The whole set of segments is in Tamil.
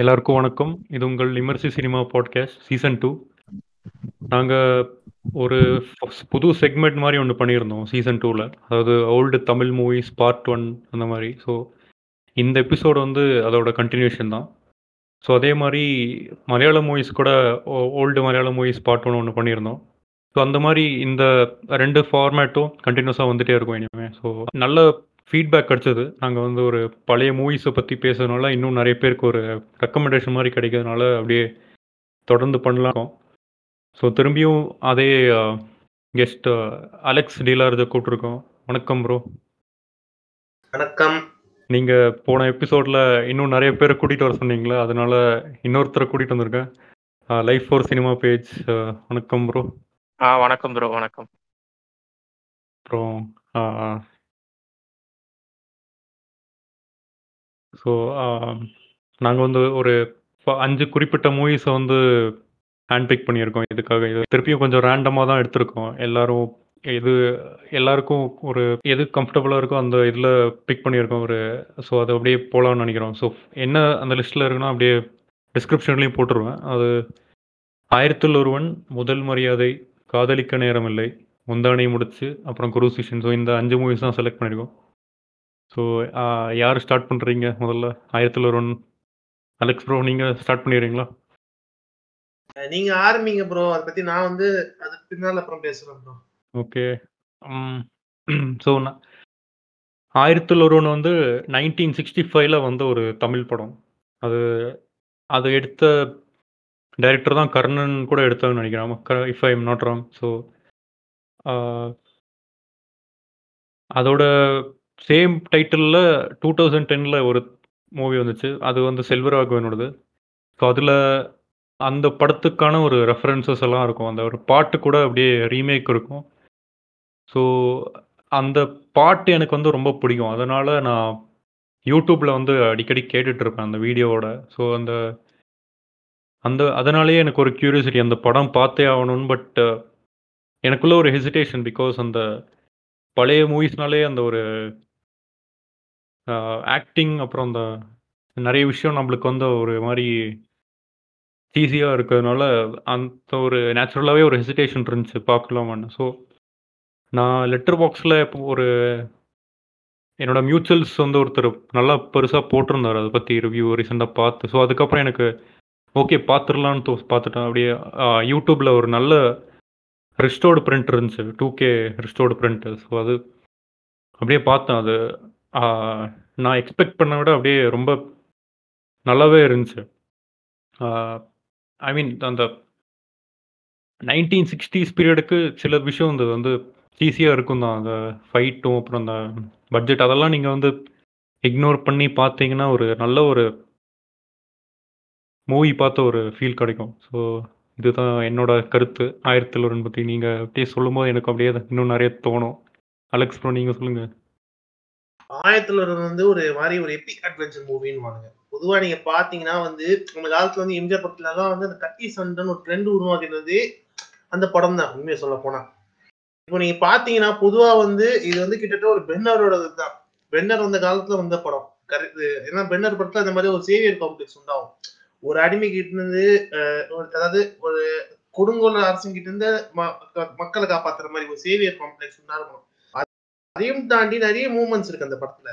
எல்லாருக்கும் வணக்கம். இது உங்கள் இமர்சி சினிமா பாட்காஸ்ட் சீசன் டூ நாங்கள் ஒரு புது செக்மெண்ட் மாதிரி ஒன்று பண்ணியிருந்தோம் சீசன் டூவில் அதாவது old Tamil movies part one அந்த மாதிரி. ஸோ இந்த எபிசோடு வந்து அதோட கண்டினியூஷன் தான். ஸோ அதே மாதிரி மலையாள மூவிஸ் கூட ஓல்டு மலையாள மூவிஸ் பார்ட் ஒன் ஒன்று பண்ணியிருந்தோம். ஸோ அந்த மாதிரி இந்த ரெண்டு ஃபார்மேட்டும் கண்டினியூஸாக வந்துகிட்டே இருக்கும் இனிமேல் ஸோ நல்ல ஃபீட்பேக் கிடச்சிது. நாங்கள் வந்து ஒரு பழைய மூவிஸை பற்றி பேசுறதுனால இன்னும் நிறைய பேருக்கு ஒரு ரெக்கமெண்டேஷன் மாதிரி கிடைக்கிறதுனால அப்படியே தொடர்ந்து பண்ணலாம் ஸோ திரும்பியும் அதே கெஸ்ட் அலெக்ஸ் டீலர் கூப்பிட்ருக்கோம் வணக்கம் ப்ரோ வணக்கம். நீங்கள் போன எபிசோடில் இன்னும் நிறைய பேரை கூட்டிகிட்டு வர சொன்னீங்களே அதனால இன்னொருத்தரை கூட்டிகிட்டு வந்திருக்கேன். லைஃப் ஃபோர் சினிமா பேஜ் வணக்கம் ப்ரோ ஆ வணக்கம் ப்ரோ வணக்கம். அப்புறம் ஸோ um, நாங்கள் வந்து ஒரு அஞ்சு குறிப்பிட்ட மூவிஸை வந்து ஹேண்ட் பிக் பண்ணியிருக்கோம். இதுக்காக இது திருப்பியும் கொஞ்சம் ரேண்டமாக தான் எடுத்திருக்கோம். எல்லாரும் எது எல்லாருக்கும் ஒரு எது கம்ஃபர்டபுளாக இருக்கோ அந்த இதில் பிக் பண்ணியிருக்கோம் ஒரு ஸோ அது அப்படியே போகலான்னு நினைக்கிறோம். ஸோ என்ன அந்த லிஸ்ட்டில் இருக்குன்னா அப்படியே டிஸ்கிரிப்ஷன்லேயும் போட்டுருவேன். அது ஆயிரத்தில் ஒருவன் முதல் மரியாதை காதலிக்க நேரம் இல்லை முந்தானை முடிச்சு அப்புறம் குருசிஷன் ஸோ இந்த அஞ்சு மூவிஸ் தான் செலக்ட் பண்ணியிருக்கோம். ஸோ யார் ஸ்டார்ட் பண்ணுறீங்க முதல்ல? ஆயிரத்தில் ஒருவன் அலெக்ஸ் ப்ரோ நீங்கள் ஸ்டார்ட் பண்ணிடுறீங்களா? அஹ் நீங்க ஆரம்பிங்க ப்ரோ அதை பத்தி நான் வந்து அதுக்கு பின்னால அப்புறம் பேசுறேன் ப்ரோ ஓகே. ஸோ நான் ஆயிரத்தில் ஒருவன் வந்து நைன்டீன் சிக்ஸ்டி ஃபைவ்ல வந்த ஒரு தமிழ் படம். அது அது எடுத்த டைரக்டர் தான் கர்ணன் கூட எடுத்தாங்கன்னு நினைக்கிறேன். If I am not wrong so அதோட சேம் டைட்டிலில் டூ தௌசண்ட் டென்னில் ஒரு மூவி வந்துச்சு. அது வந்து செல்வராகவனோடது. ஸோ அதில் அந்த படத்துக்கான ஒரு ரெஃபரன்சஸ் எல்லாம் இருக்கும். அந்த ஒரு பாட்டு கூட அப்படியே ரீமேக் இருக்கும். ஸோ அந்த பாட்டு எனக்கு வந்து ரொம்ப பிடிக்கும். அதனால் நான் யூடியூப்பில் வந்து அடிக்கடி கேட்டுட்ருப்பேன் அந்த வீடியோவோட. ஸோ அந்த அந்த அதனாலேயே எனக்கு ஒரு கியூரியாசிட்டி அந்த படம் பார்த்தே ஆகணும்னு பட் uh, எனக்குள்ள ஒரு ஹெசிடேஷன் பிகாஸ் அந்த பழைய மூவிஸ்னாலே அந்த ஒரு ஆக்டிங் அப்புறம் அந்த நிறைய விஷயம் நம்மளுக்கு வந்து ஒரு மாதிரி ஈஸியாக இருக்கிறதுனால அந்த ஒரு நேச்சுரலாகவே ஒரு ஹெசிடேஷன் இருந்துச்சு பார்க்கலாமான்னு ஸோ நான் லெட்டர் பாக்ஸில் இப்போ ஒரு என்னோட மியூச்சுவல்ஸ் வந்து ஒருத்தர் நல்லா பெருசாக போட்டிருந்தார். அதை பற்றி ரிவ்யூ ரீசெண்டாக பார்த்து. ஸோ அதுக்கப்புறம் எனக்கு ஓகே பார்த்துடலான்னு தோ பார்த்துட்டேன். அப்படியே யூடியூப்பில் ஒரு நல்ல ரிஸ்டோர்டு பிரிண்ட் இருந்துச்சு. Two K restored print so அது அப்படியே பார்த்தேன். அது நான் எக்ஸ்பெக்ட் பண்ண விட அப்படியே ரொம்ப நல்லாவே இருந்துச்சு. ஐ மீன் அந்த நைன்டீன் சிக்ஸ்டீஸ் பீரியடுக்கு சில விஷயம் இந்த வந்து ஈஸியாக இருக்கும் தான். அந்த ஃபைட்டும் அப்புறம் அந்த பட்ஜெட் அதெல்லாம் நீங்கள் வந்து இக்னோர் பண்ணி பார்த்தீங்கன்னா ஒரு நல்ல ஒரு மூவி பார்த்த ஒரு ஃபீல் கிடைக்கும். ஸோ இதுதான் என்னோட கருத்து. ஆயிரத்தி ஒருவன் பற்றி நீங்கள் அப்படியே சொல்லும்போது எனக்கு அப்படியே இன்னும் நிறைய தோணும். அலெக்ஸ் ப்ரோ நீங்கள் சொல்லுங்கள் ஆயிரத்துல வந்து ஒரு மாதிரி ஒரு எபிக் அட்வென்ச்சர் மூவின்னு வாங்க பொதுவா நீங்க பாத்தீங்கன்னா வந்து நம்ம காலத்துல வந்து எம்ஜிஆர் படத்துல எல்லாம் வந்து அந்த கத்தி சண்டன் ஒரு ட்ரெண்ட் உருவாக்கினது அந்த படம் தான் உண்மையை சொல்ல போனா. இப்போ நீங்க பாத்தீங்கன்னா பொதுவா வந்து இது வந்து கிட்டத்தட்ட ஒரு பென்னரோட இதுதான் பென்னர் வந்த காலத்துல வந்த படம். கரெக்ட் ஏன்னா பென்னர் படத்துல அந்த மாதிரி ஒரு சேவியர் காம்ப்ளெக்ஸ் உண்டாகும். ஒரு அடிமை கிட்ட இருந்து ஒரு- அதாவது ஒரு கொடுங்கோல அரசன் கிட்ட இருந்து ம- மக்களை காப்பாத்துற மாதிரி ஒரு சேவியர் காம்ப்ளெக்ஸ் உண்டாகும் அதையும் தாண்டி நிறைய மூமெண்ட்ஸ் இருக்கு அந்த படத்துல.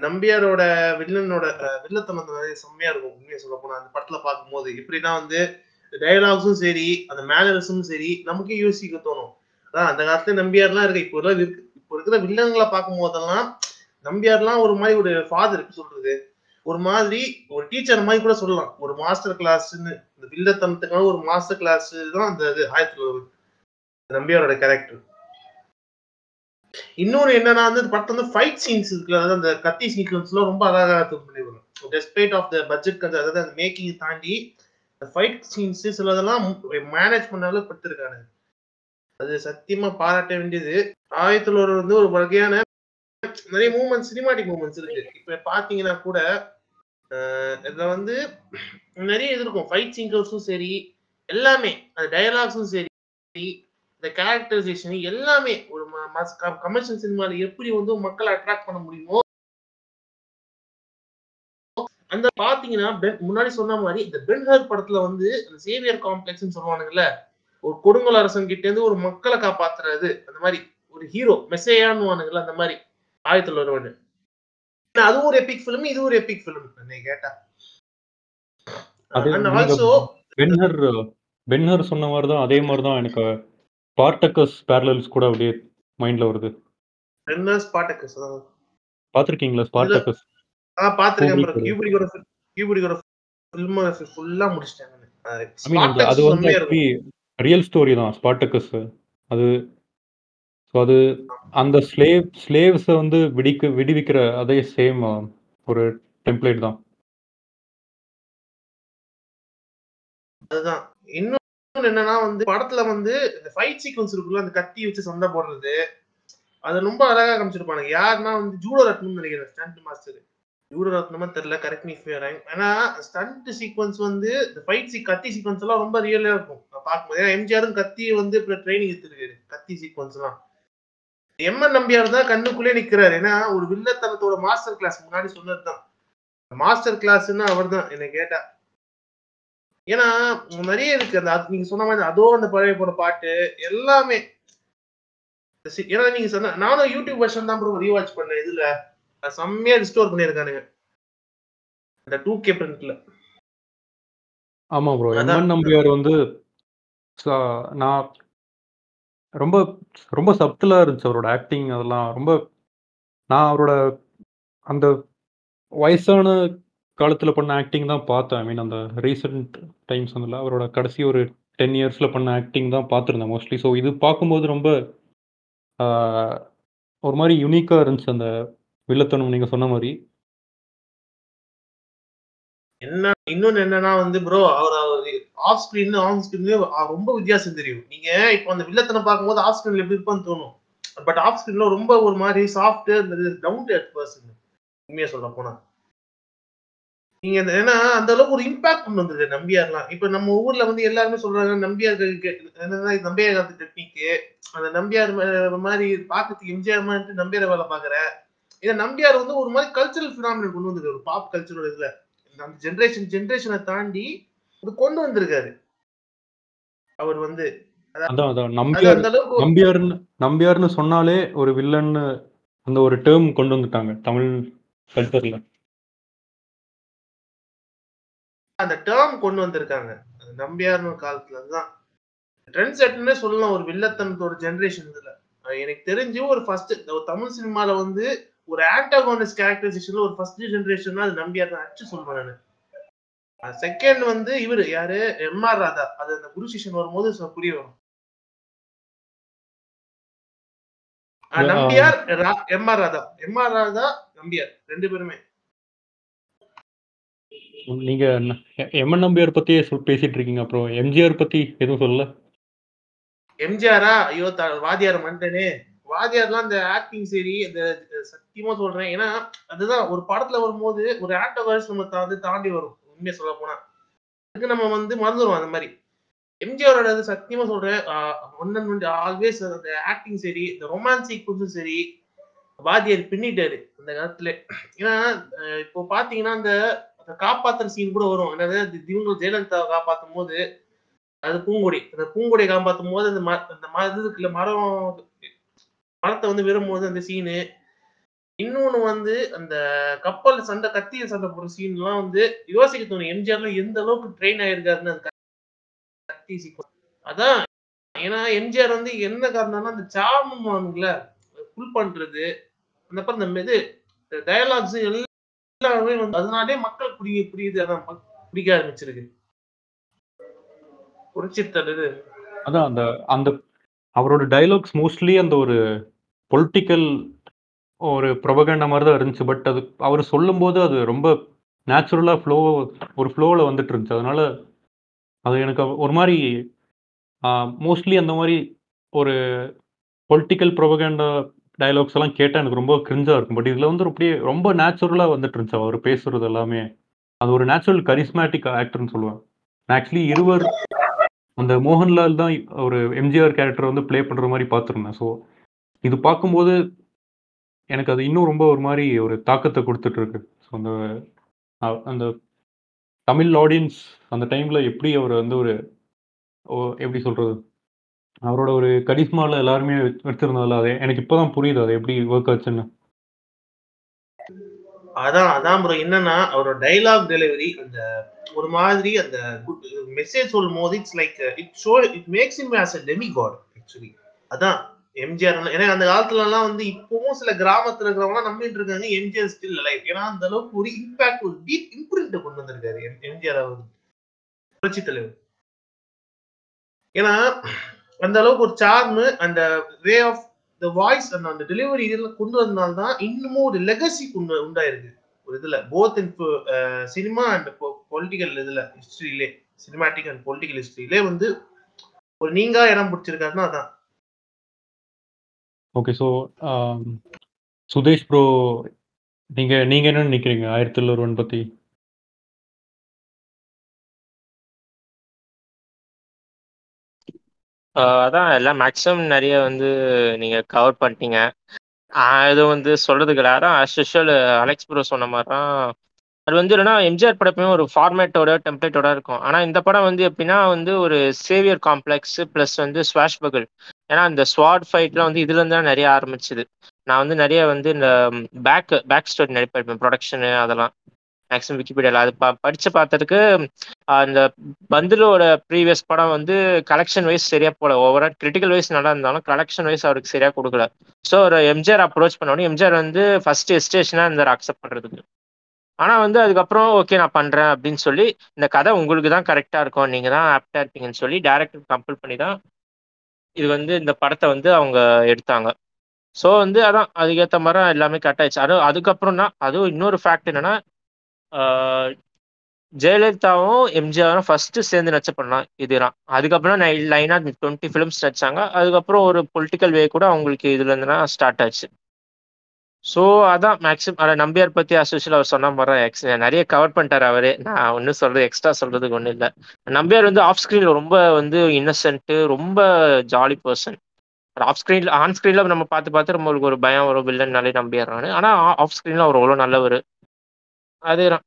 நம்பியாரோட வில்லனோட அஹ், வில்லத்தனம் நிறைய செம்மையா இருக்கும் உண்மையை சொல்ல போனா. அந்த படத்துல பார்க்கும்போது இப்படின்னா வந்து டயலாக்ஸும் சரி அந்த மேனரிஸும் சரி நமக்கே யோசிக்க தோணும். அதான் அந்த காலத்துல நம்பியார்லாம் இருக்கு இப்போ எல்லாம் இருக்கு இப்போ இருக்கிற வில்லன்களை பார்க்கும் போதெல்லாம் நம்பியார்லாம் ஒரு மாதிரி ஒரு ஃபாதர் எப்படி சொல்றது? ஒரு மாதிரி ஒரு டீச்சர் மாதிரி கூட சொல்லலாம். ஒரு மாஸ்டர் கிளாஸ்ன்னு இந்த வில்லத்தனத்துக்கான ஒரு மாஸ்டர் கிளாஸ் தான் அந்த இது ஆயிரத்தி நம்பியாரோட கேரக்டர் இன்னொரு என்னன்னா வந்து படத்துல வந்து ஃபைட் சீன்ஸ் இருக்குல்ல அதாவது அந்த கத்தி சீக்வன்ஸ்லாம் ரொம்ப அழகாக தூக்கி டெஸ்பைட் ஆஃப் த பட்ஜெட் அதாவது அந்த மேக்கிங் தாண்டி அந்த ஃபைட் சீன்ஸ் சிலதெல்லாம் மேனேஜ் பண்ண அளவுக்கு படுத்திருக்காங்க அது சத்தியமா பாராட்ட வேண்டியது. ஆயிரத்துல ஒரு வந்து ஒரு வகையான நிறைய மூமெண்ட்ஸ் சினிமாட்டிக் மூமெண்ட்ஸ் இருக்கு. இப்ப பாத்தீங்கன்னா கூட இதுல வந்து நிறைய இது இருக்கும். ஃபைட் சீக்வன்ஸும் சரி எல்லாமே அந்த டயலாக்ஸும் சரி இந்த கேரக்டரைசேஷன் எல்லாமே ஒரு கமர்ஷியல் சினிமால எப்படி வந்து மக்களை அட்ராக்ட் பண்ண முடியுமோ அந்த பாத்தீங்கன்னா முன்னாடி சொன்ன மாதிரி இந்த பென்ஹர் படத்துல வந்து அந்த சேவியர் காம்ப்ளெக்ஸ்னு சொல்லுவானுங்கல்ல ஒரு கொடுங்கல் அரசன் கிட்ட இருந்து ஒரு மக்களை காப்பாத்துறது அந்த மாதிரி ஒரு ஹீரோ மெசேயான்னு வானுங்கல்ல அந்த மாதிரி ஆயத்துல ஒருவன் அதுவும் ஒரு எபிக் ஃபிலிம் இது ஒரு எபிக் ஃபிலிம் என்னை கேட்டா. அண்ட் ஆல்சோ பென்ஹர் பென்ஹர் சொன்ன மாதிரி தான் அதே மாதிரி தான் எனக்கு ஸ்பார்டக்கஸ் பேரலல்ஸ் கூட அப்படியே மைண்ட்ல வருது. ரென்னர்ஸ் பாட்டக்கஸ் பார்த்துருக்கீங்களா ஸ்பார்டக்கஸ் ஆ பாத்துருக்கேன் ப்ரோ Kubrick. கியூபிரிக்கோட கியூபிரிக்கோட ஃபில்ம் ஃபுல்லா Spartacus அது வந்து ரியல் ஸ்டோரி தான் ஸ்பார்டக்கஸ் அது ஸோ அது அந்த ஸ்லேவ் ஸ்லேவ்ஸை வந்து விடிக்க விடுவிக்கிற அதே சேம் ஒரு டெம்ப்ளேட் தான். அதுதான். இன்னொன்னு என்னன்னா வந்து படத்துல வந்து இந்த ஃபைட் சீக்வன்ஸ் இருக்குல்ல அந்த கத்தி வச்சு சண்டை போடுறது அது ரொம்ப அழகா காமிச்சிருப்பாங்க யாருன்னா வந்து ஜூடோ ரத்னம் நினைக்கிறேன் ஸ்டண்ட் மாஸ்டர் ஜூடோ ரத்னமா தெரியல கரெக்ட் மீ ஏன்னா ஸ்டண்ட் சீக்வன்ஸ் வந்து இந்த ஃபைட் சீ கத்தி சீக்வன்ஸ் எல்லாம் ரொம்ப ரியலா இருக்கும். நான் பார்க்கும்போது ஏன்னா எம்ஜிஆரும் கத்தி வந்து இப்போ ட்ரைனிங் எடுத்துருக்காரு கத்தி சீக்வன்ஸ் எல்லாம். எம்என் நம்பியார் தான் கண்ணுக்குள்ளே நிக்கிறாரு. ஏன்னா ஒரு வில்லத்தனத்தோட மாஸ்டர் கிளாஸ் முன்னாடி சொன்னதுதான். மாஸ்டர் கிளாஸ்ன்னு அவர் தான் என்னை கேட்டா. ஏன்னா நிறைய இருக்கு. அந்த நீங்க சொன்ன மாதிரி அதோ அந்த பழைய போட பாட்டு எல்லாமே. ஏன்னா நீங்க சொன்ன நானும் யூடியூப் வெர்ஷன் தான் ப்ரோ ரீவாட்ச் பண்ணேன். இதுல செம்மையா ரிஸ்டோர் பண்ணியிருக்கானுங்க. அந்த டூ கே பிரிண்ட்ல ஆமா ப்ரோ. எம்என் நம்பியார் வந்து ச- நான் ரொம்ப ரொம்ப சப்டலா இருந்துச்சு அவரோட ஆக்டிங் அதெல்லாம். ரொம்ப நான் அவரோட அந்த வயசான காலத்துல பண்ண ஆக்டிங் தான் பார்த்தேன். ஐ மீன் அந்த ரீசெண்ட் டைம்ஸ் வந்து அவரோட கடைசி ஒரு டென் இயர்ஸ்ல பண்ண ஆக்டிங் தான் பார்த்துருந்தேன் மோஸ்ட்லி ஸோ இது பார்க்கும்போது ரொம்ப ஆஹ், ஒரு மாதிரி யூனிக்காக இருந்துச்சு அந்த வில்லத்தனம் நீங்க சொன்ன மாதிரி. என்ன இன்னொன்னு என்னன்னா வந்து ப்ரோ அவர் ஆஃப் ஸ்கிரீன் ஆன் ஸ்கிரீன் ரொம்ப வித்தியாசம் தெரியும். நீங்க இப்போ அந்த வில்லத்தனை பார்க்கும்போது ஆஃப் ஸ்கிரீன்ல எப்படி இருப்பான்னு தோணும். பட் ஆஃப் ஸ்கிரீன்ல ரொம்ப ஒரு மாதிரி soft down to earth person உண்மையா சொல்ல போனா. நீங்க ஏன்னா அந்த அளவுக்கு ஒரு இம்பாக்ட் கொண்டு வந்திருக்கு நம்பியார்லாம். இப்ப நம்ம ஊர்ல வந்து எல்லாருமே சொல்றாங்க நம்பியார் என்னன்னா நம்பியார் காலத்து டெக்னிக்கு அந்த நம்பியார் மாதிரி பாக்கிறதுக்கு எம்ஜிஆர் மாதிரி நம்பியார் வேலை பாக்குற. இதை நம்பியார் வந்து ஒரு மாதிரி கல்ச்சரல் பினாமினல் கொண்டு வந்திருக்கு ஒரு பாப் கல்ச்சரோட இதுல. அந்த ஜென்ரேஷன் ஜென்ரேஷனை தாண்டி இது கொண்டு வந்திருக்காரு. அவர் வந்து நம்பியார்னு நம்பியார்னு சொன்னாலே ஒரு வில்லன்னு அந்த ஒரு டேர்ம் கொண்டு வந்துட்டாங்க தமிழ் கல்ச்சர்ல அந்த டேர்ம் கொண்டு வந்திருக்காங்க. நம்பியார்னு காலத்துல அதுதான். ட்ரெண்ட் செட்னே சொல்லலாம் ஒரு வில்லத்தனத்தோட ஜென்ரேஷன் இதுல. எனக்கு தெரிஞ்சு ஒரு ஃபர்ஸ்ட் தமிழ் சினிமால வந்து ஒரு ஆன்டாகோனிஸ்ட் கேரக்டரைசேஷன்ல ஒரு ஃபர்ஸ்ட் ஜென்ரேஷன் அது நம்பியார் தான். அடிச்சு சொல்றேன் நான். செகண்ட் வந்து இவரு யாரு? M R Radha. அது அந்த குரு சிஷன் வரும்போது புரிய வரும். Nambiar M R Radha. M R Radha Nambiar. ரெண்டு பேருமே. நீங்க எம்என் நம்பியார் பத்தி பேசிட்டு இருக்கீங்க. அப்புறம் எம்ஜிஆர் பத்தி எதுவும் சொல்லல? எம்ஜிஆரா ஐயோ வாதியார் வாத்தியார் மண்டனே. வாத்தியார்லாம் அந்த ஆக்டிங் சரி இந்த சத்தியமா சொல்றேன். ஏன்னா அதுதான் ஒரு படத்துல வரும்போது ஒரு ஆக்டர் நம்ம தாண்டி தாண்டி வரும். உண்மையை சொல்ல போனா. அதுக்கு நம்ம வந்து மறந்துடுவோம் அந்த மாதிரி. எம்ஜிஆரோட இது சத்தியமா சொல்றேன். ஒன்னன் ஆல்வேஸ் அந்த ஆக்டிங் சரி இந்த ரொமான்ஸ் சீக்வன்ஸும் சரி வாத்தியார் பின்னிட்டாரு அந்த காலத்துல. ஏன்னா இப்போ பாத்தீங்கன்னா அந்த காப்பாத்துற சீன் கூட வரும். என்னது இந்த இவங்க ஜெயலலிதாவை காப்பாத்தும் போது அது பூங்கொடி. அந்த பூங்கொடியை காப்பாத்தும் போது அந்த ம- அந்த ம- இது இருக்குல்ல மரம் மரத்தை வந்து விரும்பும்போது அந்த சீனு இன்னொன்னு வந்து அந்த கப்பல் சண்டை கத்திய சண்டை போடுற சீன் எல்லாம் வந்து யோசிக்க தோணும். எம்ஜிஆர்ல எந்த அளவுக்கு ட்ரெயின் ஆயிருக்காருன்னு கத்தி சீக்கிரம். அதான் ஏன்னா எம்ஜிஆர் வந்து என்ன காரணம்னா அந்த சாமுல ஃபுல் பண்றது அந்த அப்புறம் இந்த இது டயலாக்ஸ் எல்லாமே வந்து அதனாலே மக்கள் புரிய புரியுது. அதான் பிடிக்க ஆரம்பிச்சிருக்கு. புரட்சி இது அதான் அந்த அந்த அவரோட டைலாக்ஸ் மோஸ்ட்லி அந்த ஒரு பொலிட்டிக்கல் ஒரு ப்ரொபகண்டா மாதிரி தான் இருந்துச்சு. பட் அது அவர் சொல்லும்போது அது ரொம்ப நேச்சுரலாக ஃப்ளோ ஒரு ஃப்ளோவில் வந்துட்டு இருந்துச்சு. அதனால அது எனக்கு ஒரு மாதிரி மோஸ்ட்லி அந்த மாதிரி ஒரு பொலிட்டிக்கல் ப்ரொபகண்டா டைலாக்ஸ் எல்லாம் கேட்டால் எனக்கு ரொம்ப கிரிஞ்சாக இருக்கும். பட் இதில் வந்து அப்படியே ரொம்ப நேச்சுரலாக வந்துட்டு இருந்துச்சு. அவர் பேசுறது எல்லாமே. அது ஒரு நேச்சுரல் கரிஸ்மேட்டிக் ஆக்டர்னு சொல்லுவேன். ஆக்சுவலி இருவர் அந்த மோகன்லால் தான் ஒரு எம்ஜிஆர் கேரக்டர் வந்து ப்ளே பண்ணுற மாதிரி பார்த்துருந்தேன். ஸோ இது பார்க்கும்போது எனக்கு அது இன்னும் ரொம்ப ஒரு மாதிரி ஒரு தாக்கத்தை கொடுத்துட்டு இருக்கு ஸோ அந்த அந்த தமிழ் ஆடியன்ஸ் அந்த டைம்ல எப்படி அவர் வந்து ஒரு ஓ, எப்படி சொல்றது? அவரோட ஒரு கரிஸ்மால எல்லாருமே வச்- வச்சிருந்தால அது எனக்கு இப்பதான் புரியுது அது எப்படி ஒர்க் ஆச்சுன்னு. அதான் அதான் ப்ரோ என்னன்னா அவரோட டைலாக் டெலிவரி அந்த ஒரு மாதிரி அந்த மெசேஜ் சொல்லும் போது it's like it show it makes him as a demi god actually அதான் எம்ஜிஆர் ஏன்னா அந்த காலத்துல எல்லாம் வந்து இப்பவும் சில கிராமத்துல இருக்கிறவங்க நம்பிட்டு இருக்காங்க எம்ஜிஆர் ஸ்டில் லைஃப் ஏன்னா அந்த அளவுக்கு ஒரு இம்பாக்ட் ஒரு டீப் இம்ப்ரிண்ட் கொண்டு வந்திருக்காரு எம்ஜிஆர் அவர் புரட்சி தலைவர். ஏன்னா அந்த அளவுக்கு ஒரு சார்மு அந்த வே ஆஃப் த வாய்ஸ் அந்த அந்த டெலிவரி இதெல்லாம் கொண்டு வந்தனால தான் இன்னமும் ஒரு லெகசி கொண்டு உண்டாயிருக்கு. ஒரு இதுல both in cinema and political இதுல ஹிஸ்டரியிலே சினிமாட்டிக் அண்ட் பொலிட்டிக்கல் ஹிஸ்டரியிலே வந்து ஒரு நீங்கா இடம் பிடிச்சிருக்காருன்னா அதான். ஓகே ஸோ சுதேஷ் ப்ரோ நீங்க நீங்க என்ன நினைக்கிறீங்க? ஆயிரத்தி தொள்ளாயிரம் பத்தி? அதான் எல்லாம் மேக்ஸிமம் நிறைய வந்து நீங்க கவர் பண்ணிட்டீங்க. ஆஹ் வந்து சொல்றதுக்கு இல்லை. அதான் அலெக்ஸ் ப்ரோ சொன்ன மாதிரி தான் அது வந்து என்னன்னா எம்ஜிஆர் படப்பையும் ஒரு ஃபார்மேட்டோட டெம்ப்ளேட்டோட இருக்கும். ஆனா இந்த படம் வந்து எப்படின்னா வந்து ஒரு சேவியர் காம்ப்ளெக்ஸ் ப்ளஸ் வந்து ஸ்வாஷ் பகல் ஏன்னா இந்த ஸ்வாட் ஃபைட்லாம் வந்து இதுல இருந்து தான் நிறைய ஆரம்பிச்சுது. நான் வந்து நிறைய வந்து இந்த பேக் பேக் ஸ்டோரி நிறைய படிப்பேன் ப்ரொடக்ஷனு அதெல்லாம். மேக்ஸிமம் விக்கிபீடியாவில் அது ப படித்து பார்த்ததுக்கு அந்த பந்துலோட ப்ரீவியஸ் படம் வந்து கலெக்ஷன் வைஸ் சரியாக போல ஓவரால் கிரிட்டிக்கல் வைஸ் நல்லா இருந்தாலும் கலெக்ஷன் வைஸ் அவருக்கு சரியாக கொடுக்கல. ஸோ ஒரு எம்ஜிஆர் அப்ரோச் பண்ணோடனே எம்ஜிஆர் வந்து ஃபர்ஸ்ட் எஸ்டேஷனாக இருந்தார் அக்செப்ட் பண்ணுறதுக்கு ஆனால் வந்து அதுக்கப்புறம் ஓகே நான் பண்ணுறேன் அப்படின்னு சொல்லி இந்த கதை உங்களுக்கு தான் கரெக்டாக இருக்கும். நீங்கள் தான் ஆப்டாக இருப்பீங்கன்னு சொல்லி டேரக்டர் கம்பல் பண்ணி தான் இது வந்து இந்த படத்தை வந்து அவங்க எடுத்தாங்க. ஸோ வந்து அதான் அதுக்கேற்ற மாதிரி எல்லாமே கட் ஆயிடுச்சு. அது அதுக்கப்புறம் தான் அதுவும் இன்னொரு ஃபேக்ட் என்னன்னா ஜெயலலிதாவும் எம்ஜிஆரும் ஃபர்ஸ்ட் சேர்ந்து நடிச்ச பண்ணலாம் இதுதான். அதுக்கப்புறம் லைனா டுவெண்ட்டி ஃபிலிம்ஸ் நடிச்சாங்க. அதுக்கப்புறம் ஒரு பொலிட்டிக்கல் வே கூட அவங்களுக்கு இதுல இருந்து ஸ்டார்ட் ஆச்சு. ஸோ அதான் மேக்ஸிமம் அதை நம்பியார் பத்தி அசோசியல் அவர் சொன்ன மாதிரி எக்ஸ் நிறைய கவர் பண்ணிட்டார் அவரே. நான் ஒன்றும் சொல்றது எக்ஸ்ட்ரா சொல்றதுக்கு ஒன்றும் இல்லை. நம்பியார் வந்து ஆஃப் ஸ்க்ரீனில் ரொம்ப வந்து இன்னசென்ட்டு ரொம்ப jolly person off screen on ஸ்க்ரீனில் நம்ம பார்த்து பார்த்து நம்மளுக்கு ஒரு பயம் வரும் வில்லன்னாலே நம்பிடுறாரு ஆனால் ஆஃப் ஸ்க்ரீனில் அவர் அவ்வளோ நல்லவர். அதேதான்.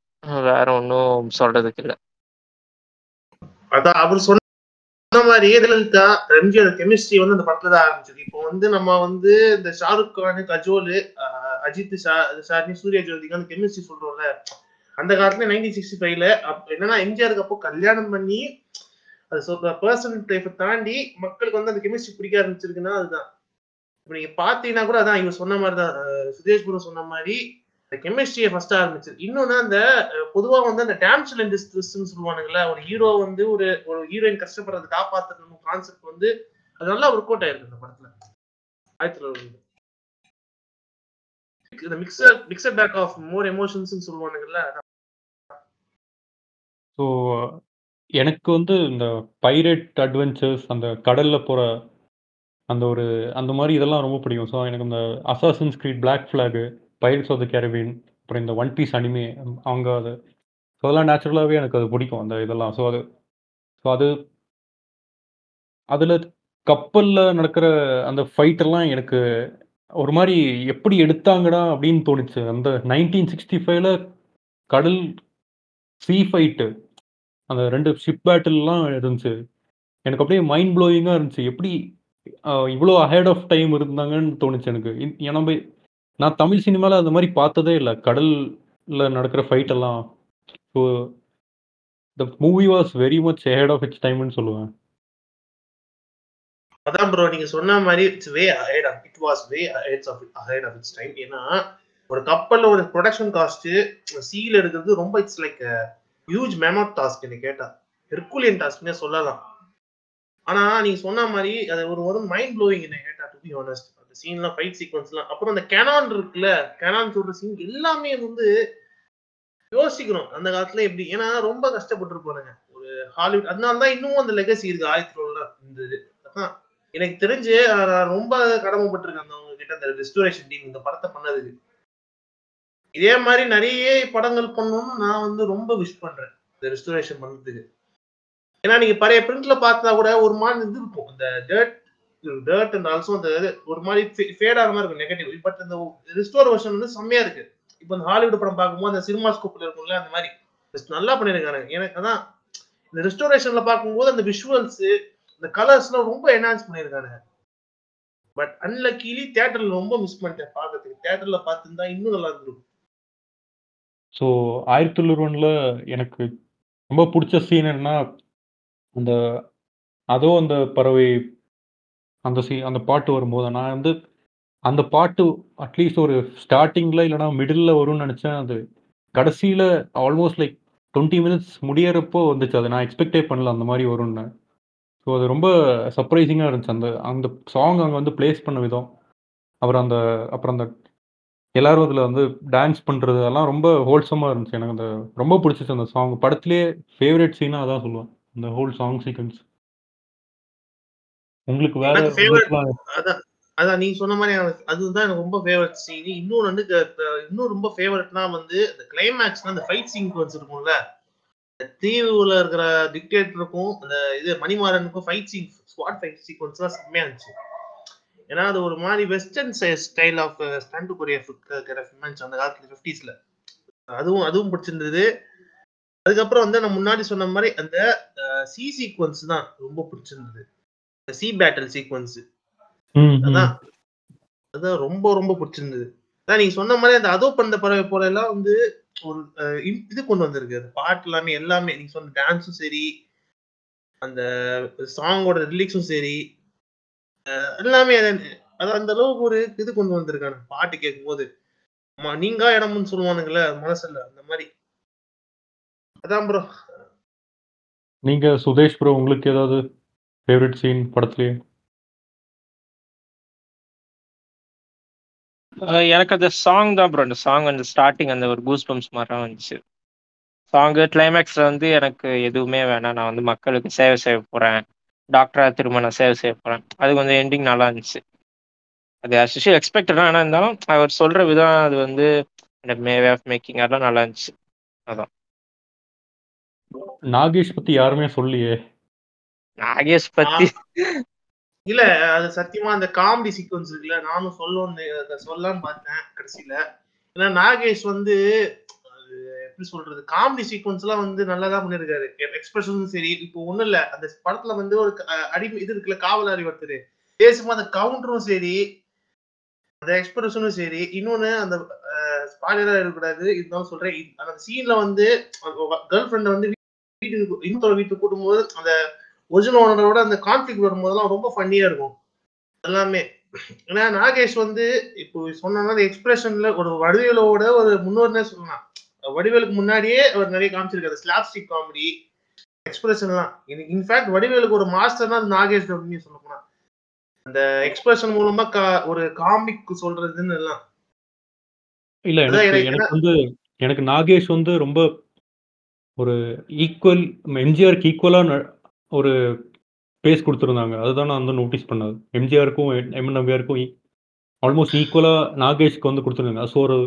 வேற ஒன்றும் சொல்றதுக்கு இல்லை. அதான் அவர் சொன்ன மாதிரி ஜெயலலிதா எம்ஜிஆர் கெமிஸ்ட்ரி வந்து அந்த படத்துல தான் ஆரம்பிச்சது. இப்போ வந்து நம்ம வந்து இந்த ஷாருக் கான் கஜோல் அஜித் ஷா ஷாரினி சூர்யா ஜோதிக்கு அந்த கெமிஸ்ட்ரி சொல்றோம்ல. அந்த காலத்துல நைன்டீன் சிக்ஸ்டி ஃபைவ்ல என்னன்னா எம்ஜிஆருக்கு அப்போ கல்யாணம் பண்ணி அது சொல்ற பர்சனல் டைப்பை தாண்டி மக்களுக்கு வந்து அந்த கெமிஸ்ட்ரி பிடிக்க ஆரம்பிச்சிருக்குன்னா அதுதான். இப்போ நீங்க பாத்தீங்கன்னா கூட அதான் இவர் சொன்ன மாதிரி தான் சுதேஷ் குரு சொன்ன மாதிரி கெமிஸ்ட்ரியை ஃபர்ஸ்ட் ஆரம்பிச்சது இன்னொன்னு அந்த பொதுவா வந்து அந்த டேம்ஷல் அண்ட் டிஸ்ட்ரெஸ்ன்னு ஒரு ஹீரோ வந்து ஒரு ஒரு ஹீரோயின் கஷ்டப்படுறதை காப்பாற்றணும் கான்செப்ட் வந்து அது நல்லா ஒர்க் அவுட் ஆயிருக்கு அந்த படத்துல. ஆயிரத்தி தொள்ளாயிரத்தி இந்த mixture mixture pack of more எமோஷன்ஸ்னு சொல்லுவானுங்கல்ல ஸோ எனக்கு வந்து இந்த பைரேட் அட்வென்ச்சர்ஸ் அந்த கடல்ல போற அந்த ஒரு அந்த மாதிரி இதெல்லாம் ரொம்ப பிடிக்கும். ஸோ எனக்கு இந்த Assassin's Creed Black Flag Pirates of the Caribbean அப்புறம் இந்த ஒன் பீஸ் அனிமே அவங்க அது ஸோ அதெல்லாம் நேச்சுரலாகவே எனக்கு அது பிடிக்கும் அந்த இதெல்லாம். ஸோ அது ஸோ அது அதில் கப்பலில் நடக்கிற அந்த ஃபைட்டெல்லாம் எனக்கு ஒரு மாதிரி எப்படி எடுத்தாங்கடா அப்படின்னு தோணுச்சு. அந்த நைன்டீன் சிக்ஸ்டி ஃபைவ்ல கடல் சீ ஃபைட்டு அந்த ரெண்டு ஷிப் பேட்டில்லாம் இருந்துச்சு. எனக்கு அப்படியே மைண்ட் ப்ளோயிங்காக இருந்துச்சு. எப்படி இவ்வளோ அஹெட் ஆஃப் டைம் இருந்தாங்கன்னு தோணுச்சு எனக்கு. ஏன்னா நான் தமிழ் சினிமாவில் அந்த மாதிரி பார்த்ததே இல்லை. கடல்ல நடக்கிற ஃபைட் எல்லாம். So the movie was very much ahead of its டைம்னு சொல்லுவேன். அதான் ப்ரோ நீங்க சொன்ன மாதிரி it's way ahead of it was way ahead of ahead of its time ஏன்னா ஒரு கப்பல்ல ஒரு ப்ரொடக்ஷன் காஸ்ட் சீல் எடுக்கிறது ரொம்ப it's like huge mammoth task என்ன கேட்டா. ஹெர்குலியன் டாஸ்க்னே சொல்லலாம். ஆனா நீங்க சொன்ன மாதிரி அது ஒரு ஒரு மைண்ட் ப்ளோவிங் என்ன கேட்டா டு பி ஆனஸ்ட் சீன்லாம் ஃபைட் சீக்வன்ஸ்லாம் அப்புறம் அந்த கேனான் இருக்குல்ல கேனான் சொல்ற சீன் எல்லாமே வந்து யோசிக்கணும். அந்த காலத்துல எப்படி? ஏன்னா ரொம்ப கஷ்டப்பட்டு ஒரு ஹாலிவுட் அதனால தான் இன்னும் அந்த லெகசி இருக்கு. ஆயிரத்தி தொள்ளாயிரம் அதான். எனக்கு தெரிஞ்சு நான் ரொம்ப கடமைப்பட்டிருக்கேன் அந்த அவங்க கிட்ட அந்த ரெஸ்டோரேஷன் டீம் இந்த படத்தை பண்ணதுக்கு. இதே மாதிரி நிறைய படங்கள் பண்ணணும்னு நான் வந்து ரொம்ப விஷ் பண்றேன் இந்த ரெஸ்டோரேஷன் பண்ணதுக்கு ஏன்னா நீங்க பழைய பிரிண்ட்ல பார்த்தா கூட ஒரு மாதிரி இது இருக்கும். இந்த டர்ட் டர்ட் அண்ட் ஆல்சோ அந்த ஒரு மாதிரி ஃபேட் ஆகிற மாதிரி இருக்கும் நெகட்டிவ் பட் இந்த ரிஸ்டோர் வெர்ஷன் வந்து செம்மையா இருக்கு. இப்போ இந்த ஹாலிவுட் படம் பார்க்கும்போது அந்த சினிமா ஸ்கோப்ல இருக்கும்ல அந்த மாதிரி. நல்லா பண்ணியிருக்காங்க எனக்கு அதான் இந்த ரெஸ்டோரேஷன்ல பார்க்கும்போது அந்த விஷுவல்ஸ் இந்த கலர்ஸ்லாம் ரொம்ப என்ஹான்ஸ் பண்ணியிருக்காங்க. பட் அன்லக்கிலி தியேட்டர்ல ரொம்ப மிஸ் பண்ணிட்டேன் பார்க்கறதுக்கு. தியேட்டர்ல பார்த்துருந்தா இன்னும் நல்லா இருந்திருக்கும். ஸோ ஆயிரத்தி தொண்ணூறுல எனக்கு ரொம்ப பிடிச்ச சீன் என்னன்னா அந்த அதோ அந்த பறவை அந்த சீ அந்த பாட்டு வரும்போது நான் வந்து அந்த பாட்டு அட்லீஸ்ட் ஒரு ஸ்டார்டிங்கில் இல்லைனா மிடில் வரும்னு நினச்சேன். அது கடைசியில் ஆல்மோஸ்ட் லைக் டுவெண்ட்டி மினிட்ஸ் முடியறப்போ வந்துச்சு. அது நான் எக்ஸ்பெக்டே பண்ணல அந்த மாதிரி வரும்னு. ஸோ அது ரொம்ப சர்ப்ரைசிங்காக இருந்துச்சு. அந்த அந்த சாங் அங்கே வந்து ப்ளேஸ் பண்ண விதம். அப்புறம் அந்த அப்புறம் அந்த எல்லாரும் அதில் வந்து டான்ஸ் பண்ணுறது அதெல்லாம் ரொம்ப ஹோல்சமாக இருந்துச்சு. எனக்கு அந்த ரொம்ப பிடிச்சிச்சு அந்த சாங். படத்துலேயே ஃபேவரட் சீனாக அதான் சொல்லுவேன். அந்த ஹோல் சாங் சீக்வன்ஸ். உங்களுக்கு வேற அதான் அதான் நீ சொன்ன மாதிரி அதுதான் எனக்கு ரொம்ப ஃபேவரட் சீன் இன்னொன்று வந்து இன்னும் ரொம்ப ஃபேவரட்னா வந்து அந்த கிளைமேக்ஸ்ல அந்த ஃபைட் சீக்வன்ஸ் இருக்கும்ல தீவுல இருக்கிற டிக்டேட்டருக்கும் அந்த இது மணிமாறனுக்கும் ஃபைட் சீன் ஸ்குவாட் ஃபைட் சீக்வன்ஸ்லாம் செம்மையா இருந்துச்சு. ஏன்னா அது ஒரு மாதிரி western style of stunt choreography அந்த காலத்துல ஃபிஃப்டிஸ்ல அதுவும் அதுவும் பிடிச்சிருந்தது. அதுக்கப்புறம் வந்து நான் முன்னாடி சொன்ன மாதிரி அந்த சி சீக்வன்ஸ் தான் ரொம்ப பிடிச்சிருந்தது. Sea battle sequence. அதான். அதான் ரொம்ப ரொம்ப பிடிச்சிருந்தது. அதான் நீங்க சொன்ன மாதிரி அந்த அதோ பண்ண பறவை போல எல்லாம் வந்து ஒரு இது கொண்டு வந்திருக்கு. அந்த பாட்டு எல்லாமே எல்லாமே நீங்க சொன்ன டான்ஸும் சரி அந்த சாங்கோட ரிலீக்ஸும் சரி எல்லாமே அது- அந்த அளவுக்கு ஒரு இது கொண்டு வந்திருக்காங்க பாட்டு கேட்கும்போது. ம- நீங்கா இடம்னு சொல்லுவானுங்களே மனசுல அந்த மாதிரி. அதான் ப்ரோ நீங்க சுதேஷ் ப்ரோ உங்களுக்கு ஏதாவது ஃபேவரட் சீன் படத்துலயே? அஹ் எனக்கு அந்த சாங் தான் ப்ரோ அந்த சாங் அந்த ஸ்டார்டிங் அந்த ஒரு கூஸ் பம்ப்ஸ் மாதிரி வந்துச்சு. சாங்கு கிளைமேக்ஸ்ல வந்து எனக்கு எதுவுமே வேணாம். நான் வந்து மக்களுக்கு சேவை செய்ய போறேன். டாக்டரா திரும்ப நான் சேவை செய்ய போறேன். அது கொஞ்சம் எண்டிங் நல்லா இருந்துச்சு. அது அசிஷி எக்ஸ்பெக்டட் ஆனால் இருந்தாலும் அவர் சொல்ற விதம் அது வந்து அந்த மே வே ஆஃப் மேக்கிங் அதெல்லாம் நல்லா இருந்துச்சு. நாகேஷ் பத்தி யாருமே சொல்லியே நாகேஷ் பத்தி. இல்ல அது சத்தியமா அந்த காமெடி சீக்வன்ஸ் இருக்குல்ல நானும் சொல்லணும்னு சொல்லலாம்னு பார்த்தேன் கடைசியில. ஏன்னா நாகேஷ் வந்து எப்படி சொல்றது காமெடி சீக்வன்ஸ் எல்லாம் வந்து நல்லா தான் பண்ணிருக்காரு எக்ஸ்பிரஷனும் சரி இப்போ ஒண்ணும் இல்ல அந்த படத்துல வந்து ஒரு அடி இது இருக்குல்ல காவலாரி ஒருத்தர் பேசும்போது அந்த கவுண்டரும் சரி அந்த எக்ஸ்பிரஷனும் சரி இன்னொன்னு அந்த ஸ்பாயிலரா இருக்கக்கூடாது இதுதான் சொல்றேன். அந்த சீன்ல வந்து கேர்ள் ஃப்ரெண்டை வந்து வீட்டுக்கு இன்னொரு வீட்டுக்கு கூட்டும்போது அந்த ஒரிஜினல் ஓனரோட அந்த கான்ஃபிளிக் வரும்போதெல்லாம் ரொம்ப ஃபன்னியா இருக்கும். எல்லாமே. ஏன்னா நாகேஷ் வந்து இப்போ சொன்னா எக்ஸ்பிரஷன்ல ஒரு வடிவேலோட ஒரு முன்னோர்னே சொல்லலாம். வடிவேலுக்கு முன்னாடியே அவர் நிறைய காமிச்சிருக்காரு. ஸ்லாப்ஸ்டிக் காமெடி எக்ஸ்பிரஷன்லாம் இன்ஃபேக்ட் வடிவேலுக்கு ஒரு மாஸ்டர் தான் நாகேஷ் அப்படின்னு சொல்ல போனா. அந்த எக்ஸ்பிரஷன் மூலமா கா- ஒரு காமிக் சொல்றதுன்னு எல்லாம். இல்ல எனக்கு வந்து எனக்கு நாகேஷ் வந்து ரொம்ப ஒரு ஈக்குவல் எம்ஜிஆருக்கு ஈக்குவலா ஒரு பேஸ் கொடுத்துருந்தாங்க. அதுதான் நான் வந்து நோட்டீஸ் பண்ணது. எம்ஜிஆருக்கும் எம் நம்பியாருக்கும் ஆல்மோஸ்ட் ஈக்குவலா நாகேஷ்க்கு வந்து கொடுத்துருந்தாங்க. ஸோ ஒரு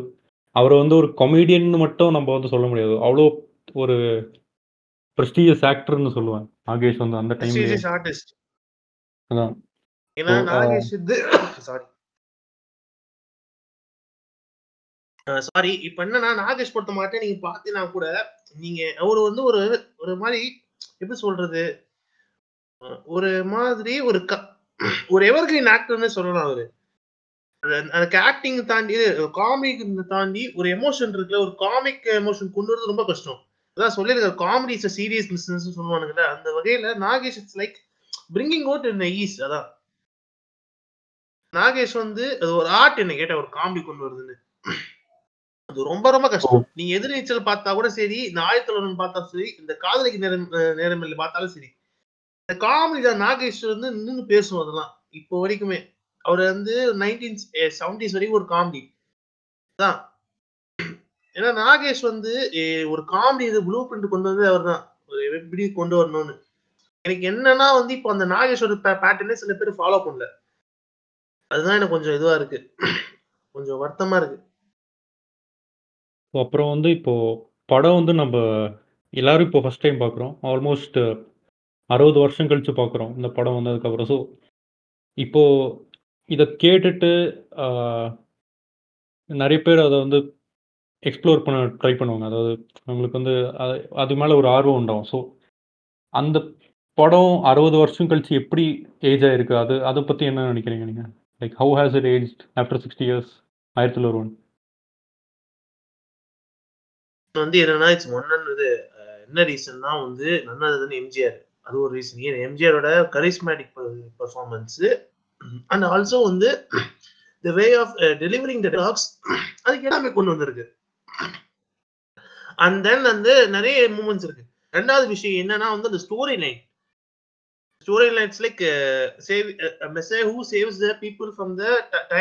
அவரை வந்து ஒரு கொமேடியன் மட்டும் நம்ம வந்து சொல்ல முடியாது. அவ்வளோ ஒரு ப்ரெஸ்டீஜியஸ் ஆக்டர்னு சொல்லுவேன். நாகேஷ் வந்து அந்த ஆர்டிஸ்ட் அதான். ஏன்னா நாகேஷ் இது சாரி சாரி இப்ப என்னன்னா நாகேஷ் பொறுத்த மாட்டேன். நீங்க பாத்தீங்கன்னா கூட நீங்க அவரு வந்து ஒரு ஒரு மாதிரி எப்படி சொல்றது? ஒரு மாதிரி ஒரு க- ஒரு எவர்கிரீன் ஆக்டர்னு சொல்லலாம் அவரு. எனக்கு ஆக்டிங் தாண்டி காமிக் தாண்டி ஒரு எமோஷன் இருக்குல்ல ஒரு காமிக் எமோஷன் கொண்டு வரது ரொம்ப கஷ்டம். அதான் சொல்லியிருக்க காமெடி இஸ் சீரியஸ் பிசினஸ் சொல்லுவானுங்கல்ல அந்த வகையில Nagesh it's like bringing out in ease அதான். நாகேஷ் வந்து அது ஒரு ஆர்ட் என்ன கேட்ட ஒரு காமெடி கொண்டு வருதுன்னு. அது ரொம்ப ரொம்ப கஷ்டம். நீங்க எதிர்நீச்சல் பார்த்தா கூட சரி இந்த ஆயத்தலன் பார்த்தா சரி இந்த காதலிக்கு நேரம் அஹ் நேரமில்லை பார்த்தாலும் சரி இந்த காமெடி தான் நாகேஷ் வந்து நின்று பேசும் அதெல்லாம். இப்போ வரைக்குமே. அவர் வந்து நைன்டீன் செவன்டிஸ் வரைக்கும் ஒரு காமெடி. தான் ஏன்னா நாகேஷ் வந்து ஒரு காமெடி இது ப்ளூ பிரிண்ட் கொண்டு வந்து அவர் தான் ஒரு எப்படி கொண்டு வரணும்னு. எனக்கு என்னன்னா வந்து இப்போ அந்த நாகேஷோட பேட்டர்னே சில பேர் ஃபாலோ பண்ணல. அதுதான் எனக்கு கொஞ்சம் இதுவா இருக்கு. கொஞ்சம் வருத்தமா இருக்கு. அப்புறம் வந்து இப்போ படம் வந்து நம்ம எல்லாரும் இப்போ ஃபர்ஸ்ட் டைம் பார்க்குறோம். ஆல்மோஸ்ட் அறுபது வருஷம் கழிச்சு பார்க்குறோம் இந்த படம் வந்ததுக்கப்புறம் ஸோ இப்போது இதை கேட்டுட்டு நிறைய பேர் அதை வந்து எக்ஸ்ப்ளோர் பண்ண ட்ரை பண்ணுவாங்க. அதாவது அவங்களுக்கு வந்து அது அது மேலே ஒரு ஆர்வம் உண்டாகும். ஸோ அந்த படம் 60 வருஷம் கழிச்சு எப்படி ஏஜ் ஆகிருக்கு அது அதை பற்றி என்ன நினைக்கிறீங்க நீங்கள் like how has it age after 60 years? 1001 வந்து என்னன்னா, இட்ஸ் ஒன் இது என்ன ரீசன்னா வந்து நன் எம்ஜிஆர். அது ஒரு ரீசன். ஏன் எம்ஜிஆரோட கரிஸ்மேட்டிக் பெ அண்ட் ஆல்சோ வந்து the way of delivering the talks அதுக்கு எல்லாமே கொண்டு வந்திருக்கு. அண்ட் தென் வந்து நிறைய மூமெண்ட்ஸ் இருக்கு. ரெண்டாவது விஷயம் என்னன்னா வந்து அந்த story line. Story lines like save messiah who saves the people from the the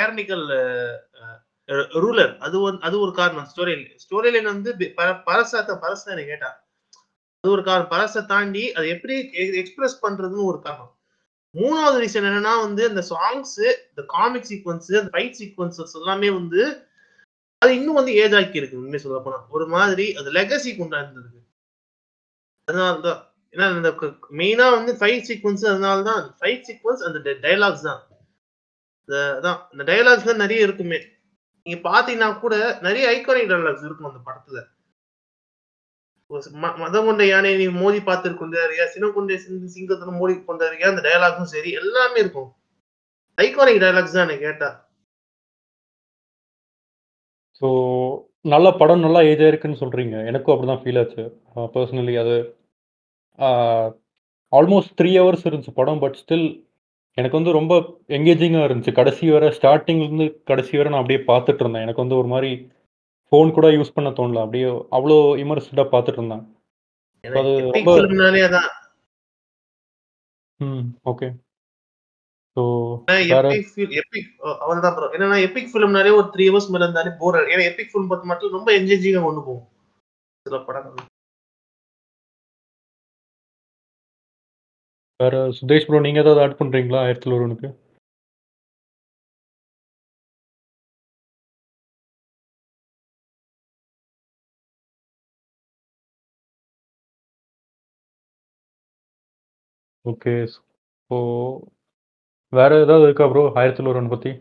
ruler. அது ஒன் அது ஒரு காரணம் ஸ்டோரி லைன். ஸ்டோரி லைன் வந்து பரசாத்த பரச என்ன அது ஒரு காரணம். பழசை தாண்டி அது எப்படி எக்ஸ்பிரஸ் பண்றதுன்னு ஒரு காரணம். மூணாவது ரீசன் என்னன்னா வந்து அந்த சாங்ஸ், இந்த காமிக் சீக்வன்ஸ் அந்த ஃபைட் சீக்வன்சஸ் எல்லாமே வந்து அது இன்னும் வந்து ஏஜ் ஆக்கி இருக்கு உண்மைய சொல்லப்போனா. ஒரு மாதிரி அது லெகசி கொண்டா அதனால தான். ஏன்னா இந்த மெயினா வந்து ஃபைட் சீக்வன்ஸ் அதனால தான். ஃபைட் சீக்வன்ஸ் அந்த டைலாக்ஸ் டயலாக்ஸ் தான். அதான் இந்த டயலாக்ஸ் தான் நிறைய இருக்குமே. நீங்க பார்த்தீங்கன்னா கூட நிறைய ஐகானிக் டயலாக்ஸ் இருக்கும் அந்த படத்துல. ம மதம் கொண்ட யானையை நீ மோதி பார்த்துட்டு கொண்டாருயா சினம் கொண்ட சிங்கத்தில் மோடி கொண்டாருயா அந்த டயலாக்ஸும் சரி, எல்லாமே இருக்கும். ஐகானிக் டயலாக்ஸ் தான் என்ன கேட்டா. ஸோ நல்ல படம் நல்லா ஏஜ் இருக்குன்னு சொல்றீங்க. எனக்கும் அப்படிதான் ஃபீல் ஆச்சு. பர்சனலி அது ஆல்மோஸ்ட் த்ரீ ஹவர்ஸ் இருந்துச்சு படம். பட் ஸ்டில் எனக்கு வந்து ரொம்ப என்கேஜிங்காக இருந்துச்சு. கடைசி வர ஸ்டார்டிங்லேருந்து கடைசி வர நான் அப்படியே பார்த்துட்டு இருந்தேன். எனக்கு வந்து ஒரு மாதிரி ஃபோன் கூட யூஸ் பண்ண தோணல. அப்படியே அவ்வளோ இம்மர்ஸ்டா பார்த்துட்டு இருந்தேன். ஏன்னா அது ரொம்ப. ம். ஓகே. ஸோ ஏன்னா அவ்வளதான் ப்ரோ. என்னன்னா எபிக் ஃபிலிம்னாலே ஒரு 3 ஹவர்ஸ் மேல இருந்தாலே போர் ஏன்னா எபிக் ஃபிலிம் பொறுத்த மட்டும் ரொம்ப என்கேஜிங்கா கொண்டு போகும். சில படங்கள். வேற சுதேஷ் ப்ரோ நீங்க ஏதாவது ஆட் பண்றீங்களா? 1001க்கு? ஓகே. ஸோ வேற ஏதாவது இருக்கா ப்ரோ? 1001 பத்தி?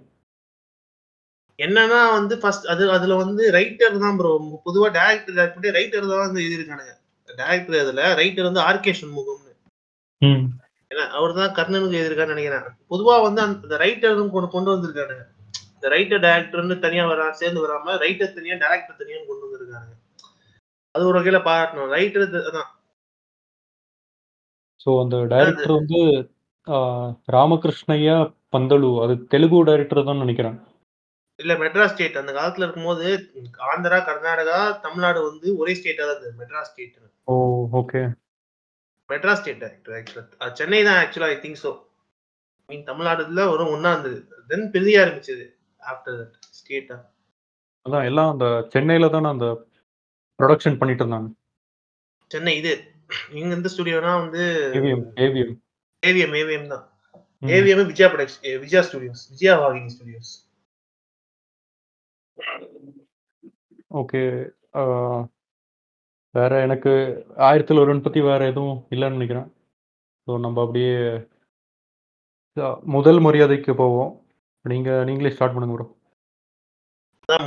என்னன்னா வந்து ஃபர்ஸ்ட் அது அதுல வந்து ரைட்டர் தான் ப்ரோ. பொதுவா டைரக்டர் டைரக்டர் ரைட்டர் தான் வந்து எழுதியிருக்கானுங்க. டைரக்டர் அதுல ரைட்டர் வந்து ஆர்.கே. சண்முகம்னு. ம். ஏன்னா அவர் தான் கர்ணனுக்கு எழுதியிருக்காருன்னு நெனைக்கிறேன். பொதுவா வந்து அந்த ரைட்டரும் கொண்டு கொண்டு வந்திருக்கானுங்க. இந்த ரைட்டர் டைரக்டர்ன்னு தனியா வரா சேர்ந்து வராம ரைட்டர் தனியா, டைரக்டர் தனியான்னு கொண்டு வந்திருக்கானுங்க. அது ஒரு வகையில பாராட்டணும். ரைட்டர் த அதான். ஸோ அந்த டைரக்டர் வந்து ராமகிருஷ்ணய்யா பந்தலு. அது தெலுங்கு டைரக்டர் தான் நெனைக்கிறேன். இல்ல மெட்ராஸ் ஸ்டேட். அந்த காலத்துல இருக்கும்போது ஆந்திரா, கர்நாடகா, தமிழ்நாடு வந்து ஒரே ஸ்டேட்டா தான் இருந்தது. மெட்ராஸ் ஸ்டேட்ன்னு. ஓ! Okay. Madras state director Chennai தான் ஆக்சுவலா ஐ திங்க். ஐ மீன் தமிழ்நாடுல ஒரு ஒண்ணா இருந்தது. தென் பிரிய ஆரம்பிச்சது. ஆஃப்டர் தட் ஸ்டேட்டா. அதான் எல்லாம் அந்த சென்னையில தான அந்த புரொடக்ஷன் பண்ணிட்டு இருந்தாங்க. சென்னை இது இங்க இந்த ஸ்டுடியோனா வந்து ஏவிஎம் ஏவிஎம். ஏவிஎம் ஏவிஎம் தான். AVM Vijaya production Vijaya studios. Vijaya Vauhini studios. Okay. வேற எனக்கு 1001 பத்தி வேற எதுவும் இல்லன்னு நெனைக்கிறேன். ஸோ நம்ம அப்படியே முதல் மரியாதைக்கு போவோம். நீங்க நீங்களே ஸ்டார்ட் பண்ணுங்க ப்ரோ.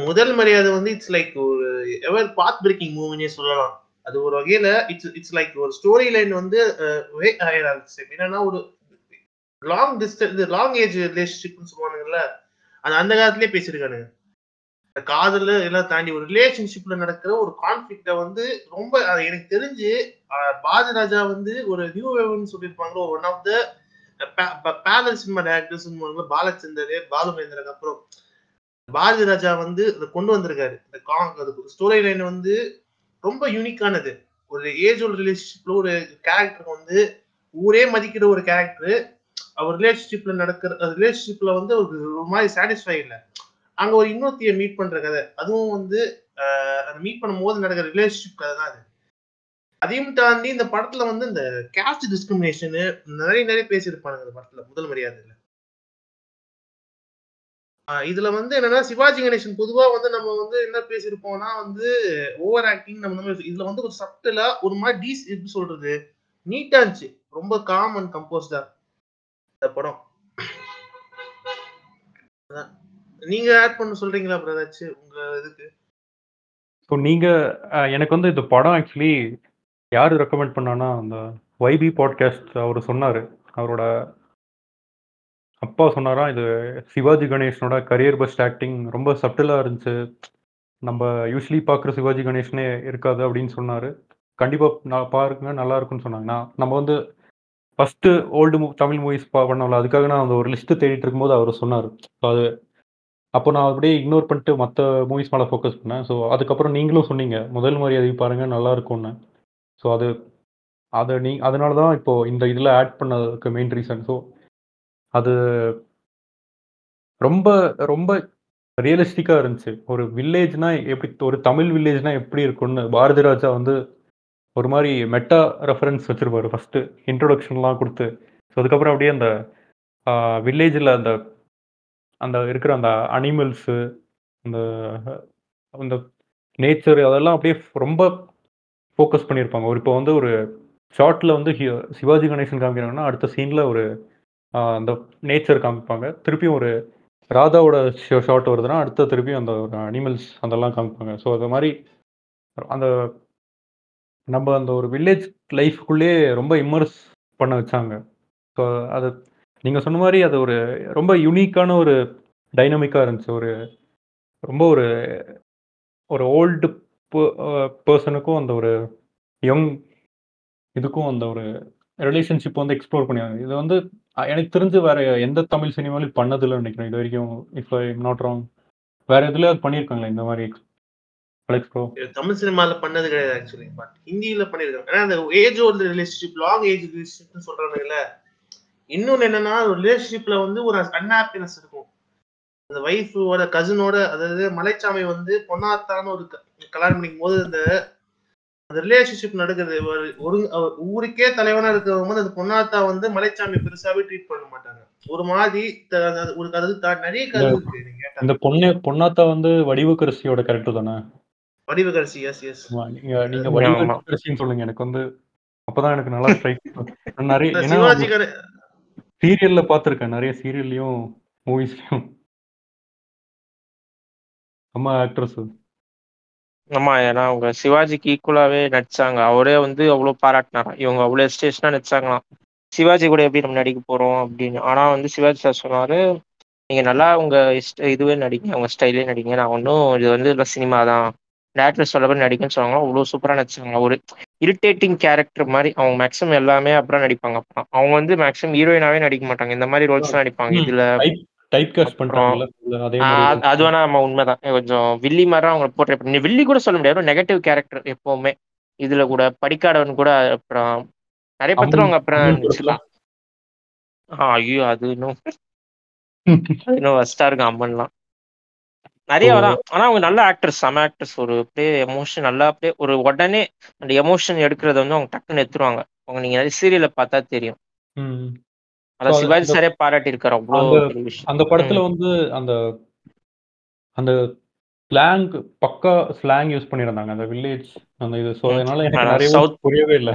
முதல் மரியாதை வந்து இட்ஸ் லைக் ஒரு எவர் பாத் பிரேக்கிங் மூவினே சொல்லலாம். அது ஒரு வகையில இட்ஸ் இட்ஸ் லைக் ஒரு ஸ்டோரி லைன் வந்து என்னன்னா ஒரு லாங் டிஸ்டன்ஸ் லாங் ஏஜ் ரிலேஷன்ஷிப்னு சொல்லுவானுங்கல்ல. அது அந்த காலத்திலேயே பேசியிருக்கானுங்க. காதல் எல்லாம் தாண்டி ஒரு ரிலேஷன்ஷிப்ல நடக்கிற ஒரு கான்ஃபிளிக்ட வந்து ரொம்ப எனக்கு தெரிஞ்சு பாஜராஜா வந்து ஒரு நியூ வேவ்னு சொல்லியிருப்பாங்களோ one of the pa pa parallel cinema டைரக்டர்ஸ்ன்னு Balachander, பாலுமகேந்திராக்கு அப்புறம் பாரதி ராஜா வந்து அதை கொண்டு வந்திருக்காரு. இந்த காங் அது ஸ்டோரி லைன் வந்து ரொம்ப யூனிக்கானது. ஒரு ஏஜ் ஒரு ரிலேஷன்ஷிப்ல ஒரு கேரக்டர் வந்து ஊரே மதிக்கிற ஒரு கேரக்டர் அவர் ரிலேஷன்ஷிப்ல நடக்கிற ரிலேஷன்ஷிப்ல வந்து ஒரு மாதிரி சாட்டிஸ்ஃபை இல்லை அங்க ஒரு இன்னொருத்திய மீட் பண்ற கதை. அதுவும் வந்து அதை அந்த மீட் பண்ணும்போது நடக்கிற ரிலேஷன்ஷிப் கதை தான் அது. அதையும் தாண்டி இந்த படத்துல வந்து இந்த கேஸ்ட் டிஸ்கிரிமினேஷன் நிறைய நிறைய பேசியிருப்பானுங்க இந்த படத்துல முதல் மரியாதையில. இதுல வந்து என்னன்னா சிவாஜி கணேசன் பொதுவா வந்து நம்ம வந்து என்ன பேசியிருப்போம்னா வந்து ஓவர் ஆக்டிங் நம்ம இதுல வந்து ஒரு சப்டலா ஒரு மாதிரி டீஸ் எப்படி சொல்றது? நீட்டா இருந்துச்சு. ரொம்ப காம் அண்ட் கம்போஸ்டா இந்த படம். அதான். நீங்க ஆட் பண்ண சொல்றீங்களா பிரதாச்சு ஏதாச்சும் உங்க இதுக்கு? ஸோ நீங்க எனக்கு வந்து இந்த படம் ஆக்சுவலி யாரு ரெக்கமெண்ட் பண்ணானா அந்த வைபி பாட்காஸ்ட் அவர் சொன்னாரு. அவரோட அப்பா சொன்னாராம், "இது சிவாஜி கணேஷனோட கரியர் பெஸ்ட் ஆக்டிங் ரொம்ப சப்டிலாக இருந்துச்சு. நம்ம யூஸ்வலி பார்க்குற சிவாஜி கணேஷனே இருக்காது." அப்படின்னு சொன்னார் கண்டிப்பாக நான் பாருங்க நல்லா இருக்கும்னு சொன்னாங்க. நான் நம்ம வந்து ஃபஸ்ட்டு ஓல்டு மூ தமிழ் மூவிஸ் பா பண்ணோம்ல, அதுக்காக நான் அந்த ஒரு லிஸ்ட்டு தேடிட்டு இருக்கும்போது சொன்னார் ஸோ அது அப்போ நான் அப்படியே இக்னோர் பண்ணிட்டு மற்ற மூவிஸ் மேலே ஃபோக்கஸ் பண்ணேன். ஸோ அதுக்கப்புறம் நீங்களும் சொன்னீங்க, முதல் மரியாதை பாருங்க நல்லா இருக்கும்னு. ஸோ அது அதை நீ அதனால தான் இப்போது இந்த இதில் ஆட் பண்ணதுக்கு மெயின் ரீசன். ஸோ அது ரொம்ப ரொம்ப ரியலிஸ்டிக்காக இருந்துச்சு. ஒரு வில்லேஜ்னா எப்படி ஒரு தமிழ் வில்லேஜ்னா எப்படி இருக்கும்னு பாரதி ராஜா வந்து ஒரு மாதிரி மெட்டா ரெஃபரன்ஸ் வச்சுருப்பாரு ஃபர்ஸ்ட்டு இன்ட்ரொடக்ஷன்லாம் கொடுத்து ஸோ அதுக்கப்புறம் அப்படியே அந்த வில்லேஜில் அந்த அந்த இருக்கிற அந்த அனிமல்ஸு, அந்த அந்த நேச்சர் அதெல்லாம் அப்படியே ரொம்ப ஃபோக்கஸ் பண்ணியிருப்பாங்க. ஒரு இப்போ வந்து ஒரு ஷார்ட்டில் வந்து சிவாஜி கணேசன் காமிக்கிறாங்கன்னா, அடுத்த சீனில் ஒரு அந்த நேச்சர் காமிப்பாங்க. திருப்பியும் ஒரு ராதாவோட ஷோ ஷாட் வருதுன்னா, அடுத்த திருப்பியும் அந்த ஒரு அனிமல்ஸ் அதெல்லாம் காமிப்பாங்க. ஸோ அது மாதிரி அந்த நம்ம அந்த ஒரு வில்லேஜ் லைஃப்குள்ளேயே ரொம்ப இம்மர்ஸ் பண்ண வச்சாங்க. ஸோ அது நீங்கள் சொன்ன மாதிரி அது ஒரு ரொம்ப யூனிக்கான ஒரு டைனமிக்காக இருந்துச்சு. ஒரு ரொம்ப ஒரு ஒரு ஓல்டு பர்சனுக்கும் அந்த ஒரு யங் இதுக்கும் அந்த ஒரு ரிலேஷன்ஷிப் வந்து எக்ஸ்ப்ளோர் பண்ணியாங்க இது வந்து எனக்கு தெரிஞ்சு வேற எந்த தமிழ் சினிமாலயும் நினைக்கிறேன் இது வரைக்கும் if I am not wrong. வேற எதுல பண்ணியிருக்காங்களா இந்த மாதிரி அலெக்ஸ் ப்ரோ? இது தமிழ் சினிமால பண்ணது கிடையாது ஆக்சுவலி. பட் ஹிந்தியில பண்ணியிருக்காங்க. ஏன்னா அந்த age old relationship, long age ரிலேஷன்ஷிப்னு சொல்றானுங்கல்ல. இன்னொன்னு என்னன்னா, ஒரு ரிலேஷன்ஷிப்ல வந்து ஒரு அன்ஹாப்பினஸ் இருக்கும். அந்த வைஃபோட கசினோட அதாவது மலைச்சாமி வந்து பொன்னாத்தான்னு ஒரு கல்யாணம் பண்ணிக்கும் பண்ணிக்கும்போது அந்த அந்த ரிலேஷன்ஷிப் நடக்குது. ஒரு ஊருக்கே தலைவனா இருக்கிறவங்க அந்த பொன்னாத்தா வந்து மலைச்சாமி பெருசாவே ட்ரீட் பண்ண மாட்டாங்க. ஒரு மாதிரி ஒரு கருது தா நெறைய கேட்டா. இந்த பொண்ணு பொன்னாத்தா வந்து வடிவுக்கரசியோட கேரக்டர் தானே? Vadivukkarasi yes yes. நீங்க நீங்க. வடிவுக்கரசின்னு சொல்லுங்க. எனக்கு வந்து அப்பதான் எனக்கு நல்லா ஸ்ட்ரைக் நான் நெறைய சீரியல்ல பார்த்துருக்கேன். நெறைய சீரியல்லயும், மூவிஸ்லயும். செம்ம ஆக்ட்ரஸ். ஆமா. ஏன்னா அவங்க சிவாஜிக்கு ஈக்குவலாவே நடிச்சாங்க. அவரே வந்து அவ்ளோ பாராட்டுனாராம். இவங்க அவ்ளோ எஸ்டேஷனா நடிச்சாங்களாம். சிவாஜி கூட எப்படி நம்ம நடிக்க போறோம் அப்படின்னு. ஆனா வந்து சிவாஜி சார் சொன்னாரு, "நீங்க நல்லா உங்க இஷ்ட இதுவே நடிங்க. உங்க ஸ்டைல்லயே நடிங்க. நான் ஒண்ணும் இது வந்து இல்ல சினிமா தான். டைரக்டர் சொல்றபடி நடிங்கன்னு சொன்னாங்க. அவ்ளோ சூப்பரா நடிச்சாங்க. ஒரு இரிட்டேட்டிங் கேரக்டர் மாரி அவங்க மேக்ஸிமம் எல்லாமே அப்படிதான் நடிப்பாங்க அப்பலாம். அவங்க வந்து மேக்ஸிமம் ஹீரோயினாவே நடிக்க மாட்டாங்க. இந்த மாரி ரோல்ஸ் தான் நடிப்பாங்க. ம். இதுல டைப் காஸ்ட் பண்ணிட்டாங்கல்ல. அதே அது வேணா ஆமா உண்மைதான். கொஞ்சம் வில்லி அவங்கள போர்ட்ரே பண்ணி வில்லி கூட சொல்ல முடியாது. நெகட்டிவ் கேரக்டர் எப்பவுமே. இதுல கூட படிக்காதவன் கூட அப்புறம் நெறைய அம்மன் அவங்க அப்புறம் ஐயோ! அது இன்னும் இன்னும் வொர்ஸ்ட்டா இருக்கும் அம்மன்லாம். நெறைய அதான். ஆனா அவங்க நல்ல ஆக்டர்ஸ். செம ஆக்டர்ஸ். ஒரு அப்படியே எமோஷன் நல்லா அப்படியே ஒரு உடனே அந்த எமோஷன் எடுக்கிறத வந்து அவங்க டக்குன்னு எடுத்துருவாங்க. அவங்க நீங்க நெறைய சீரியல்ல பார்த்தா தெரியும். அதான் அது சிவாஜி அந்த சாரே அந்த பெரிய விஷயம். அந்த படத்துல. வந்து அந்த அந்த ஸ்லாங் பக்கா ஸ்லாங் யூஸ் பண்ணியிருந்தாங்க. அந்த வில்லேஜ் அந்த இது. ம். அதனால எனக்கு நெறைய புரியவே இல்ல.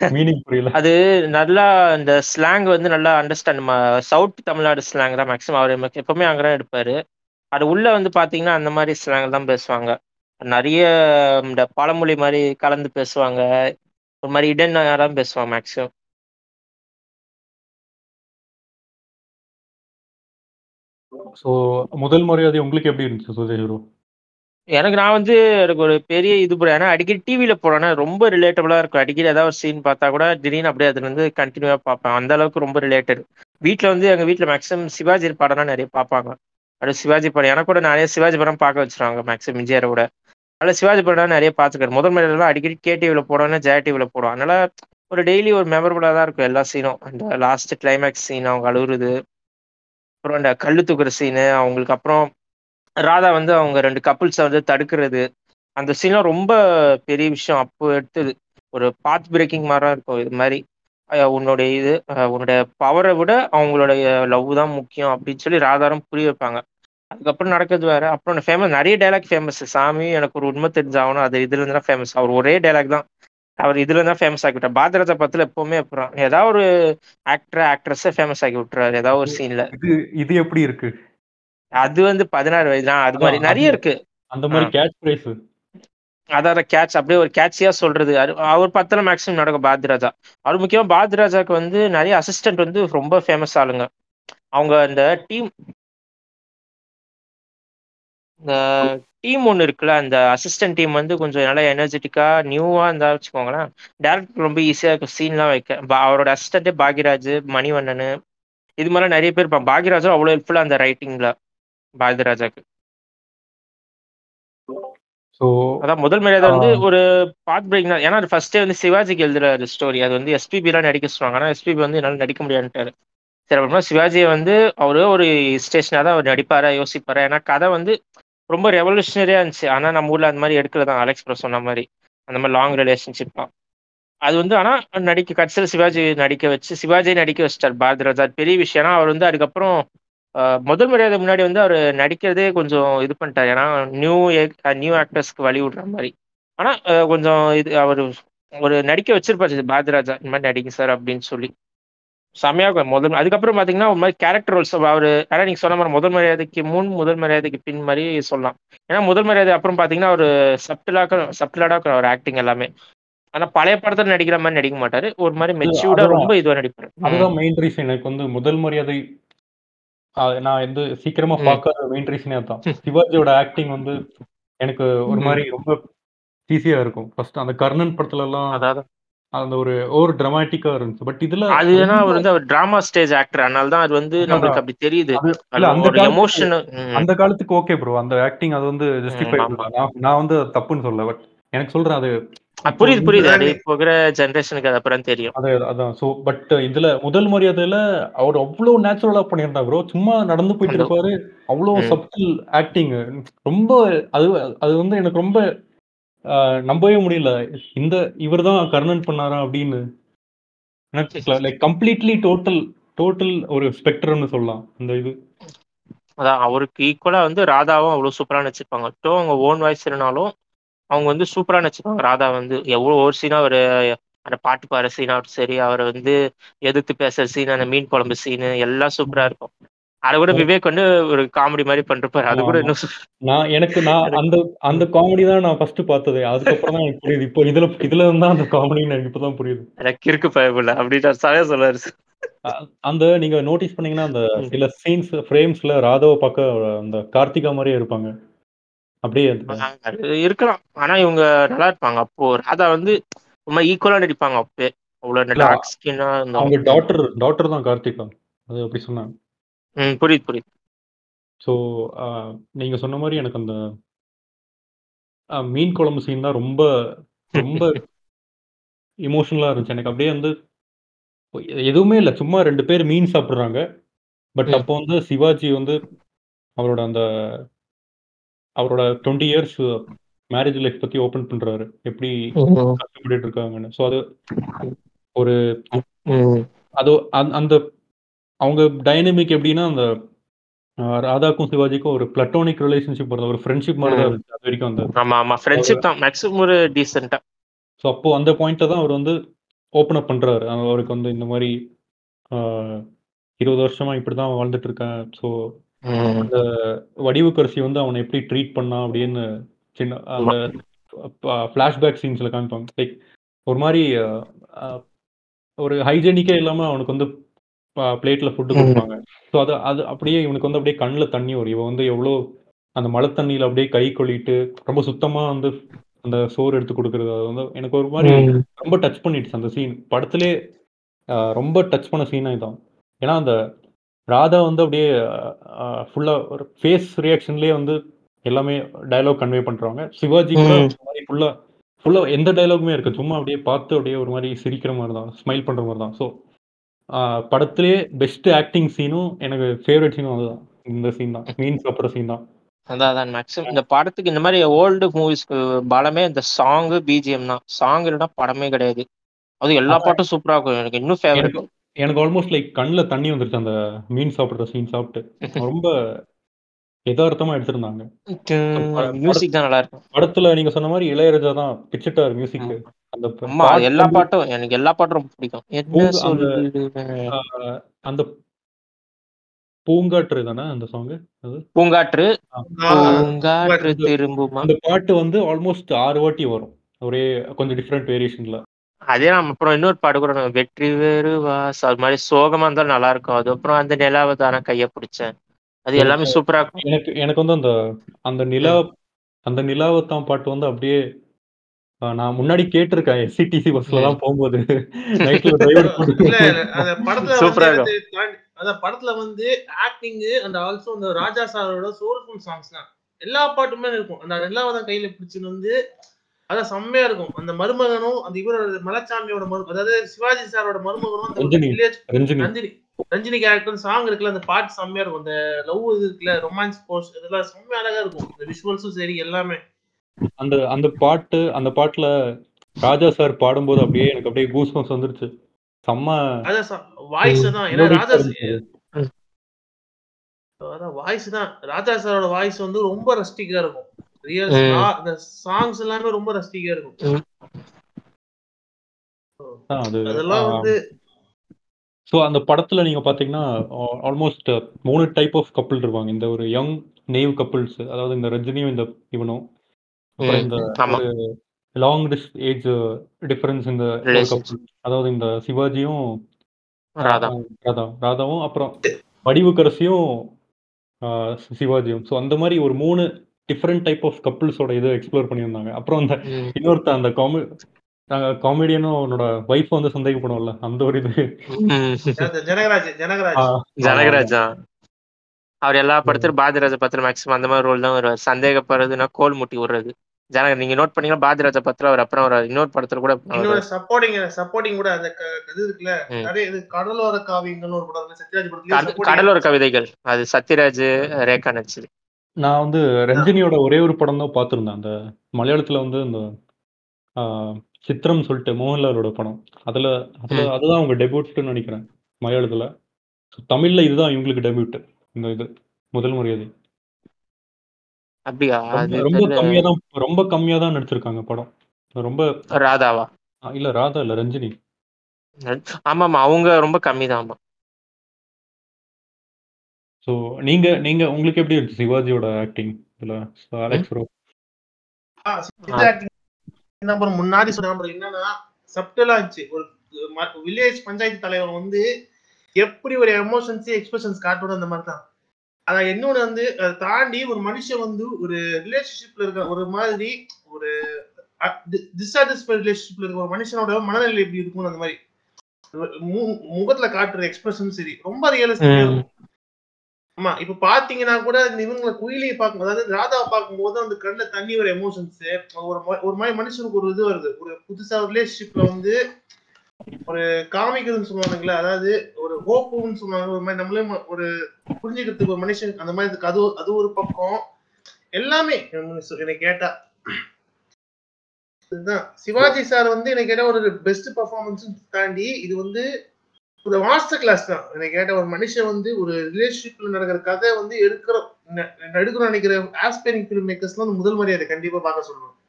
மீனிங் புரியல. அது நல்லா இந்த ஸ்லாங் வந்து நல்லா அண்டர்ஸ்டாண்ட் ம சவுத் தமிழ்நாடு ஸ்லாங் தான் மேக்ஸிமம் அவரு எப்பவுமே அங்க தான் எடுப்பாரு. அது உள்ள வந்து பார்த்தீங்கன்னா, அந்த மாரி ஸ்லாங் தான் பேசுவாங்க. நெறைய இந்த பழமொழி மாரி கலந்து பேசுவாங்க. ஒரு மாரி இடென்னையா தான் பேசுவாங்க மேக்ஸிமம். ஸோ முதல் மரியாதை உங்களுக்கு எப்படி இருந்துச்சு சுதேஷ் ப்ரோ? எனக்கு நான் வந்து எனக்கு ஒரு பெரிய இது ப்ரோ. ஏன்னா அடிக்கடி டிவியில போறேன்னா ரொம்ப ரிலேட்டபிளா இருக்கும். அடிக்கடி ஏதாவது ஒரு சீன் பார்த்தா கூட திடீர்னு அப்படியே அதுலருந்து கண்டினியூவா பார்ப்பேன். அந்த அளவுக்கு ரொம்ப ரிலேட்டட். வீட்ல வந்து எங்க வீட்ல மேக்ஸிமம் சிவாஜி படம்னா நிறைய பார்ப்பாங்க. அது சிவாஜி படம் எனக்கு கூட நிறைய சிவாஜி படம் பார்க்க வச்சிருவாங்க மேக்ஸிமம் எம்ஜிஆர விட. அதனால சிவாஜி படம் நிறைய பார்த்துக்கிறேன் முதல் முறையெல்லாம் அடிக்கடி கே டிவியில் போடுவாங்க, ஜெய டிவியில் போடுவோம் அதனால ஒரு டெய்லி ஒரு மெமரபுளாக தான் இருக்கும் எல்லா சீனும். அந்த லாஸ்ட் கிளைமேக்ஸ் சீன் அவங்க அழுகுறது அப்புறம் இந்த கல்லு தூக்குற சீனு, அவங்களுக்கு அப்புறம் ராதா வந்து அவங்க ரெண்டு கப்புள்ஸை வந்து தடுக்கிறது. அந்த சீன்லாம் ரொம்ப பெரிய விஷயம். அப்போ எடுத்தது. ஒரு பாத் பிரேக்கிங் மாதிரி தான் இருக்கும். இது மாதிரி உன்னுடைய இது உன்னுடைய பவரை விட அவங்களுடைய லவ் தான் முக்கியம் அப்படின்னு சொல்லி ராதாரும் புரிய வைப்பாங்க. அதுக்கப்புறம் நடக்கிறது வேற. அப்புறம் ஃபேமஸ் நிறைய டைலாக் ஃபேமஸ். சாமி எனக்கு ஒரு உண்மை தெரிஞ்சாகணும். அது இதுலருந்து தான் ஃபேமஸ். அவர் ஒரே டயலாக் தான். அவர் இதுல தான் ஃபேமஸ் ஆக்கி விட்டார். பாரதிராஜா படத்துல எப்பவுமே அப்படிதான். ஏதாவது ஒரு ஆக்டர், ஆக்ட்ரஸ ஃபேமஸ் ஆக்கி விட்டுருவாரு. ஏதாவது ஒரு சீன்ல. இது இது எப்படி இருக்கு? அது வந்து 16 வயது தான். அது அது நெறைய இருக்கு. அந்த. மாரி கேட்ச் ஃப்ரேஸ். அதான் கேட்ச் அப்படியே ஒரு கேட்சியா சொல்றது அவர் பத்துல மேக்ஸிமம் நடக்கும் பாரதிராஜா அவர் முக்கியமா பாரதிராஜாக்கு வந்து நிறைய அசிஸ்டன்ட் வந்து ரொம்ப ஃபேமஸ் ஆளுங்க அவங்க இந்த டீம் இந்த டீம் ஒன்று இருக்குல்ல அந்த அசிஸ்டன்ட் டீம் வந்து கொஞ்சம் நல்லா எனர்ஜெட்டிக்கா நியூவா இருந்தா வச்சுக்கோங்களேன் டேரக்டர் ரொம்ப ஈஸியா இருக்கும் சீன்லாம் வைக்க. அவரோட அசிஸ்டன்டே பாக்யராஜ் மணிவண்ணன் இது மாதிரி நிறைய பேர் இருப்பாங்க. பாக்யராஜும் அவ்வளோ ஹெல்ப்ஃபுல்லா அந்த ரைட்டிங்ல பாரதிராஜாக்கு ஸோ அதான் முதல் மரியாதை வந்து. ஒரு பார்ட் பிரேக் தான் ஏன்னா ஃபர்ஸ்டே வந்து சிவாஜிக்கு எழுதுற ஸ்டோரி அது வந்து எஸ்பிபி எல்லாம் நடிக்க சொல்லுவாங்க. ஆனா எஸ்பிபி வந்து என்னால நடிக்க முடியாதுட்டாரு சரி அப்புறமா சிவாஜியை வந்து அவரு ஒரு ஸ்டேஷனா தான் அவர் நடிப்பாரா யோசிப்பாரா? ஏன்னா கதை வந்து ரொம்ப ரெவல்யூஷனரியா இருந்துச்சு. ஆனா நம்ம ஊர்ல அந்த மாதிரி எடுக்கல தான். அலெக்ஸ் ப்ரோ சொன்ன மாதிரி. அந்த மாதிரி லாங் ரிலேஷன்ஷிப் தான். அது வந்து ஆனா நடிக்க கடைசியில் சிவாஜி நடிக்க வச்சு சிவாஜியை நடிக்க வச்சிட்டார் பாரதிராஜா. ராஜா பெரிய விஷயம். ஏன்னா அவர் வந்து அதுக்கப்புறம் முதல் மரியாதை முன்னாடி வந்து அவர் நடிக்கிறதே கொஞ்சம் இது பண்ணிட்டார். ஏன்னா நியூ நியூ ஆக்டர்ஸ்க்கு வழி விடுற மாதிரி. ஆனா கொஞ்சம் இது அவர் ஒரு நடிக்க வச்சிருப்பாரு. பாரதிராஜா இந்த மாதிரி நடிங்க சார் அப்படின்னு சொல்லி. செமையா இருக்கும். முதல் அதுக்கப்புறம் பாத்தீங்கன்னா ஒரு மாதிரி கேரக்டர் ரோல்ஸ் அவரு அதான் நீங்க சொன்ன மாதிரி முதல் மரியாதைக்கு முன் முதல் மரியாதைக்கு பின் மாதிரி சொல்லலாம். ஏன்னா முதல் மரியாதை அப்புறம் பாத்தீங்கன்னா ஒரு சப்டிலாக்க சப்டிலாடா இருக்கிற ஒரு ஆக்டிங் எல்லாமே. ஆனா பழைய படத்துல நடிக்கிற மாதிரி நடிக்க மாட்டாரு. ஒரு மாதிரி மெச்சூர்டா. ரொம்ப இதுவா நடிப்பாரு. அதுதான் மெயின் ரீசன் எனக்கு வந்து முதல் மரியாதை நான் வந்து சீக்கிரமா. பார்க்காத மெயின் ரீசனே அதான் சிவாஜியோட ஆக்டிங் வந்து எனக்கு ஒரு. மாதிரி ரொம்ப ஈஸியா இருக்கும். ஃபர்ஸ்ட் அந்த கர்ணன் படத்துல எல்லாம் அதாவது? அந்த ஒரு ஓவர் டிராமாட்டிக்கா இருந்துச்சு. பட் இதுல அது ஏன்னா அவர் வந்து அவர் டிராமா ஸ்டேஜ் ஆக்டர் அதனால தான் அது வந்து. நம்மளுக்கு அப்படி தெரியுது. அந்த எமோஷன் அந்த காலத்துக்கு ஓகே ப்ரோ அந்த ஆக்டிங் அது வந்து ஜஸ்டிஃபை. நான் வந்து தப்புன்னு சொல்ல பட் எனக்கு சொல்றேன் அது புரியுது புரியுது. அது இருக்கிற ஜென்ரேஷனுக்கு அது அப்புறம் தெரியும். அது அதான். சோ பட் இதுல முதல் மரியாதையில அவர் அவ்வளவு நேச்சுரலா பண்ணியிருந்தார் ப்ரோ சும்மா நடந்து போயிட்டு இருப்பாரு. அவ்வளவு. சப்டில் ஆக்டிங் ரொம்ப அது அது வந்து எனக்கு ரொம்ப நம்பவே முடியல. இந்த இவர்தான் கர்ணன் பண்ணாரா அப்படின்னு லைக் கம்ப்ளீட்லி டோட்டல் டோட்டல் ஒரு ஸ்பெக்ட்ரம்னு சொல்லலாம். அந்த இது. அதான் அவருக்கு ஈக்குவலா வந்து ராதாவும் அவ்வளவு சூப்பரா நடிச்சிருப்பாங்க. டோ அவங்க ஓன் வாய்ஸ் இருந்தாலும் அவங்க வந்து சூப்பரா நடிச்சிருப்பாங்க. ராதா வந்து எவ்வளவு ஒரு சீனா ஒரு அந்த பாட்டு பாடுற சீனாகட்டும் சரி அவரை வந்து எதிர்த்து பேசுற சீன் அந்த மீன் குழம்பு சீனு எல்லாம் சூப்பரா இருக்கும். அதை விட விவேக் வந்து ஒரு காமெடி மாதிரி பண்ணிருப்பாரு அது கூட. இன்னும் நான் எனக்கு நான் அந்த அந்த காமெடி தான் நான் ஃபர்ஸ்ட் பார்த்தது. அதுக்கப்புறம் தான் எனக்கு புரியுது. இப்போ இதுல இதுல இருந்தா அந்த காமெடின்னு எனக்கு இப்பதான் புரியுது. எனக்கு இருக்கு பயமில்ல அப்படின்னு சரியா சொல்லுவாரு அ- அந்த நீங்க நோட்டீஸ் பண்ணீங்கன்னா அந்த. சில சீன்ஸ் ஃப்ரேம்ஸ்ல ராதாவை பார்க்க அந்த கார்த்திகா மாதிரியே இருப்பாங்க. அப்படியே இருக்கலாம். ஆனா இவங்க நல்லா இருப்பாங்க. அப்போ ராதா வந்து ரொம்ப ஈக்குவலா நடிப்பாங்க அப்பே அவ்வளவு ஸ்கின்னா அவங்க டாக்டர் டாக்டர் தான் கார்த்திகா. அது அப்படி சொன்னாங்க. ம் புரியுது புரியுது. ஸோ நீங்க சொன்ன மாதிரி எனக்கு அந்த அ, மீன் குழம்பு சீன் தான் ரொம்ப ரொம்ப இமோஷனலா இருந்துச்சு. எனக்கு அப்படியே வந்து எதுவுமே இல்லை. சும்மா ரெண்டு பேர் மீன் சாப்பிடுறாங்க. பட் ம். அப்போ வந்து சிவாஜி வந்து அவரோட அந்த அவரோட டுவெண்ட்டி இயர்ஸ் மேரேஜ் லைஃப் பத்தி ஓபன் பண்றாரு. எப்படி கஷ்டப்பட்டுட்டு இருக்காங்கன்னு. ஸோ அது ஒரு ம். அது அந்த அவங்க டைனமிக் எப்படின்னா அந்த ராதாக்கும் சிவாஜிக்கும் ஒரு பிளட்டோனிக் ரிலேஷன்ஷிப் வருது. ஒரு ஃப்ரெண்ட்ஷிப் மாதிரி தான் இருந்துச்சு. அது வரைக்கும் அந்த ஆமா ஆமா. ஃப்ரெண்ட்ஷிப் தான். மேக்ஸிமம் ஒரு டீசெண்டா ஸோ அப்போ அந்த பாயிண்ட்டை தான் அவர் வந்து ஓப்பன் அப் பண்றாரு. அவ- அவருக்கு வந்து இந்த மாதிரி இருபது வருஷமா இப்படி தான் வாழ்ந்துட்டு இருக்கேன். ஸோ வடிவுக்கரசி வந்து அவனை எப்படி ட்ரீட் பண்ணா அப்படின்னு சின்ன அந்த ஃப்ளாஷ்பேக் சீன்ஸ்ல காமிப்பாங்க. லைக் ஒரு மாதிரி ஒரு ஹைஜெனிக்கே இல்லாம அவனுக்கு வந்து பிளேட்ல ஃபுட்டு. கொடுப்பாங்க. ஸோ அது அது அப்படியே இவனுக்கு வந்து அப்படியே கண்ணில் தண்ணி வரும். இவன் வந்து எவ்வளோ அந்த மழை தண்ணியில அப்படியே கை கொள்ளிட்டு ரொம்ப சுத்தமா வந்து அந்த சோறு எடுத்து கொடுக்கறது. அது வந்து எனக்கு ஒரு மாதிரி ரொம்ப டச் பண்ணிடுச்சு அந்த சீன் படத்திலே ரொம்ப டச் பண்ண சீனா இதான். ஏன்னா அந்த ராதா வந்து அப்படியே ஃபுல்லா ஒரு ஃபேஸ் ரியாக்ஷன்லயே வந்து எல்லாமே டயலாக் கன்வே பண்றாங்க. சிவாஜி மாதிரி ஃபுல்லா ஃபுல்லா எந்த டயலாகுமே இருக்கு சும்மா அப்படியே பார்த்து அப்படியே ஒரு மாதிரி சிரிக்கிற மாதிரி தான் ஸ்மைல் பண்ற மாதிரி தான் ஸோ படத்திலே பெஸ்ட் ஆக்டிங் சீனும் எனக்கு ஃபேவரட் சீனும் அதுதான். இந்த சீன் தான். மீன் சாப்பிட்ற சீன் தான். அதான் அதான் மேக்ஸிமம் இந்த படத்துக்கு இந்த மாதிரி ஓல்டு மூவிஸ்க்கு பலமே இந்த சாங்கு பிஜிஎம் தான். சாங் இல்லைன்னா படமே கிடையாது. அது எல்லா பாட்டும் சூப்பரா இருக்கும். எனக்கு இன்னும் ஃபேவரட் எனக்கு எனக்கு ஆல்மோஸ்ட் லைக் கண்ணில் தண்ணி வந்துருச்சு அந்த மீன் சாப்பிட்ற சீன் சாப்பிட்டு. ரொம்ப யதார்த்தமா எடுத்திருந்தாங்க. மியூசிக் தான் நல்லா இருக்கும். படத்துல நீங்க சொன்ன மாதிரி இளையராஜா தான் பிச்சிட்டார் மியூசிக் பாட்டு எல்லா பாட்டும் எனக்கு எல்லா பாட்டும் ரொம்ப பிடிக்கும். என்ன அந்த- பூங்காற்று தானே அந்த சாங் பூங்காற்று? பூங்காற்று திரும்புமா? அந்த பாட்டு வந்து ஆல்மோஸ்ட் ஆறு வாட்டி வரும். ஒரே கொஞ்சம் டிஃப்ரெண்ட் வேரியேஷன்ல அதே நம்ம அப்புறம் இன்னொரு பாடு கூட நம்ம வெற்றி வேறு வாஸ் அது மாதிரி சோகமா இருந்தாலும் நல்லா இருக்கும் அது அப்புறம் அந்த நிலாவை தானே கைய பிடிச்சேன். அது எல்லாமே சூப்பரா இருக்கும். எனக்கு எனக்கு வந்து அந்த அந்த நிலா அந்த நிலாவத்தான் பாட்டு வந்து அப்படியே நான் முன்னாடி கேட்டிருக்கேன் எஸ்சிடிசி பஸ்ல எல்லாம் போகும்போது. அந்த படத்துல சூப்பரா வந்து அந்த ஆக்டிங் அண்ட் ஆல்சோ அந்த ராஜா சாரோட சோல்ஃபுல் சாங்ஸ் தான். எல்லா பாட்டுமே இருக்கும். அந்த நிலாவதான் கையில பிடிச்சுன்னு வந்து அதான் செம்மையா இருக்கும். அந்த மருமகனும் அந்த இவரோட மலைச்சாமியோட மரு அதாவது சிவாஜி சாரோட மருமகனும் அந்த Ranjini. Village Ranjini. Ranjini. Character song இருக்குல்ல அந்த பாட்டு செம்மையா இருக்கும். அந்த லவ் இது இருக்குல்ல ரொமான்ஸ் போஸ்ட் இதெல்லாம் செம்மையா அழகா இருக்கும். இந்த விஷுவல்ஸும் சரி எல்லாமே. அந்த அந்த பாட்டு அந்த பாட்டுல ராஜா சார் பாடும்போது அப்படியே எனக்கு அப்படியே கூஸ் வந்துருச்சு. செம்ம வாய்ஸ் தான். ஏன்னா ராஜா. அதான் வாய்ஸ் தான். ராஜா சாரோட வாய்ஸ் வந்து ரொம்ப ரஸ்டிக்கா இருக்கும். ரியல். இந்த சாங்ஸ் எல்லாமே ரொம்ப ரஸ்டிக்கா இருக்கும். ஆ, அது அதெல்லாம் வந்து ஸோ அந்த படத்துல நீங்க பாத்தீங்கன்னா ஆல்மோஸ்ட் மூணு டைப் ஆஃப் கப்பிள் இருப்பாங்க. இந்த ஒரு யங் நேவ் கப்பிள்ஸ் அதாவது இந்த ரஜினியும் இந்த இவனும். அப்புறம் இந்த லாங் ஏஜ் டிஃபரன்ஸ் இந்த. அதாவது இந்த சிவாஜியும் ராதா. ராதாவும் அப்புறம் வடிவுக்கரசியும் சிவாஜியும். ஸோ அந்த மாதிரி ஒரு மூணு டிஃப்ரெண்ட் டைப் ஆஃப் கப்பிள்ஸோட இதை எக்ஸ்ப்ளோர் பண்ணியிருந்தாங்க. அப்புறம் அந்த. இன்னொருத்த அந்த காமெ காமெடியனும் அவனோட ஒய்ஃப் வந்து சந்தேகப்படும்ல அந்த ஒரு இது. ஜனகராஜ் ஜனகராஜ். ஜனகராஜா. அவர் எல்லா படத்திலும் பாரதிராஜா படத்துல மேக்ஸிமம் அந்த மாதிரி ரோல் தான் வருவார். சந்தேகப்படுறதுன்னா கோல் முட்டி விடுறது. ஜனக நீங்க நோட் பண்ணீங்கன்னா பாரதிராஜா படத்துல அவர் அப்புறம் ஒரு இன்னொரு படத்துல கூட. சப்போர்ட்டிங் சப்போர்ட்டிங் கூட அந்த இது இருக்குல்ல? ம். நிறைய இது கடலோர காவியங்கள்னு ஒரு படம் சத்யராஜ் படத்துல கடலோர கவிதைகள். அது சத்யராஜ் ரேகா நடிச்சது. நான் வந்து ரஞ்சினியோட ஒரே ஒரு படம் தான் பார்த்துருந்தேன். அந்த மலையாளத்துல வந்து இந்த சித்திரம் சொல்லிட்டு மோகன்லாலோட படம். அதுல அதுல. அதுதான் அவங்க டெபியூட்னு நினைக்கிறேன் மலையாளத்துல. தமிழ்ல இதுதான் இவங்களுக்கு டெபியூட் இந்த இது முதல் மரியாதை. அப்படியா? ரொம்ப-. கம்மியா தான் ரொம்ப கம்மியா தான் நடிச்சிருக்காங்க படம். ரொம்ப ராதாவா? இல்ல ராதா இல்ல ரஞ்சினி. ஆமா ஆமா அவங்க ரொம்ப கம்மி தான் ஆமா. ஸோ நீங்க நீங்க உங்களுக்கு எப்படி இருந்துச்சு சிவாஜியோட ஆக்டிங் இதுல? அலெக்ஸ் ப்ரோ முன்னாடி சொன்ன என்னன்னா சப்டலா இருந்துச்சு. ஒரு வில்லேஜ் பஞ்சாயத்து தலைவர் வந்து எப்படி ஒரு எமோஷன்ஸ் எக்ஸ்பிரஷன்ஸ் காட்டணும் அந்த மாதிரி தான் அதான் இன்னொன்னு வந்து அதை தாண்டி ஒரு மனுஷன் வந்து ஒரு ரிலேஷன்ஷிப்ல இருக்க ஒரு மாதிரி ஒரு டிசாட்டிஸ்ஃபைட் ரிலேஷன்ஷிப்ல இருக்க ஒரு மனுஷனோட மனநிலை எப்படி இருக்கும் அந்த மாதிரி. முகத்துல காட்டுற எக்ஸ்பிரஷன் சரி ரொம்ப ரியலிஸ்டிக்கா ம். இருக்கும். ஆமா இப்ப பாத்தீங்கன்னா கூட இவங்களை குயிலியை பார்க்கும் அதாவது ராதாவை பார்க்கும்போது அந்த கண்ணுல தண்ணி வர எமோஷன்ஸ் ஒரு ஒரு மாதிரி மனுஷனுக்கு ஒரு இது வருது. ஒரு புதுசா ரிலேஷன்ஷிப்ல வந்து ஒரு காமிக்கிறதுன்னு சொல்லுவானுங்களே அதாவது ஒரு ஹோப்புன்னு சொல்லுவாங்க. ஒரு மாதிரி நம்மளே ஒரு புரிஞ்சுக்கிறதுக்கு ஒரு மனுஷன் அந்த மாதிரி இருக்கு. அது ஒரு- அது ஒரு பக்கம். எல்லாமே என்னை கேட்டா. இதுதான். சிவாஜி சார் வந்து எனக்கு கேட்ட ஒரு பெஸ்ட் பர்ஃபார்மன்ஸ் தாண்டி இது வந்து ஒரு மாஸ்டர் கிளாஸ் தான். எனக்கு கேட்ட ஒரு மனுஷன் வந்து ஒரு ரிலேஷன்ஷிப்ல நடக்கிற கதை வந்து எடுக்கிற ந- எடுக்கணும்னு நினைக்கிற ஆஸ்பைரிங் ஃபிலிம் மேக்கர்ஸ்லாம் முதல் முதல் மரியாதை கண்டிப்பா பார்க்க சொல்லணும்.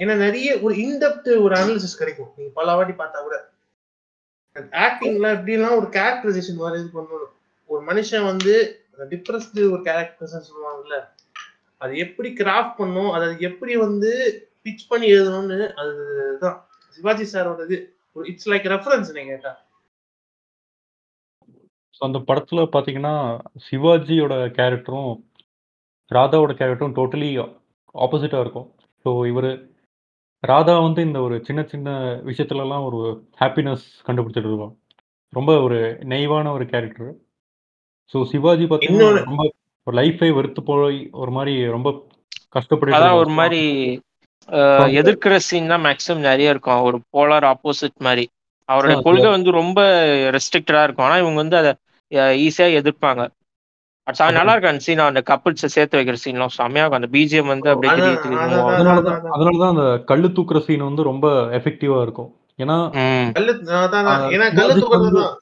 ஏன்னா நிறைய ஒரு இன்டெப்த் ஒரு அனாலிசிஸ் கிடைக்கும். நீங்க பல வாட்டி பார்த்தா கூட. ஆக்டிங்ல எப்படிலாம் ஒரு கேரக்டரைசேஷன் மாதிரி இது பண்ணணும். ஒரு மனுஷன் வந்து டிப்ரெஸ்டு ஒரு கேரக்டர்ஸ் சொல்லுவாங்கல்ல அது எப்படி கிராஃப்ட் பண்ணும் அதை எப்படி வந்து பிச் பண்ணி எழுதணும்னு அதுதான் சிவாஜி சாரோட இது ஒரு இட்ஸ் லைக் ரெஃபரன்ஸ் நீங்க கேட்டா. ஸோ அந்த படத்துல பாத்தீங்கன்னா சிவாஜியோட கேரக்டரும் ராதாவோட கேரக்டரும் டோட்டலி ஆப்போசிட்டா இருக்கும். ஸோ இவர் ராதா வந்து இந்த ஒரு சின்ன சின்ன விஷயத்துலலாம் ஒரு ஹாப்பினஸ் கண்டுபிடிச்சிட்டு இருப்பான் ரொம்ப ஒரு நெய்வான ஒரு கேரக்டர் ஸோ சிவாஜி பார்த்தீங்கன்னா ரொம்ப ஒரு லைஃபை வெறுத்து போய் ஒரு மாதிரி ரொம்ப கஷ்டப்பட்டு அதான் ஒரு மாதிரி எதிர்க்கிற சீன் தான் மேக்ஸிமம் நிறைய இருக்கும். ஒரு போலார் ஆப்போசிட் மாதிரி. அவருடைய ஆ, கொள்கை வந்து ரொம்ப ரெஸ்ட்ரிக்டடா இருக்கும். ஆனா இவங்க வந்து அதை ஈஸியா எதிர்ப்பாங்க. அது நல்லா இருக்கும் அந்த சீன் அந்த கப்பிள்ஸை சேர்த்து வைக்கிற சீன்லாம் செம்மையா இருக்கும். அந்த பிஜிஎம் வந்து அப்படியே அதான், திடீர் திடீர்னு அதான், move ஆகும். அதனால தான் அதனால தான் அந்த கல்லு தூக்குற சீன் வந்து ரொம்ப எஃபெக்டிவா இருக்கும். ஏன்னா சிவாஜிக்கு வந்து- தான்.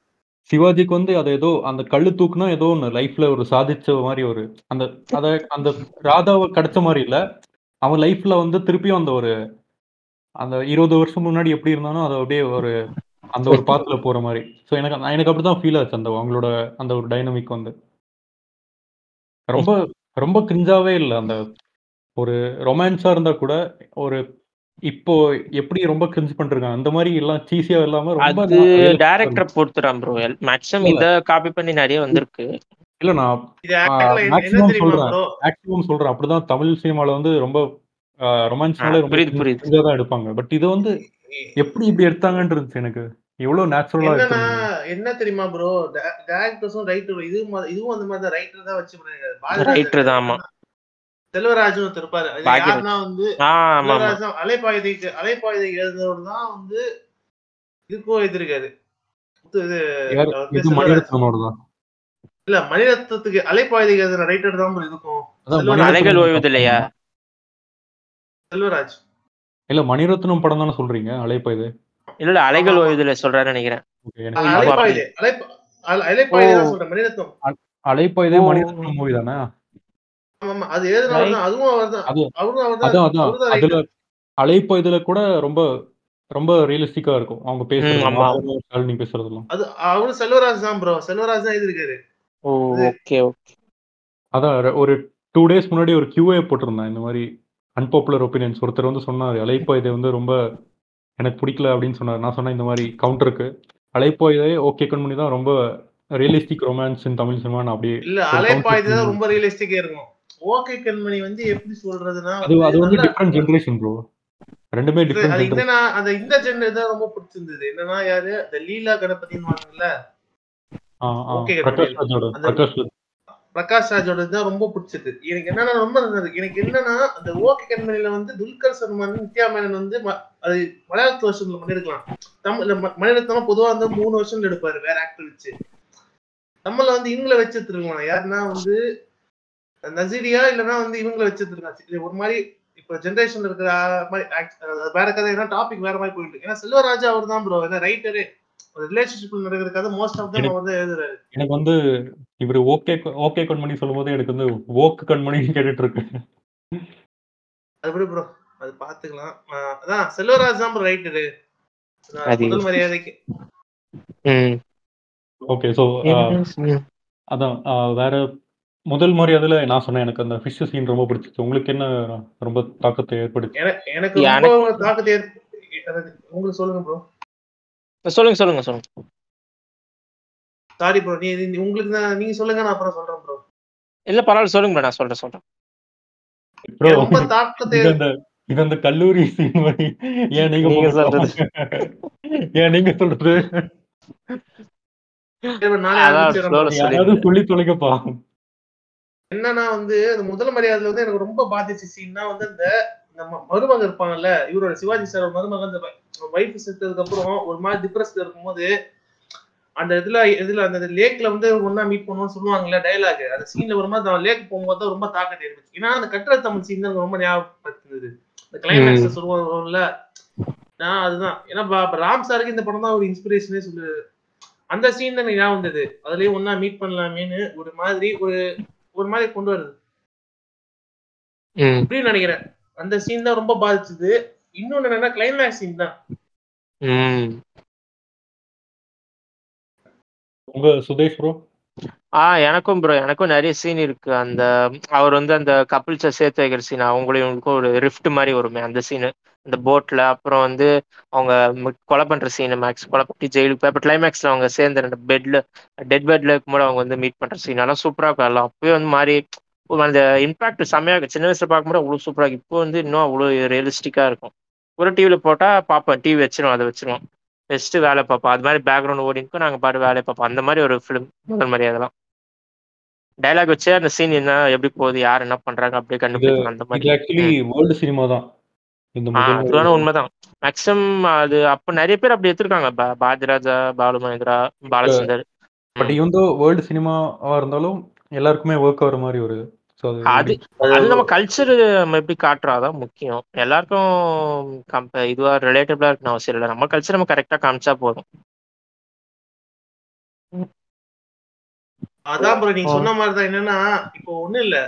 சிவாஜிக்கு வந்து அதை ஏதோ அந்த கல்லு தூக்குனா ஏதோ ஒன்று லைஃப்ல ஒரு சாதிச்ச மாதிரி ஒரு அந்த அத அந்த ராதாவை கிடைச்ச மாதிரி இல்ல. அவன் லைஃப்ல வந்து திருப்பியும் அந்த ஒரு அந்த இருபது வருஷம் முன்னாடி எப்படி இருந்தானோ அதை அப்படியே ஒரு அந்த ஒரு பாத்துல போற மாதிரி. ஸோ எனக்கு எனக்கு அப்படிதான் ஃபீல் ஆச்சு அந்த அவங்களோட அந்த ஒரு டைனமிக் வந்து. ரொம்ப ரொம்ப கிரிஞ்சாவே இல்ல. அந்த ஒரு ரொமான்ஸா இருந்தா கூட, ஒரு இப்போ எப்படி ரொம்ப கிரிஞ்ச் பண்ணிருக்காங்க. அந்த மாரி எல்லாம் சீஸியா இல்லாம ரொம்ப அது. டைரக்டர பொறுத்துதான் ப்ரோ. மேக்ஸிமம் இல்ல. இத காப்பி பண்ணி நெறைய வந்திருக்கு. இல்ல நான் மேக்ஸிமம் சொல்றேன். மேக்ஸிமம் சொல்றேன். அப்படிதான் தமிழ் சினிமால வந்து ரொம்ப ரொமான்ஸ்னாலே ரொம்ப புரியுது, தான் எடுப்பாங்க. பட் இது வந்து எப்படி இப்படி எடுத்தாங்கன்னு இருந்துச்சு எனக்கு. எவ்வளோ நேச்சுரலா எடுத்திருந்தாங்க. என்ன தெரியுமா ப்ரோ? டைரக்டர்ஸும் ரைட்டரும் இது இதுவும் அந்த மாதிரி ரைட்டர் தான் வச்சு பண்ணிருக்காரு. ரைட்டர் தான் ஆமா. செல்வராஜ்னு ஒருத்தர் இருப்பாரு. யாருன்னா வந்து. செல்வராஜ் அலைப்பாயுதைக்கு அலைப்பாயுதை எழுதினவர் தான் வந்து இதுக்கும் செல்வராஜ். மணிரத்னமோடதா? இல்ல மணிரத்னத்துக்கு அலைப்பாயுதை எழுதின ரைட்டர் தான் செல்வராஜ் அலைகள் மணிரத்னம் ஓய்வதில்லையா? செல்வராஜ். இல்ல மணிரத்னம் படம் தானே சொல்றீங்க? அலைப்பாயுதே. இல்ல, அலைகள் ஆமா. ஓய்வதில்லை சொல்றாருன்னு நெனைக்கிறேன். அலைப்பாயுதை அலைப்பா. மணிரத்னம். மூவி தானே? அலைப்பாயுதுல கூட ரொம்ப ரொம்ப ரியலிஸ்டிக்கா இருக்கும். அவங்க. பேசுறது. பேசுறதெல்லாம். அது அவரும் செல்வராஜ் தான் ப்ரோ. செல்வராஜ் தான் எழுதியிருக்காரு. ஓ! இது ஓகே, ஓகே. அதான் ஒரு 2 டேஸ் முன்னாடி ஒரு கியூஏ போட்டிருந்தேன். இந்த மாரி அன்பாப்புலர் ஒபினியன்ஸ் ஒருத்தர் வந்து சொன்னாரு. அலைப்பாயுதே வந்து ரொம்ப எனக்கு பிடிக்கல அப்படின்னு சொன்னாரு. நான் சொன்னேன் இந்த மாரி கவுண்டருக்கு. அலைப்பாயுதே ஓகே கண்மணி தான் ரொம்ப ரியலிஸ்டிக் ரொமான்ஸ் தமிழ் சினிமான்னு அப்படியே இல்ல அலைப்பாயுதை தான். ரொம்ப ரியலிஸ்டிக்கா இருக்கும். ஓகே கண்மணி வந்து எப்படி சொல்றதுன்னா அது வந்து அது வந்து டிஃபரண்ட் ஜெனரேஷன் ப்ரோ. 2மே இது டிஃபரண்ட் ஜெனரேஷன். என்னன்னா அந்த இந்த ஜென்டர் தான் ரொம்ப பிடிச்சிருந்தது. என்னன்னா யாரு? அந்த லீலா கணபதின்னு ஆ ஓகே பிரகாஷ். ராஜோட. பிரகாஷ் ராஜோட தான் ரொம்ப பிடிச்சது. எனக்கு என்னன்னா ரொம்ப. எனக்கு என்னன்னா அந்த ஓகே கண்மணியில வந்து துல்கர் சல்மான், நித்யா மேனன் வந்து அது மலையாளத்து வருஷன்ல பண்ணிருக்கலாம். தமிழ்ல ம மணிரத்னமா பொதுவா வந்து 3 வருஷம்ல எடுப்பாரு வேற ஆக்டர் வச்சு. நம்மள வந்து இவங்கள வச்சு எடுத்துருக்கலாம். யாருன்னா வந்து நசீரியா இல்லன்னா வந்து இவங்கள வச்சு எடுத்துருக்காங்க. இது ஒரு மாரி இப்ப ஜெனரேஷன்ல இருக்கிற ஆக்ட் வேற கதை ஏன்னா டாபிக் வேற மாரி போயிட்டு. ஏன்னா செல்வராஜ் அவர் தான் ப்ரோ. ஏன்னா ரைட்டரே. ஒரு ரிலேஷன்ஷிப்ல நடக்கிற கதை மோஸ்ட் ஆஃப் எனக்கு அவர் தான் எழுதுறாரு. எனக்கு வந்து இவரு ஓகே ஓகே கண்மணி சொல்லும்போது எனக்கு வந்து ஓக் கண்மணின்னு கேட்டுட்டு இருக்கு. அது எப்படி ப்ரோ? அது பாத்துக்கலாம். அதான் செல்வராஜ் தான் ப்ரோ ரைட்டரு. முதல் மரியாதைக்கு. ம். ஓகே. ஸோ அ ம். அதான் அ வேற முதல் மரியாதையில நான் சொன்னேன் எனக்கு அந்த ஃபிஷ் சீன் ரொம்ப பிடிச்சிச்சு. உங்களுக்கு என்ன ரொம்ப தாக்கத்த ஏற்படுத்துச்சு? என எனக்கு தாக்கத்தை ஏற் எனக்கு உங்களுக்கு சொல்லுங்க ப்ரோ. சொல்லுங்க, சொல்லுங்க, சொல்லுங்க. Sorry bro. நீ நீ உங்களுக்கு தான் நீங்க சொல்லுங்க நான் அப்புறம் சொல்றேன் ப்ரோ. இல்ல பரவால்ல சொல்லுங்க ப்ரோ. நான் சொல்றேன், சொல்றேன். ரொம்ப தாக்கத்தை இது அந்த கல்லூரி சீன் ஏன் நீங்க. ஏன் நீங்க சொல்றது? சொல்லி தொலைங்கப்பா. என்னன்னா வந்து அந்த முதல் மரியாதையில வந்து எனக்கு ரொம்ப பாதிச்ச சீன்னா வந்து அந்த நம்ம மருமகன் இருப்பாங்கல்ல இவரோட சிவாஜி சார் மருமகன் அந்த வைஃப் செத்ததுக்கு அப்புறம் ஒரு மாதிரி டிப்ரெஸ்ல இருக்கும்போது அந்த இதுல இதுல அந்த லேக்ல வந்து ஒன்னா மீட் பண்ணுவோம்னு சொல்லுவாங்கல்ல டைலாக் அந்த சீன்ல மாதிரி அந்த லேக் போகும்போது தான் ரொம்ப தாக்கத்தை ஏற்படுச்சு ஏன்னா அந்த கட்டுரை தமிழ் சீன் தான் ரொம்ப ஞாபகப்படுத்துது. இந்த கிளைமேக்ஸ்ல ம். சொல்லுவாங்கல்ல நான் அதுதான். ஏன்னா ராம் சாருக்கு இந்த படம் தான் ஒரு இன்ஸ்பிரேஷனே சொல்லு அந்த சீன் தான் எனக்கு ஞாபகம் வந்தது. அதுலயே ஒன்னா மீட் பண்ணலாமேன்னு ஒரு மாதிரி ஒரு ஒரு மாதிரி கொண்டு வருது. அப்படின்னு நினைக்கிறேன். அந்த சீன் தான் ரொம்ப பாதிச்சது. இன்னொன்னு என்னன்னா கிளைமேக்ஸ் சீன் தான். உங்க சுதேஷ் ப்ரோ? ஆ எனக்கும் ப்ரோ. எனக்கும் நிறைய சீன் இருக்கு. அந்த அவர் வந்து அந்த கப்பிள்ஸை சேர்த்து வைக்கிற சீன். அவங்களும் இவங்களுக்கும் ஒரு ரிஃப்ட் மாதிரி வருமே அந்த சீனு. அந்த போட்ல. அப்புறம் வந்து அவங்க கொலை பண்ற சீனு மேக்ஸ் கொலை பண்ணி ஜெயிலுக்கு போய் அப்புறம் கிளைமேக்ஸ்ல அவங்க சேர்ந்து அந்த பெட்ல டெட் பெட்ல இருக்கும்போது அவங்க வந்து மீட் பண்ற சீன் எல்லாம் சூப்பரா இருக்கும் எல்லாம். அப்பவே வந்து மாதிரி அந்த இம்பாக்ட் செம்மையா இருக்கு. சின்ன வயசுல பார்க்கும்போது அவ்வளோ சூப்பரா இருக்கும் இப்போ வந்து இன்னும் அவ்வளோ ரியலிஸ்டிக்கா இருக்கும். ஒரு டிவியில் போட்டா பார்ப்பேன். டிவி வச்சுருவேன். அதை வச்சிருவோம் வச்சுட்டு வேல பார்ப்போம். அது மாரி பேக்கிரவுண்ட் ஓடிருக்கும். நாங்க பாட்டுக்கு வேலைய பார்ப்போம். அந்த மாரி ஒரு ஃபிலிம் முதல் மரியாதைலாம். டயலாக் வச்சே அந்த சீன் என்ன எப்படி போகுது? யார் என்ன பண்றாங்க? அப்படியே இது கண்டுபிடிக்கலாம் அந்த. இது ஆக்சுவலி. வேர்ல்டு சினிமா தான். இந்த ஆ முதல் அது மரியாதை வேணா உண்மதான். மேக்ஸிமம் அது அப்ப நெறைய பேர் அப்படி எடுத்திருக்காங்க. பா Bharathiraja, Balu Mahendra, Balachander. But though world சினிமாவா இருந்தாலும் எல்லாருக்குமே ஒர்க் ஆகுற மாரி ஒரு அது அது நம்ம கல்ச்சர் நம்ம எப்படி காட்டுறோம் அதான் முக்கியம். எல்லாருக்கும் கம்ப இதுவா ரிலேட்டபிளா இருக்கணும் அவசியம் இல்ல. நம்ம கல்ச்சர் நம்ம கரெக்ட்டா காமிச்சா போதும். அதான் ப்ரோ நீங்க. சொன்ன மாதிரி தான் என்னன்னா இப்போ ஒண்ணும் இல்ல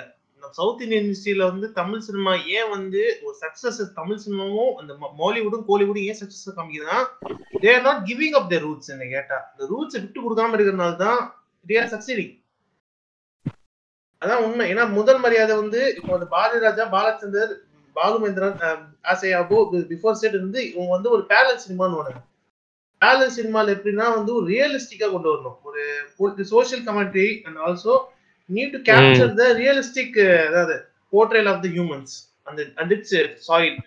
நம்ம சவுத் இந்தியன் இண்டஸ்ட்ரியில வந்து தமிழ் சினிமா ஏன் வந்து ஒரு சக்சஸ் தமிழ் சினிமாவும் அந்த மாலிவுடும் கோலிவுடும் ஏன் success காமிக்குதுன்னா they are not giving up their roots என்ன கேட்டா இந்த ரூட்ஸ் விட்டு கொடுக்காம இருக்கிறதுனால தான் தே ஆர் சக்சீடிங் அதான் உண்மை. ஏன்னா முதல் மரியாதை வந்து இப்போ அந்த பாரதி ராஜா பாலச்சந்தர் பாலுமேந்திரன் ஆசை அபு பிஃபோர் செட் இருந்து இவங்க வந்து ஒரு பேலன்ஸ் சினிமான்னு ஒன்று பேலன்ஸ் சினிமால எப்படின்னா வந்து ஒரு ரியலிஸ்டிக்கா கொண்டு வரணும். ஒரு social commentary and also need to capture the realistic அதாவது போர்ட்ரேல் ஆஃப் த ஹியூமன்ஸ் அந்த அண்ட் இட்ஸ் சாயில்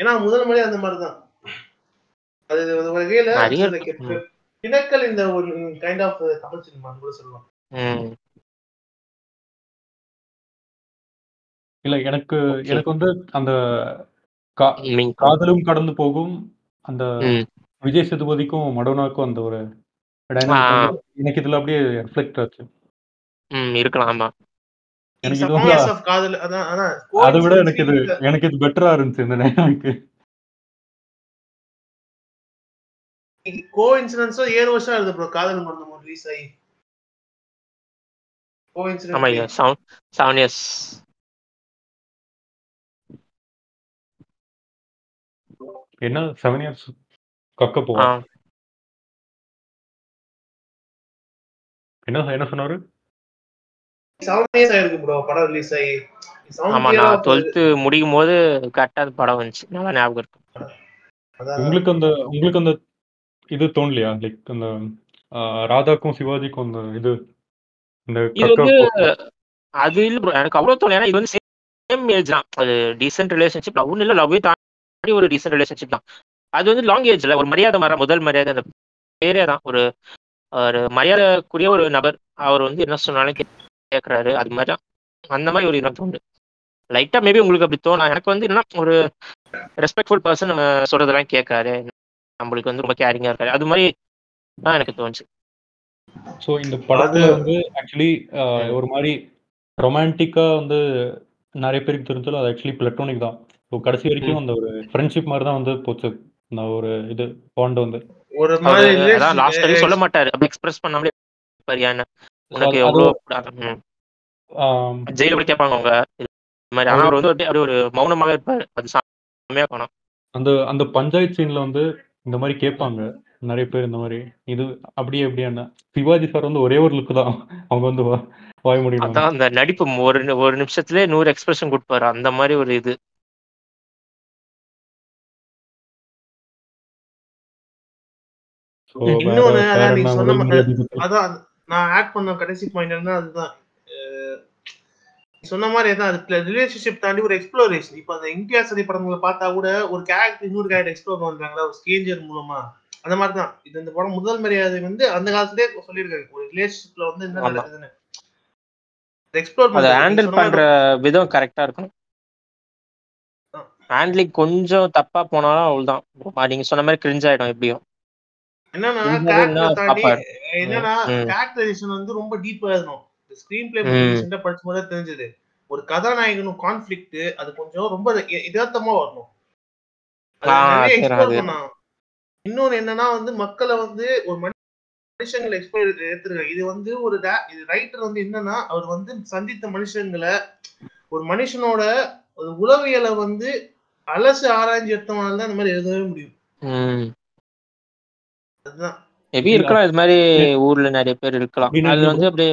ஏன்னா முதல் முறை அந்த மாதிரி தான் அது ஒரு வகையில பிணக்கல் இந்த ஒரு கைண்ட் ஆஃப் தமிழ் சினிமான்னு கூட சொல்லலாம். இல்ல எனக்கு. எனக்கு வந்து அந்த காதலும் கடந்து போகும். அந்த விஜய் சேதுபதிக்கும் மடோனாக்கும் அந்த ஒரு எனக்கு இதுல அப்படியே ரிஃப்ளெக்ட் ஆச்சு. ம் இருக்கலாம் ஆமா. எனக்கு இது அதை விட எனக்கு இது எனக்கு இது பெட்டரா இருந்துச்சு இந்த டைனாமிக் கோ இன்சிடென்ட்ஸும் ஏழு வருஷம் ஆகுது ப்ரோ காதல் மரணம் ரிலீஸ் ஆகி. கோ ஆமா ஐயா இன்சிடென்ட் செவன் செவன் இயர்ஸ் என்ன செவன் இயர்ஸ் கக்க ஆ போவா என்ன என்ன சொன்னாரு? செவன் இயர்ஸ் ஆயிருக்கு ப்ரோ படம் ரிலீஸ் ஆகி. ஆமா நான் டுவெல்த்து முடிக்கும் போது கரெக்டா படம் வந்துச்சு. நல்லா ஞாபகம் இருக்கு. உங்களுக்கு அந்த உங்களுக்கு அந்த இது தோணலையா? லைக் அந்த ராதாக்கும் சிவாஜிக்கும் அந்த இது இந்த இது வந்து. அது இல்ல ப்ரோ எனக்கு அவ்வளவு தோணல. ஏன்னா இது வந்து சேம் ஏஜ் தான். அது டீசென்ட் ரிலேஷன்ஷிப் லவ் இல்ல லவ்வே தாண்டி ஒரு டீசென்ட் ரிலேஷன்ஷிப் தான். அது வந்து லாங் ஏஜ்ல ஒரு மரியாதை மர முதல் மரியாதை அந்த பேரே தான். ஒரு ஒரு மரியாதைக்குரிய ஒரு நபர் அவர் வந்து என்ன சொன்னாலும் கே- கேக்குறாரு. அது மாதிரி தான். அந்த மாதிரி ஒரு இடம் தோணுது. லைட்டா மேபி உங்களுக்கு அப்படி தோணும் எனக்கு வந்து என்ன ஒரு ரெஸ்பெக்ட்ஃபுல் பர்சன் நம்ம சொல்றதெல்லாம் கேட்காரு. நம்மளுக்கு வந்து ரொம்ப கேரிங்கா இருக்காரு. அது மாதிரி தான் எனக்கு தோணுச்சு. ஸோ இந்த படத்துல வந்து ஆக்சுவலி ஒரு மாதிரி ரொமான்டிக்கா வந்து நிறைய பேருக்கு தெரிஞ்சாலும் அது ஆக்சுவலி பிளட்டோனிக் தான். ஸோ கடைசி வரைக்கும் அந்த ஒரு ஃப்ரெண்ட்ஷிப் மாதிரி தான் வந்து போச்சு. அந்த ஒரு இது பாண்ட் வந்து. ஒரு மாதிரி லாஸ்ட் வரைக்கும் சொல்ல மாட்டாரு. அப்படி எக்ஸ்பிரஸ் பண்ணாமலே என்ன உனக்கு எவ்வளவு ஜெயில போய் கேட்பாங்க அவங்க. இது மாதிரி. ஆனா அவர் வந்து அப்படியே ஒரு மௌனமாக இருப்பாரு. அது செம்மையா காணும் அந்த அந்த பஞ்சாயத்து சீன்ல வந்து இந்த மாதிரி கேட்பாங்க. நிறைய பேர் இந்த மாதிரி. இது அப்படியே எப்படியான சிவாஜி சார் வந்து ஒரே ஒரு லுக் தான். அவங்க வந்து வாய் முடியும் அதான் அந்த நடிப்பு. ஒரு ஒரு நிமிஷத்துலயே நூறு எக்ஸ்பிரஷன் கொடுப்பாரு. அந்த மாதிரி ஒரு இது. இன்னொன்னு, அதான் நீ சொன்ன அதான் நான் ஆட் பண்ண கடைசி பாயிண்ட் என்ன அதுதான். சொன்ன மாதிரி தான் ரிலேஷன்ஷிப் தாண்டி ஒரு எக்ஸ்ப்ளோரேஷன் இப்போ அந்த இந்தியாசரி படங்களை பார்த்தா கூட ஒரு கேரக்டர் இன்னொரு கேரக்டர் எக்ஸ்ப்ளோர் பண்றாங்களா? ஒரு ஸ்கேஞ்சர் மூலமா. அந்த மாதிரி தான். இது இந்த படம் முதல் மரியாதை வந்து அந்த காலத்திலே சொல்லியிருக்காங்க ஒரு ரிலேஷன்ஷிப்ல வந்து என்ன. நடக்குதுன்னு. எக்ஸ்ப்ளோர் அதை ஹேண்டில் பண்ற விதம் கரெக்டா இருக்கணும். ஹேண்ட்லிங் கொஞ்சம் தப்பா போனாலும் அவ்வளவுதான். நீங்க சொன்ன மாதிரி கிரிஞ்ச் ஆயிடும் எப்படியும். என்னன்னா கேரக்டர் தாண்டி. என்னன்னா. கேரக்டரைசேஷன் வந்து ரொம்ப டீப்பா இருக்கணும் ஸ்கிரீன் பிளே தெரிஞ்சது. ஒரு கதாநாயகனும் கான்ஃபிளிக்ட் அது கொஞ்சம் ரொம்ப யதார்த்தமா வரணும். இன்னொன்னு என்னன்னா வந்து மக்களை வந்து ஒரு மனு- மனுஷங்களை எக்ஸ்ப்ளோர் எடுத்துருக்காங்க. இது வந்து ஒரு இது ரைட்டர் வந்து என்னன்னா அவர் வந்து சந்தித்த மனுஷங்களை ஒரு மனுஷனோட ஒரு உளவியலை வந்து அலசு ஆராய்ஞ்சு எடுத்தவனால தான் இந்த மாதிரி எழுதவே முடியும். அதுதான். மேபி இருக்கலாம் இது மாதிரி ஊர்ல நிறைய பேர் இருக்கலாம். அது வந்து அப்படியே?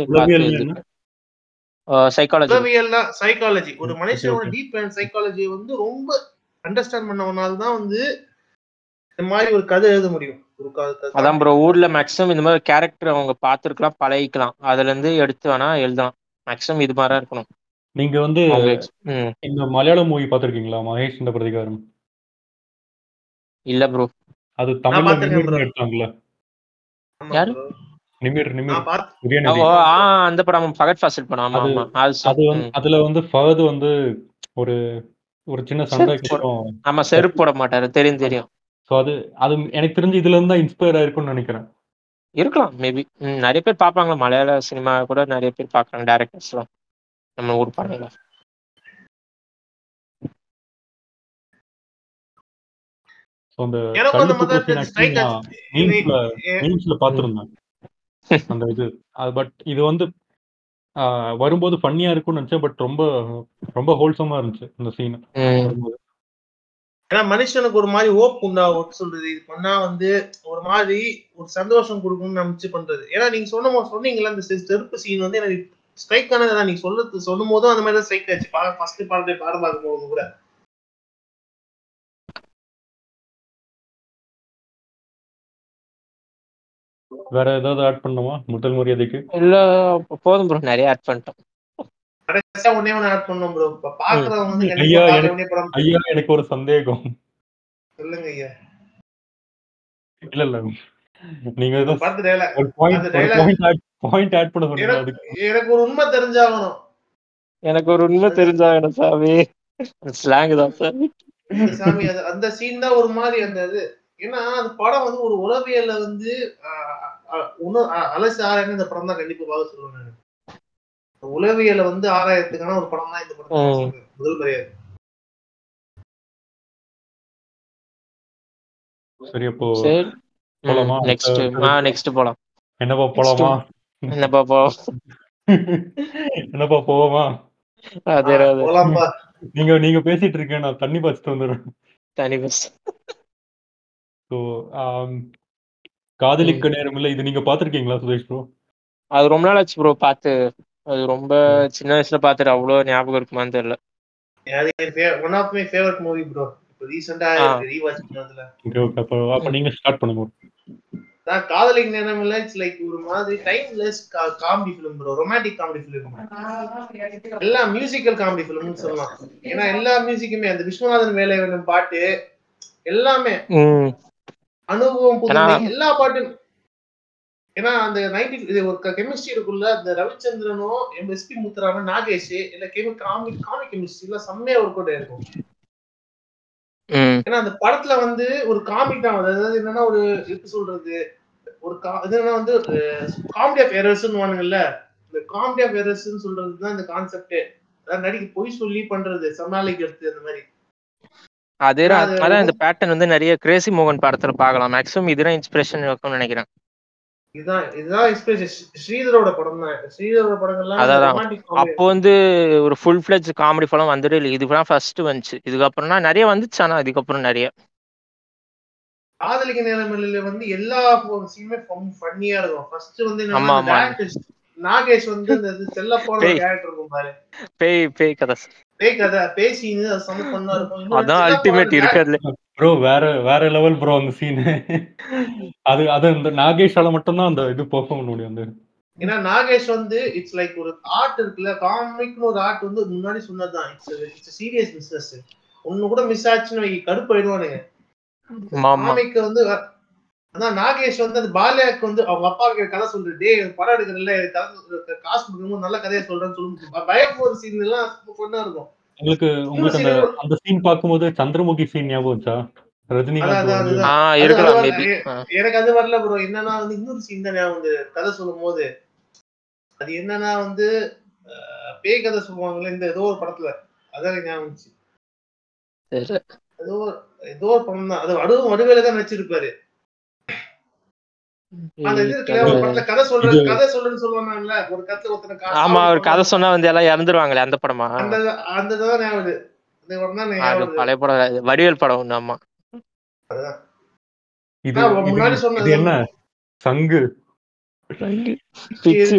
சைக்காலஜி உளவியல்னா சைக்காலஜி ஒரு மனுஷனோட. டீப் அண்ட் சைக்காலஜியை வந்து ரொம்ப அண்டர்ஸ்டாண்ட் பண்ணவனால தான் வந்து இந்த மாதிரி ஒரு கதை எழுத முடியும். அதான் ப்ரோ ஊர்ல மேக்ஸிமம் இந்த மாதிரி கேரக்டர் அவங்க பார்த்துருக்கலாம் பழகிக்கலாம். அதுல இருந்து எடுத்து வேணா எழுதலாம். மேக்ஸிமம் இது மாதிரி இருக்கணும். நீங்க வந்து இந்த மலையாள மூவி பார்த்திருக்கீங்களா? மகேஷ் இந்த பிரதிகாரம் இல்ல ப்ரோ அது தமிழ்ல. எடுத்தாங்கல்ல. ஆமா யாரு? நிமிர் நிமிர். ஓ ஆ அந்த படம் ஃபகத் ஃபாசில் படம். ஆமா ஆமா. அது சொ- வந்து. அதுல வந்து ஃபஹத் வந்து ஒரு ஒரு சின்ன சண்டைக்கு ஆமா செருப்பு போட மாட்டாரு. தெரியும் தெரியும். ஸோ அது அது எனக்கு தெரிஞ்சு இதுல இருந்து தான் இன்ஸ்பயர் ஆயிருக்கும்னு நினைக்கிறேன். இருக்கலாம் மேபி நிறைய பேர் பார்ப்பாங்க. மலையாள சினிமா கூட நிறைய பேர் பார்க்கறாங்க டேரக்டர்ஸ்லாம் நம்ம ஊர் படங்கள மீம்ஸ்ல பார்த்துருந்தேன். அந்த இது. பட் இது வந்து ஆஹ், வரும்போது ஃபன்னியா இருக்கும்னு நினைச்சேன் பட் ரொம்ப ரொம்ப ஹோல்சமா இருந்துச்சு இந்த சீன் ஏன்னா மனுஷனுக்கு ஒரு மாதிரி ஹோப் உண்டாகும் சொல்றது? இது பண்ணா வந்து ஒரு மாதிரி ஒரு சந்தோஷம் கொடுக்கும்னு நினைச்சு பண்றது. ஏன்னா நீங்க சொன்ன சொன்னீங்கல்ல அந்த செருப்பு சீன் வந்து எனக்கு ஸ்ட்ரைக் ஆனது நீ சொல்றது சொல்லும் போதும் அந்த மாதிரி தான் ஸ்ட்ரைக் ஆச்சு ஃபர்ஸ்ட் பாடத்தை பாடம் பார்க்கும் போது கூட. வேற ஏதாவது ஆட் பண்ணுமா முதல் மரியாதைக்கு? இல்ல போதும் ப்ரோ நிறைய ஆட் பண்ணிட்டோம். கடைசியா ஒண்ணு ஆட் பண்ணோம் ப்ரோ இப்ப பாக்குறவங்க வந்து ஐயா, எனக்கு- ஐயா ஒரு சந்தேகம். சொல்லுங்க ஐயா. இல்ல இல்ல. நீங்க ஏதோ. ஒரு பாயிண்ட் ஆட் பண்ண சொன்னீங்க எனக்கு அதுக்கு. எனக்கு ஒரு உண்மை தெரிஞ்சாகணும். எனக்கு ஒரு உண்மை தெரிஞ்சாகணும் சாமி. ஸ்லாங் தான் சார் சாமி அந்த சீன் தான் ஒரு மாதிரி அந்த இது ஏன்னா அந்த படம் வந்து ஒரு உளவியல்ல வந்து அலசி ஆராய்ந்து இந்த படம் தான் கண்டிப்பா பார்க்க சொல்லுவேன் நானு. உளவியலை வந்து ஆராயத்துக்கான ஒரு படம் தான் இந்த படம். முதல் மரியாதை சரி அப்போ போலாமா? நெக்ஸ்ட் நெக்ஸ்ட் போலாம். என்னப்பா போலாமா? என்னப்பா போ. என்னப்பா போவோமா? அதே ஆ, அதே. போலாம்பா நீங்க நீங்க பேசிட்டு இருக்கேன் நான் தண்ணி பாய்ச்சிட்டு வந்துடுறேன். தனி பஸ் ஸோ காதலிக்க நேரம் இல்லை இது நீங்க பாத்திருக்கீங்களா சுதேஷ் ப்ரோ அது ரொம்ப நாள் ஆச்சு ப்ரோ பார்த்து. அது ரொம்ப சின்ன வயசுல பார்த்துட்டு அவ்வளோ ஞாபகம் இருக்குமான்னு தெரியல. One of my favourite movie bro இப்போ ரீசெண்டா ஆ. ரீவாட்ச் பண்ணதுல ஓகே ஓகே. அப்போ அப்போ நீங்க ஸ்டார்ட் பண்ணுங்க நான் காதலிக்கு நேரம் இல்ல இட்ஸ் லைக் ஒரு மாதிரி timeless comedy film bro romantic comedy film எல்லாம் மியூசிக்கல் காமெடி ஃபிலிம்னு சொல்லலாம். ஏன்னா எல்லா மியூசிக்குமே அந்த விஸ்வநாதன் வேலை வேணும் பாட்டு எல்லாமே. அனுபவம் புதுமை எல்லா பாட்டும். ஏன்னா அந்த நைன்டி இது ஒரு கெமிஸ்ட்ரி இருக்குள்ள அந்த ரவிச்சந்திரனும் எஸ்பி முத்துராமன் நாகேஷ் இல்ல கெமி காமி காமி கெமிஸ்ட்ரி எல்லாம் செம்மையா ஒர்க் அவுட் இருக்கும் ஏன்னா அந்த படத்துல வந்து ஒரு காமிக் தான். அதாவது என்னன்னா ஒரு எப்படி சொல்றது ஒரு கா- இது என்னன்னா வந்து காமெடி ஆஃப் எரர்ஸ்னு வானுங்கல்ல இந்த காமெடி ஆஃப் எரர்ஸ்னு சொல்றது தான் இந்த கான்செப்டே அதாவது நடிக்க பொய் சொல்லி பண்றது சமாளிக்கிறது அந்த மாதிரி. அதே அது அதான் இந்த பேட்டர்ன் வந்து நிறைய கிரேசி மோகன் படத்துல பார்க்கலாம். மேக்ஸிமம் இதுதான் இன்ஸ்பிரேஷன் இருக்கும்னு நினைக்கிறேன். இதுதான் இதுதான் எக்ஸ்பிரஸ் ஸ்ரீதரோட படம் தான். ஸ்ரீதரோட படங்கள்லாம் அதான். அப்போ வந்து ஒரு ஃபுல் ஃபிளெஜ் காமெடி படம் வந்துட்டு இல்லை. இதுதான் ஃபர்ஸ்ட் வந்துச்சு. இதுக்கப்புறம்னா நிறைய வந்துச்சு. ஆனா இதுக்கப்புறம் நிறைய. காதலிக்க நேரமில்ல வந்து எல்லா சீனுமே ஃபன்னியா இருக்கும். ஃபர்ஸ்ட் வந்து நாகேஷ் வந்து இது செல்ல போன. கேரக்டர் இருக்கும் பாரு. பேய் பேய் கதை. பேய் கதை பேசின்னு அது செம்ம ஃபன்னா இருக்கும். அதான் அல்டிமேட் போன இருக்கிறதுல ப்ரோ வேற வேற லெவல் ப்ரோ அந்த சீன் அது அது இந்த நாகேஷால மட்டும்தான் அந்த இது பெர்ஃபார்ம் பண்ண முடியும் அந்த ஏன்னா நாகேஷ் வந்து இட்ஸ் லைக் ஒரு ஆர்ட் இருக்குல்ல காமிக்னு ஒரு ஆர்ட் வந்து முன்னாடி சொன்னதுதான். இட்ஸ் இட்ஸ் சீரியஸ் பிசினஸ் ஒண்ணு கூட மிஸ் ஆச்சுன்னு வை கடுப்பாயிடுவானுங்க. ஆமா காமிக் வந்து அதான் நாகேஷ் வந்து அந்த பாலியாக்கு வந்து அவங்க அப்பா கிட்ட கதை சொல்றது டேய் படம் எடுக்கிறதுல கதை காசு கொடுக்கும்போது நல்ல கதையை சொல்றேன்னு சொல்லி பயம் போற சீன் எல்லாம் பொண்ணா இருக்கும். உங்களுக்கு உங்களுக்கு அந்த scene அந்த சீன் பார்க்கும்போது சந்திரமுகி சீன் ஞாபகம் ரஜினிகாந்த் எனக்கு அது வரல ப்ரோ என்னன்னா வந்து இன்னொரு சீன் தான் ஞாபகம் வந்து கதை சொல்லும் போது அது என்னன்னா வந்து பேய் கதை சொல்லுவாங்கல்ல இந்த ஏதோ ஒரு படத்துல. அதான் ஞாபகம் ஏதோ ஏதோ ஒரு படம் தான் அது வடுவும் வடுவேல தான் நடிச்சிருப்பாரு. ஆமா ஒரு கதை சொன்னா வந்து எல்லாம் இறந்துருவாங்களே அந்த படமா. பழைய படம் வடிவேல் படம் ஒண்ணு ஆமா. இது என்ன? சங்கு. பிச்சு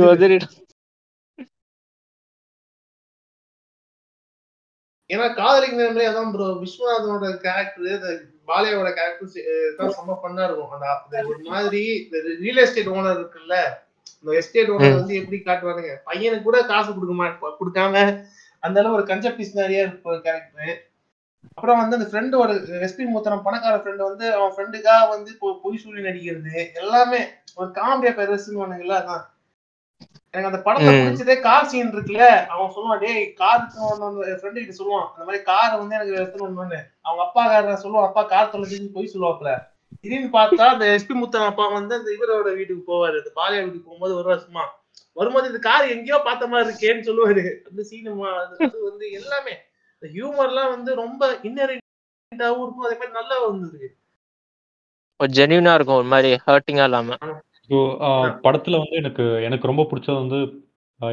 ஏன்னா காதலிக்கு நேரமே அதான் ப்ரோ விஸ்வநாதனோட கேரக்டர் பாலியாவோட கேரக்டர் செம்ம பண்ணா இருக்கும். அந்த ஒரு மாதிரி ரியல் எஸ்டேட் ஓனர் இருக்குல்ல இந்த எஸ்டேட் ஓனர் வந்து எப்படி காட்டுவானுங்க? பையனுக்கு கூட காசு கொடுக்க மாட்டா கொடுக்காம அந்த அளவு ஒரு கன்செப்டிஸ் நிறைய இருக்கும் கேரக்டர் அப்புறம் வந்து அந்த ஃப்ரெண்டோட எஸ்பி மூத்தனம் பணக்கார ஃப்ரெண்டு வந்து அவன் ஃப்ரெண்டுக்காக வந்து பொய் சொல்லி நடிக்கிறது எல்லாமே ஒரு காமெடியா பெருசுன்னு வானுங்கல்ல அதான். எனக்கு அந்த படத்தை. பிடிச்சதே கார் சீன் இருக்குல்ல. அவன் சொல்லுவான் டேய் கார் ஃப்ரெண்டு கிட்ட சொல்லுவான். அந்த மாதிரி காரை வந்து எனக்கு எடுத்துன்னு அவங்க அப்பா கார சொல்லுவான் அப்பா கார் தொலைஞ்சு போய் சொல்லுவாப்ல திடீர்னு பார்த்தா அந்த எஸ்பி முத்தன் அப்பா வந்து அந்த இவரோட வீட்டுக்கு போவாரு. அந்த பாலியா வீட்டுக்கு போகும்போது வருவா சும்மா. வரும்போது இந்த கார் எங்கேயோ பார்த்த மாதிரி இருக்கேன்னு சொல்லுவாரு. அந்த சீன் அது வந்து எல்லாமே. இந்த ஹியூமர்லாம் வந்து ரொம்ப இன்னரெண்டாவும் இருக்கும். அதே மாதிரி நல்லா வந்திருக்கு. ஒரு ஜென்யூனா இருக்கும். ஒரு மாதிரி ஹர்ட்டிங்கா இல்லாம. ஸோ படத்துல வந்து எனக்கு எனக்கு ரொம்ப பிடிச்சது வந்து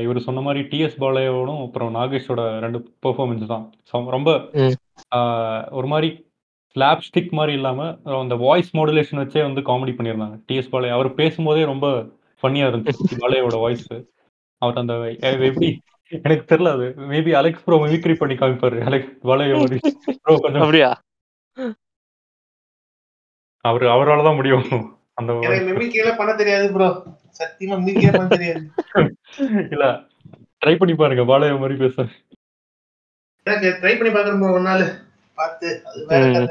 இவர் சொன்ன மாதிரி டிஎஸ் பாலையோடும் அப்புறம் நாகேஷோட ரெண்டு பெர்ஃபார்மன்ஸ் தான். சம்- ரொம்ப ம். ஒரு மாதிரி ஸ்லாப் ஸ்டிக் மாதிரி இல்லாம அந்த வாய்ஸ் மாடுலேஷன் வச்சே வந்து காமெடி பண்ணியிருந்தாங்க. டிஎஸ் பாலை அவர் பேசும்போதே ரொம்ப ஃபன்னியா இருந்துச்சு. பாலையோட வாய்ஸ் அவர் அந்த எ- எப்படி எனக்கு தெரியல அது. மேபி அலெக்ஸ் ப்ரோ மிமிக்ரி பண்ணி காமிப்பாரு. அலெக்ஸ் வளைய மாதிரி ப்ரோ கொஞ்சம் அப்படியா? அவர் அவரால தான் முடியும். அந்த மிமிக்கில பண்ண தெரியாது ப்ரோ சத்தியமா மிமிக்கில பண்ண தெரியாது. இல்ல ட்ரை பண்ணி பாருங்க வாழைய மாதிரி பேச. எனக்கு ட்ரை பண்ணி பாக்குறேன் ப்ரோ ஒரு நாள். பார்த்து அது வேற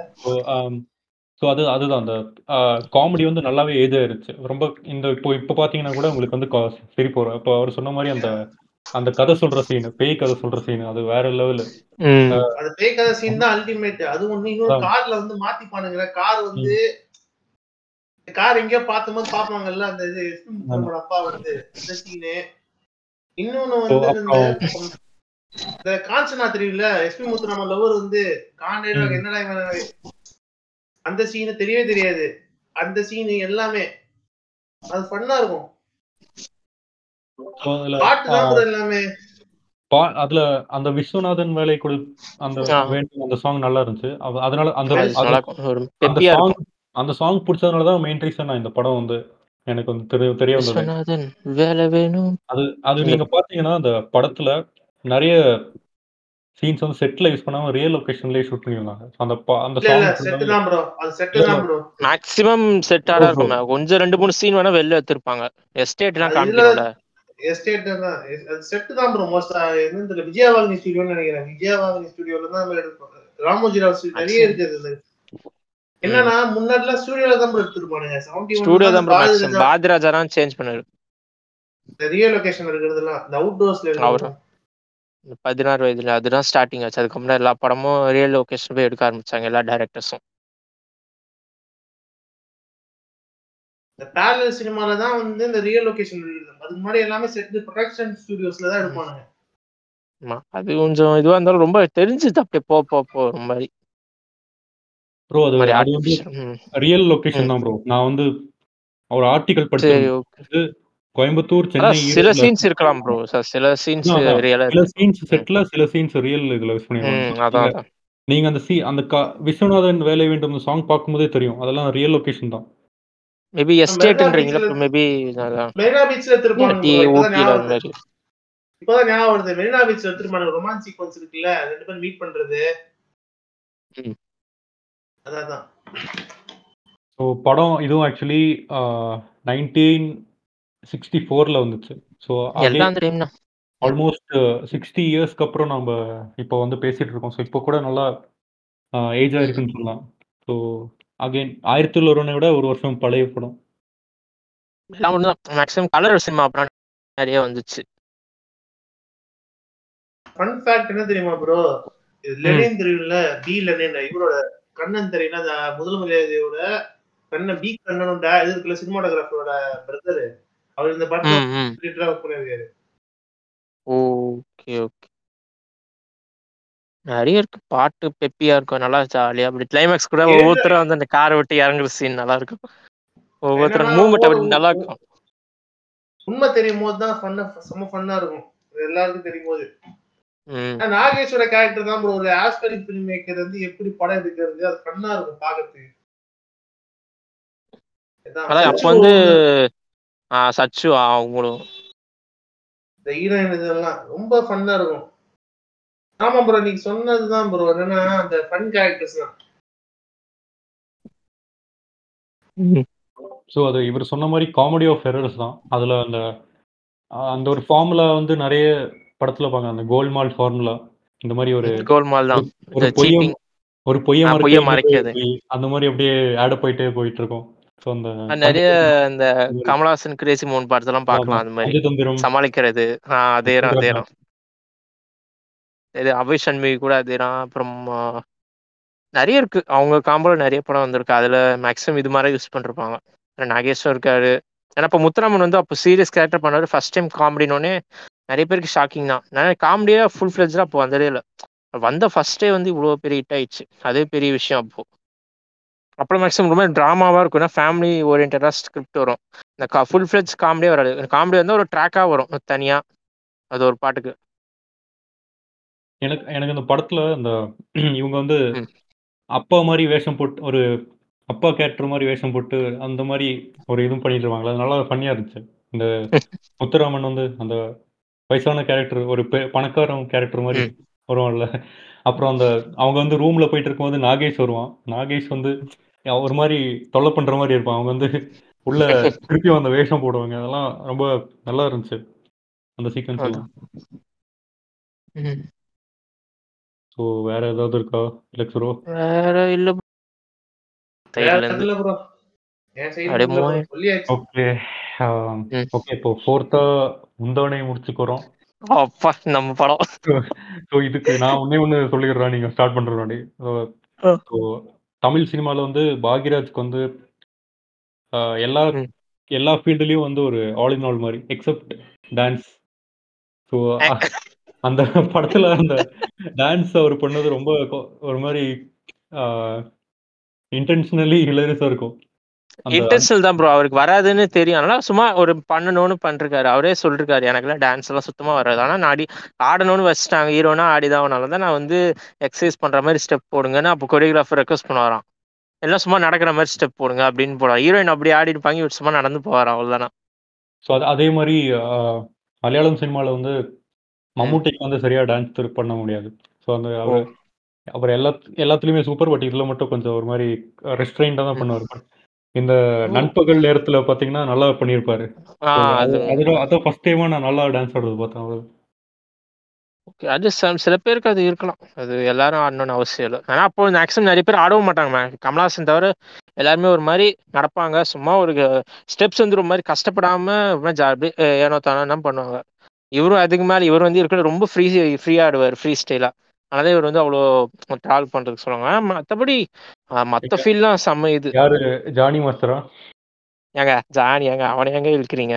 ஸோ அது அதுதான் அந்த காமெடி வந்து நல்லாவே ஆயிருச்சு ரொம்ப இந்த இப்போ இப்போ பார்த்தீங்கன்னா கூட உங்களுக்கு வந்து கா- சரி போகிறோம் இப்போ அவர் சொன்ன மாதிரி அந்த அந்த கதை சொல்ற சீன் பேய் கதை சொல்ற சீன் அது வேற லெவலு. அது பேய் கதை சீன் தான் அல்டிமேட் அது ஒண்ணு இன்னொரு. கார்ல வந்து மாத்தி பானுங்கிற கார் வந்து கார் எங்கேயோ பார்த்தும்போது பாப்பாங்கல்ல அந்த இது எஸ்பி முத்துராமன் அப்பா வந்து இன்னொன்னு வந்து இந்த காஞ்சனா தெரியல எஸ்பி முத்துராமன் லவர் வந்து காண்டே ம். என்னடா அந்த சீனு தெரியவே தெரியாது. அந்த சீனு எல்லாமே அது ஃபன்னா இருக்கும். எல்லாமே. அதுல அந்த விஸ்வநாதன் வேலை கொடு அந்த அந்த சாங் நல்லா இருந்துச்சு. அதனால அந்த அந்த சாங் பிடிச்சதுனால தான் மெயின் ரீசன் நான் இந்த படம் வந்து எனக்கு வந்து தெரிய தெரிய வந்தது. வேலை வேணும். அது அது இந்த- நீங்க பாத்தீங்கன்னா அந்த படத்துல நிறைய சீன்ஸ் வந்து செட்ல யூஸ் பண்ணாம ரியல் லொகேஷன்லயே ஷூட் பண்ணிருந்தாங்க அந்த அந்த சாங் செட்டு தான் ப்ரோ அது செட்டு தான் மேக்ஸிமம். இருக்கும். கொஞ்சம் ரெண்டு மூணு சீன் வேணா வெளில எடுத்திருப்பாங்க எஸ்டேட் எல்லாம் அது இதுல- காமிக்கணும்ல. எஸ்டேட் தான். செட்டு தான் ப்ரோ மோஸ்டா என்னன்னு தெரியல விஜயவாகினி ஸ்டுடியோன்னு நினைக்கிறேன். விஜயவாகினி ஸ்டுடியோல தான் நம்ம எடுப்போம். ராமோஜி ராவ் நிறைய இருக்குது. என்னன்னா முன்னாடிலாம் ஸ்டுடியோல தான் ப்ரோ எடுத்துருப்பானுங்க. செவன்டி ஸ்டூடியோ தான் பாத்ராஜா தான் சேஞ்ச் பண்ணாரு. ரியல் லொகேஷன் இருக்கிறதுலாம் இந்த அவுட் டோர்ஸ்ல அவரு. பதினாறு வயதுல அதுதான் ஸ்டார்டிங் ஆச்சு. அதுக்கப்புறம் எல்லா படமும் ரியல் லொகேஷன் போய் எடுக்க ஆரம்பிச்சாங்க எல்லா டேரக்டர்ஸும் இந்த பேரல் சினிமால தான் வந்து இந்த ரியல் லொகேஷன் அதுக்கு முன்னாடி எல்லாமே செட் ப்ரொடக்ஷன் ஸ்டுடியோஸ்ல தான் எடுப்பானுங்க. ஆமா அது கொஞ்சம் இதுவா இருந்தாலும் ரொம்ப தெரிஞ்சுது அப்படியே போ போ ரொம்ப மாதிரி ப்ரோ அது மாதிரி அது வந்து. ரியல் லொகேஷன் தான் ப்ரோ நான் வந்து ஒரு ஆர்டிகல் படிச்சேன். ஓகே கோயம்புத்தூர் சென்னை சில சீன்ஸ் இருக்கலாம் ப்ரோ சில சீன்ஸ். ரியலா சில சீன்ஸ் செட்ல சில சீன்ஸ் ரியல் இதுல யூஸ் பண்ணிருக்காங்க நீங்க அந்த சி அந்த கா- விஸ்வநாதன் வேலை வேண்டும் சாங் பார்க்கும்போதே தெரியும். அதெல்லாம் ரியல் லொகேஷன் தான். மேபி எஸ்டேட்ன்றீங்களா மேபி மெரினா பீச்ல bro. இப்பதான் ஞாபகம் வருது. மாதிரி. இப்பதான் ஞாபகம் வருது. மெரினா பீச்ல எடுத்திருப்பாங்க. ரொமான்ஸ் சீக்வன்ஸ் இருக்குல்ல. ரெண்டு பேரும் மீட் பண்றது. ம். ஸோ அதான் படம் இதுவும் ஆக்சுவலி நைன்டீன் சிக்ஸ்டி ஃபோரில் வந்துச்சு. ஸோ ஆல்மோஸ்ட் சிக்ஸ்டி இயர்ஸ்க்கு அப்புறம் நம்ம இப்போ வந்து பேசிட்டு இருக்கோம். ஸோ இப்போ கூட நல்லா ஏஜ் ஆயிருக்குன்னு சொல்லலாம். ஸோ அகைன் ஆயிரத்தி ஒருவனை விட ஒரு வருஷம் பழைய படம். எல்லாம் ஒன்று தான். மேக்ஸிமம் கலர் சினிமா அப்புறம் நிறைய வந்துச்சு. ஃபன் ஃபேக்ட் என்ன தெரியுமா ப்ரோ இது லெனின் தெரியும்ல பி லெனின் இவரோட கண்ணன் தெரியும்ல அந்த முதல் மரியாதையோட கண்ணன் பி கண்ணனோட இது இருக்குல்ல சினிமாட்டோகிராஃபரோட பிரதர் அவர் இந்த படத்துல work பண்ணிருக்காரு ஓகே ஓகே. நிறைய இருக்கு. பாட்டு பெப்பியா இருக்கும் நல்லா ஜாலியா அப்படி கிளைமேக்ஸ் கூட. ஒவ்வொருத்தரும் வந்து அந்த காரை விட்டு இறங்குற சீன் நல்லா இருக்கும். ஒவ்வொருத்தரும் மூமெண்ட் அப்படி நல்லா இருக்கும். உண்மை தெரியும் போது தான் ஃபன்னா செம்ம ஃபன்னா இருக்கும். எல்லாருக்கும் தெரியும் போது நாகேஷோட கேரக்டர் தான் ப்ரோ ஒரு ஆஸ்பெக்ட் ஃபிலிம் மேக்கர் வந்து எப்படி படம் எடுக்கிறது அது ஃபன்னா இருக்கும் பாக்கிறதுக்கு அப்போ வந்து சச்சு அவங்களும். இந்த ஹீரோயின் இதெல்லாம் ரொம்ப ஃபன்னா இருக்கும். ஆமா ப்ரோ நீங்க சொன்னதுதான் ப்ரோ என்னன்னா அந்த ஃபன் கேரக்டர்ஸ் தான். ஸோ அது இவர் சொன்ன மாதிரி காமெடி ஆஃப் எரர்ஸ் தான். அதில் அந்த அந்த ஒரு ஃபார்முலா வந்து நிறைய படத்தில் பார்க்க அந்த கோல்மால் ஃபார்முலா இந்த மாதிரி ஒரு கோல்மால் தான். ஒரு பொய்ய. ஒரு பொய்ய மறைக்கிறது. அந்த மாதிரி அப்படியே ஆட போயிட்டே போயிட்டு இருக்கும் அது நிறைய இந்த கமலஹாசன் கிரேசி மோகன் படத்தெல்லாம் பார்க்கலாம். அந்த மாதிரி சமாளிக்கிறது. ஆ அதேதான் பஞ்சதந்திரம். அதேதான். இது அபய் சண்முகி கூட அதேதான். அப்புறம் ஆ, நிறைய இருக்கு. அவங்க காம்போல நிறைய படம் வந்திருக்கு. அதுல மேக்ஸிமம் இது மாதிரி யூஸ் பண்ணிருப்பாங்க. அப்புறம் நாகேஷும் இருக்காரு. ஏன்னா இப்போ முத்துராமன் வந்து அப்போ சீரியஸ் கேரக்டர் பண்ணாரு. ஃபர்ஸ்ட் டைம் காமெடினோடனே நிறைய பேருக்கு ஷாக்கிங் தான். நான் காமெடியா ஃபுல் ஃபிளெஜ்டாக அப்போ வந்ததே இல்லை. வந்த ஃபர்ஸ்டே வந்து இவ்வளோ பெரிய ஹிட் ஆயிடுச்சு. அதே பெரிய விஷயம் அப்போ. அப்புறம் மேக்ஸிமம் ரொம்ப ட்ராமாவாக இருக்கும். ஏன்னா ஃபேமிலி ஓரியன்டாக ஸ்கிரிப்ட் வரும். இந்த கா ஃபுல் ஃபிளெஜ் காமெடியே வராது. காமெடி வந்து ஒரு ட்ராக்காக வரும். தனியாக அது ஒரு பாட்டுக்கு. எனக்கு எனக்கு இந்த படத்துல இந்த இவங்க வந்து. அப்பா மாதிரி வேஷம் போட்டு ஒரு அப்பா கேரக்டர் மாதிரி வேஷம் போட்டு அந்த மாதிரி ஒரு இதுவும் பண்ணிட்டு இருப்பாங்களா அது நல்லா ஃபன்னியா இருந்துச்சு. இந்த முத்துராமன் வந்து அந்த வயசான கேரக்டர் ஒரு பெ- பணக்காரன் கேரக்டர் மாதிரி. வருவான்ல. அப்புறம் அந்த அவங்க வந்து ரூம்ல போயிட்டு இருக்கும்போது நாகேஷ் வருவான். நாகேஷ் வந்து ஒரு மாதிரி தொல்லை பண்ற மாதிரி இருப்பான். அவங்க வந்து உள்ள திருப்பி அந்த வேஷம் போடுவாங்க. அதெல்லாம் ரொம்ப நல்லா இருந்துச்சு அந்த சீக்வன்ஸ் எல்லாம். ஸோ வேற ஏதாவது இருக்கா லெக்ஸ் ப்ரோ. வேற இல்ல ஓகே. ஓகே இப்போ ஃபோர்த்தா முந்தவனை முடிச்சுக்கிறோம். அப்பா நம்ம படம். ஸோ இதுக்கு நான் ஒன்னே ஒன்று சொல்லிடுறேன் நீங்க ஸ்டார்ட் பண்ற முன்னாடி தமிழ் சினிமால வந்து பாக்யராஜ்க்கு வந்து எல்லா. எல்லா ஃபீல்டுலயும் வந்து ஒரு ஆல் இன் ஆல் மாதிரி எக்ஸப்ட் டான்ஸ் ஸோ அந்த படத்துல அந்த டான்ஸ் அவர் பண்ணது ரொம்ப ஒரு மாதிரி இன்டென்ஷனலி ஹிலரியஸா இருக்கும். இன்டென்ஷனல் தான் ப்ரோ அவருக்கு வராதுன்னு தெரியும். அதனால சும்மா ஒரு பண்ணணும்னு பண்ணிருக்காரு அவரே சொல்லிருக்காரு எனக்குலாம் டான்ஸ் எல்லாம் சுத்தமா வராது. ஆனா நான் ஆடி ஆடணும்னு வச்சுட்டாங்க. ஹீரோனா ஆடிதான். தான் நான் வந்து எக்ஸசைஸ் பண்ற மாதிரி ஸ்டெப் போடுங்கன்னு அப்போ கொரியோகிராஃபர் ரெக்வஸ்ட் பண்ணுவாராம். எல்லாம் சும்மா நடக்கிற மாதிரி ஸ்டெப் போடுங்க அப்படின்னு போடுவார். ஹீரோயின் அப்படி ஆடிருப்பாங்க இவர் சும்மா நடந்து போவாராம் அவ்வளவுதானா? ஸோ அது அதே மாதிரி மலையாளம் சினிமாவில் வந்து மம்முட்டிக்கு வந்து சரியா டான்ஸ் பண்ண முடியாது. ஸோ அந்த அவர் அவர் எல்லா எல்லாத்துலேயுமே சூப்பர் பட் இதில் மட்டும் கொஞ்சம் ஒரு மாதிரி ரெஸ்ட்ரெயின்டாக தான். பண்ணுவார். இந்த நண்பகல் நேரத்தில் பார்த்தீங்கன்னா நல்லா பண்ணியிருப்பாரு ஆ, So, அது. அது அதில் அதான் ஃபர்ஸ்ட் டைமாக நான் நல்லா டான்ஸ் ஆடுறது பார்த்தேன் okay. அது சில பேருக்கு அது இருக்கலாம். அது எல்லாரும் ஆடணும்னு அவசியம் இல்லை. ஆனா அப்போ மேக்ஸிமம் நிறைய பேர் ஆடவும் மாட்டாங்க man. கமலஹாசன் தவிர எல்லாருமே ஒரு மாதிரி நடப்பாங்க. சும்மா ஒரு ஸ்டெப்ஸ் வந்து ஒரு மாதிரி கஷ்டப்படாம ஜாலி ஏனோ தானோ பண்ணுவாங்க. இவரும் அதுக்கு மேல இவர் வந்து இருக்கிற ரொம்ப ஃப்ரீ ஃப்ரீ ஆடுவார் ஃப்ரீ ஸ்டைலா அதனால இவர் வந்து அவ்வளோ ட்ராவல் பண்றதுக்கு சொல்லுவாங்க. ஆஹ் மத்த ஃபீல்லாம் செம்ம இது. யாரு? ஜானி மாஸ்டரா? ஏங்க ஜானி ஏங்க அவனை எங்க இழுக்கிறீங்க?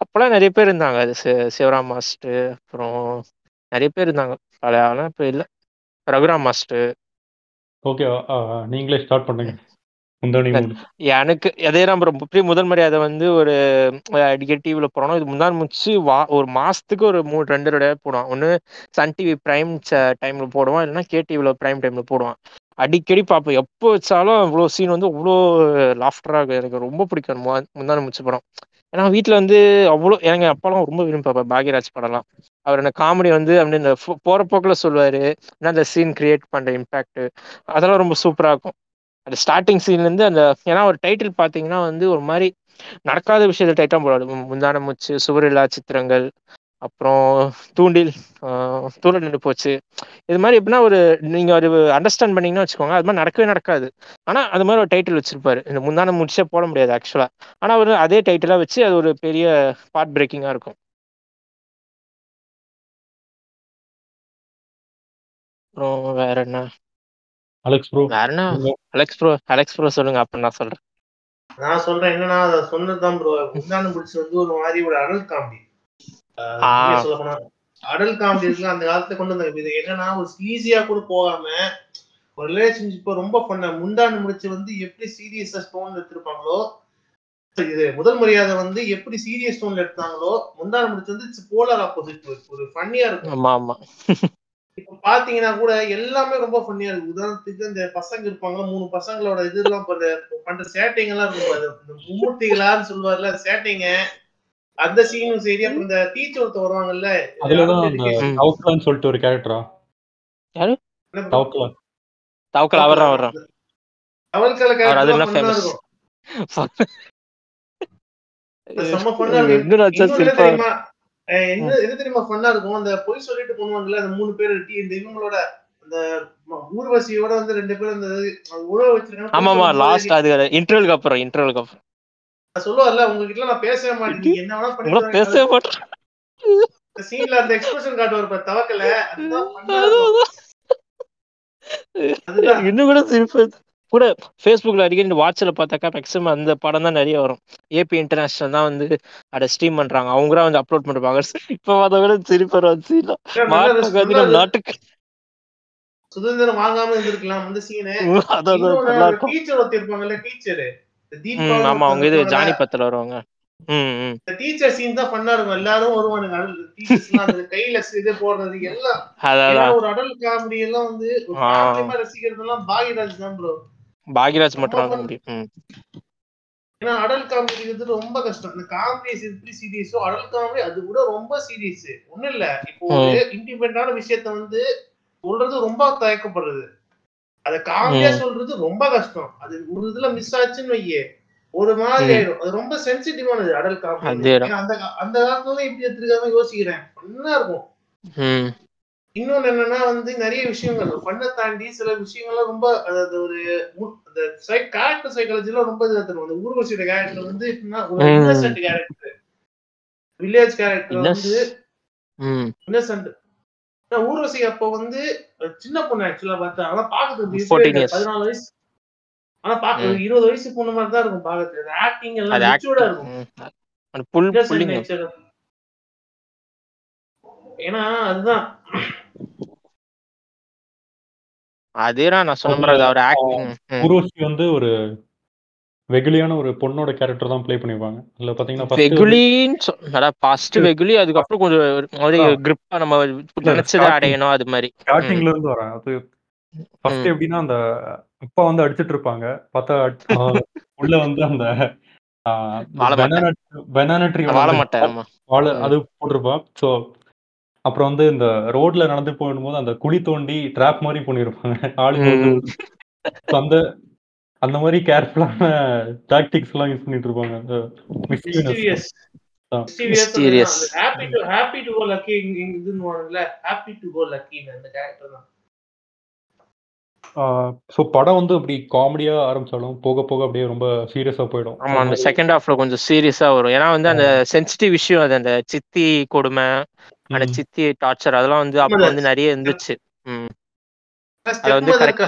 அப்பெல்லாம் நிறைய பேர் இருந்தாங்க. அது சிவராம் மாஸ்டர் அப்புறம் நிறைய பேர் இருந்தாங்க. பழைய ஆனா இப்ப இல்ல. ரகுராம் மாஸ்டர். ஓகே நீங்களே ஸ்டார்ட் பண்ணுங்க. எனக்கு அதே நம்ம ரொம்ப பெரிய முதல் மரியாதை வந்து ஒரு அடிக்கடி டிவியில் போனோம் இது முன்னாடி முடிச்சு வா ஒரு மாசத்துக்கு ஒரு மூணு ரெண்டு தடவை போடுவான். ஒன்று சன் டிவி பிரைம் டைம்ல போடுவான். இல்லைன்னா கே டிவியில் பிரைம் டைம்ல போடுவான். அடிக்கடி பார்ப்பேன். எப்போ வச்சாலும் அவ்வளோ சீன் வந்து அவ்வளோ லாஃப்டராக இருக்கும் எனக்கு ரொம்ப பிடிக்கும் முந்தான முடிச்ச படம். ஏன்னா வீட்டில் வந்து அவ்வளோ எனக்கு அப்பாலாம் ரொம்ப விரும்பி பார்ப்பேன் பாக்யராஜ் படம்லாம். அவர் அந்த காமெடி வந்து அப்படி இந்த போ- போற போக்கில் சொல்லுவாரு. ஏன்னா அந்த சீன் கிரியேட் பண்ற இம்பாக்ட் அதெல்லாம் ரொம்ப சூப்பரா இருக்கும். அந்த ஸ்டார்டிங் சீன்லேருந்து அந்த ஏன்னா ஒரு டைட்டில் பார்த்தீங்கன்னா வந்து ஒரு மாதிரி நடக்காத விஷயத்தில் டைட்டாக போடாது முந்தான முச்சு சுவரில்லா சித்திரங்கள் அப்புறம் தூண்டில் தூண்டில் நின்று போச்சு. இது மாதிரி எப்படின்னா ஒரு நீங்கள் ஒரு அண்டர்ஸ்டாண்ட் பண்ணீங்கன்னா வச்சுக்கோங்க அது மாதிரி நடக்கவே நடக்காது. ஆனால் அது மாதிரி ஒரு டைட்டில் வச்சிருப்பாரு. இந்த முந்தான முடிச்சே போட முடியாது ஆக்சுவலாக ஆனால் அவர் அதே டைட்டிலாக வச்சு அது ஒரு பெரிய பார்ட் பிரேக்கிங்காக இருக்கும். அப்புறம் வேற என்ன? Alex bro Alex bro Alex bro சொல்லுங்க அப்ப நான் சொல்றேன். நான் சொல்றேன் என்னன்னா அதை சொன்னதுதான் ப்ரோ முந்தான முடிச்சு வந்து ஒரு மாதிரி ஒரு அடல் காமெடி. அடல் காமெடி இருக்கு அந்த காலத்துல கொண்டு வந்தாங்க. இது என்னன்னா ஒரு ஈஸியா கூட போகாம ஒரு ரிலேஷன்ஷிப்பை ரொம்ப பண்ண முந்தான முடிச்சு வந்து எப்படி சீரியஸா ஸ்டோன் எடுத்திருப்பாங்களோ இது முதல் மரியாதை வந்து எப்படி சீரியஸ் ஸ்டோன்ல எடுத்தாங்களோ முந்தான முடிச்சு வந்து போலார் ஆப்போசிட் ஒரு ஃபன்னியா இருக்கும். ஆமா ஆமா. இப்ப பாத்தீங்கன்னா கூட எல்லாமே ரொம்ப ஃபன்னியா இருக்கு. உதாரணத்துக்கு இந்த பசங்க இருப்பாங்க மூணு பசங்களோட இதெல்லாம் பண்ற பண்ற சேட்டைங்க எல்லாம் இருக்கும். இந்த மும்மூர்த்திகளான்னு சொல்லுவார்ல சேட்டைங்க. அந்த சீனும் சரி அப்புறம் இந்த டீச்சர் ஒருத்தர் வருவாங்கல்ல அதுலதான் சொல்லிட்டு ஒரு கேரக்டரா யாரு? தவக்கலா. தவக்கல் அவர் அவர் அது கேரக்டர் செம்ம ஃபன்னா என்ன சிரிப்பா தெரியுமா ஃபன்னா இருக்கும்? அந்த பொய் சொல்லிட்டு பண்ணுவாங்கல்ல அந்த மூணு பேர் டீ- இந்த இவங்களோட அந்த ஊர்வசியோட வந்து ரெண்டு பேரும் அந்த உழவு வச்சிருக்காங்க. ஆமா ஆமா லாஸ்ட் அது இன்டர்வலுக்கு அப்புறம் இன்டர்வலுக்கு அப்புறம் சொல்லுவார்ல உங்ககிட்ட நான் பேசவே மாட்டேன். என்ன வேணா பண்ணிட்டு பேசவே மாட்டேன். சீன்ல அந்த எக்ஸ்பிரஷன் காட்டுவார் தவக்கல. அதுதான் இன்னும் கூட சிரிப்பு. கூட ஃபேஸ்புக்ல அடிக்கடி வாட்ஸ்ல பார்த்தாக்கா மேக்ஸிமம் அந்த படம் தான் நிறைய வரும். ஏபி இன்டர்நேஷனல் தான் வந்து அதை ஸ்ட்ரீம் பண்றாங்க. அவங்க கூட வந்து அப்லோட் பண்ணிருப்பாங்க. இப்ப அதை விட நல்ல நம்ம res- நாட்டுக்கு சுதந்திரம் வாங்காம இருந்திருக்கலாம். அந்த சீனு டீச்சர் ஒருத்தர் இருப்பாங்கல்ல டீச்சர் ஆமா அவங்க இது ஜானி பத்துல வருவாங்க. டீச்சர் சீன் தான் பண்ணா இருக்கும். எல்லாரும் வருவானுங்க டீச்சர்ஸ் அந்த கையில இது போடுறது எல்லாம். ஒரு அடல் காமெடி எல்லாம் வந்து ரசிக்கிறது எல்லாம் பாகியராஜ் தான் ப்ரோ பாக்யராஜ் மட்டும் தான் முடியும். ஏன்னா அடல் காமெடி வந்து ரொம்ப கஷ்டம். இந்த காமெடி எப்படி சீரியஸோ அடல் காமெடி அது கூட ரொம்ப சீரியஸ் ஒண்ணும் இல்ல. இப்போ ஒரு இண்டிபெண்டான விஷயத்த வந்து சொல்றது ரொம்ப தயக்கப்படுறது அத காமெடியா சொல்றது ரொம்ப கஷ்டம். அது ஒரு இதுல மிஸ் ஆச்சுன்னு வையே. ஒரு மாதிரி. ஆயிடும். அது ரொம்ப சென்சிட்டிவானது அடல் காமெடி. அந்த அந்த காலத்துல எப்படி எடுத்திருக்காங்க யோசிக்கிறேன். நல்லா இருக்கும். இன்னொன்னு என்னன்னா வந்து நிறைய விஷயங்கள் பண்ண தாண்டி சில விஷயங்கள்லாம் ரொம்ப அதாவது ஒரு அந்த கேரக்டர் சைக்காலஜிலாம் ரொம்ப இதா தரும் அந்த ஊர்வசியோட கேரக்டர் வந்து எப்படின்னா ஒரு ம். Innocent character village character. வந்து இன்னசென்ட் ஊர்வசி அப்போ வந்து சின்ன பொண்ணு ஆக்சுவலா பார்த்தா ஆனா பாக்குறதுக்கு 14 years. பதினாலு வயசு. ஆனா பாக்க இருபது வயசு பொண்ணு மாதிரி தான் இருக்கும் பாக்குறது ஆக்டிங் எல்லாம் மெச்சூர்டா. இருக்கும். ஏன்னா அதுதான். அதேதான் நான் சொன்ன மாதிரி அவர் ஆக்டிங் உருவசி வந்து ஒரு வெகுளியான ஒரு பொண்ணோட கேரக்டர் தான் ப்ளே பண்ணிருப்பாங்க அதுல பாத்தீங்கன்னா வெகுலின்னு சொன்னா ஃபர்ஸ்ட் வெகுலி அதுக்கப்புறம் கொஞ்சம் ஒரு. கிரிப்பா நம்ம நினைச்சதை. அடையணும் அது மாதிரி ஸ்டார்டிங்ல இருந்து வரேன் அது ஃபர்ஸ்ட். எப்படின்னா அந்த அப்பா வந்து அடிச்சிட்டு இருப்பாங்க பார்த்தா அடி- உள்ள வந்து அந்த. பெனானா ட்ரீ வாழ மாட்டேன் வாழை. அது போட்டிருப்பான் ஸோ அப்புறம் வந்து இந்த ரோட்ல நடந்து போகும்போது அந்த குழி தோண்டி ட்ராப் மாதிரி பண்ணிருப்பாங்க. So அந்த அந்த மாதிரி கேர்ஃபுல்லான டாக்டிக்ஸ் எல்லாம் யூஸ் பண்ணிட்டு இருப்பாங்க. Happy to happy to go lucky இதுன்னு ஹாப்பி டு கோ லக்கி அந்த கேரக்டர் தான். ஸோ படம் வந்து அப்படி காமெடியா ஆரம்பிச்சாலும் போக போக அப்படியே ரொம்ப சீரியஸா போயிடும். ஆமா அந்த செகண்ட் ஹாஃப்ல கொஞ்சம் சீரியஸா வரும். ஏன்னா வந்து அந்த சென்சிட்டிவ் விஷயம் அது அந்த சித்தி கொடுமை ம். சித்தி டார்ச்சர் அதெல்லாம் வந்து அப்ப வந்து நிறைய இருந்துச்சு. அத வந்து கரெக்டா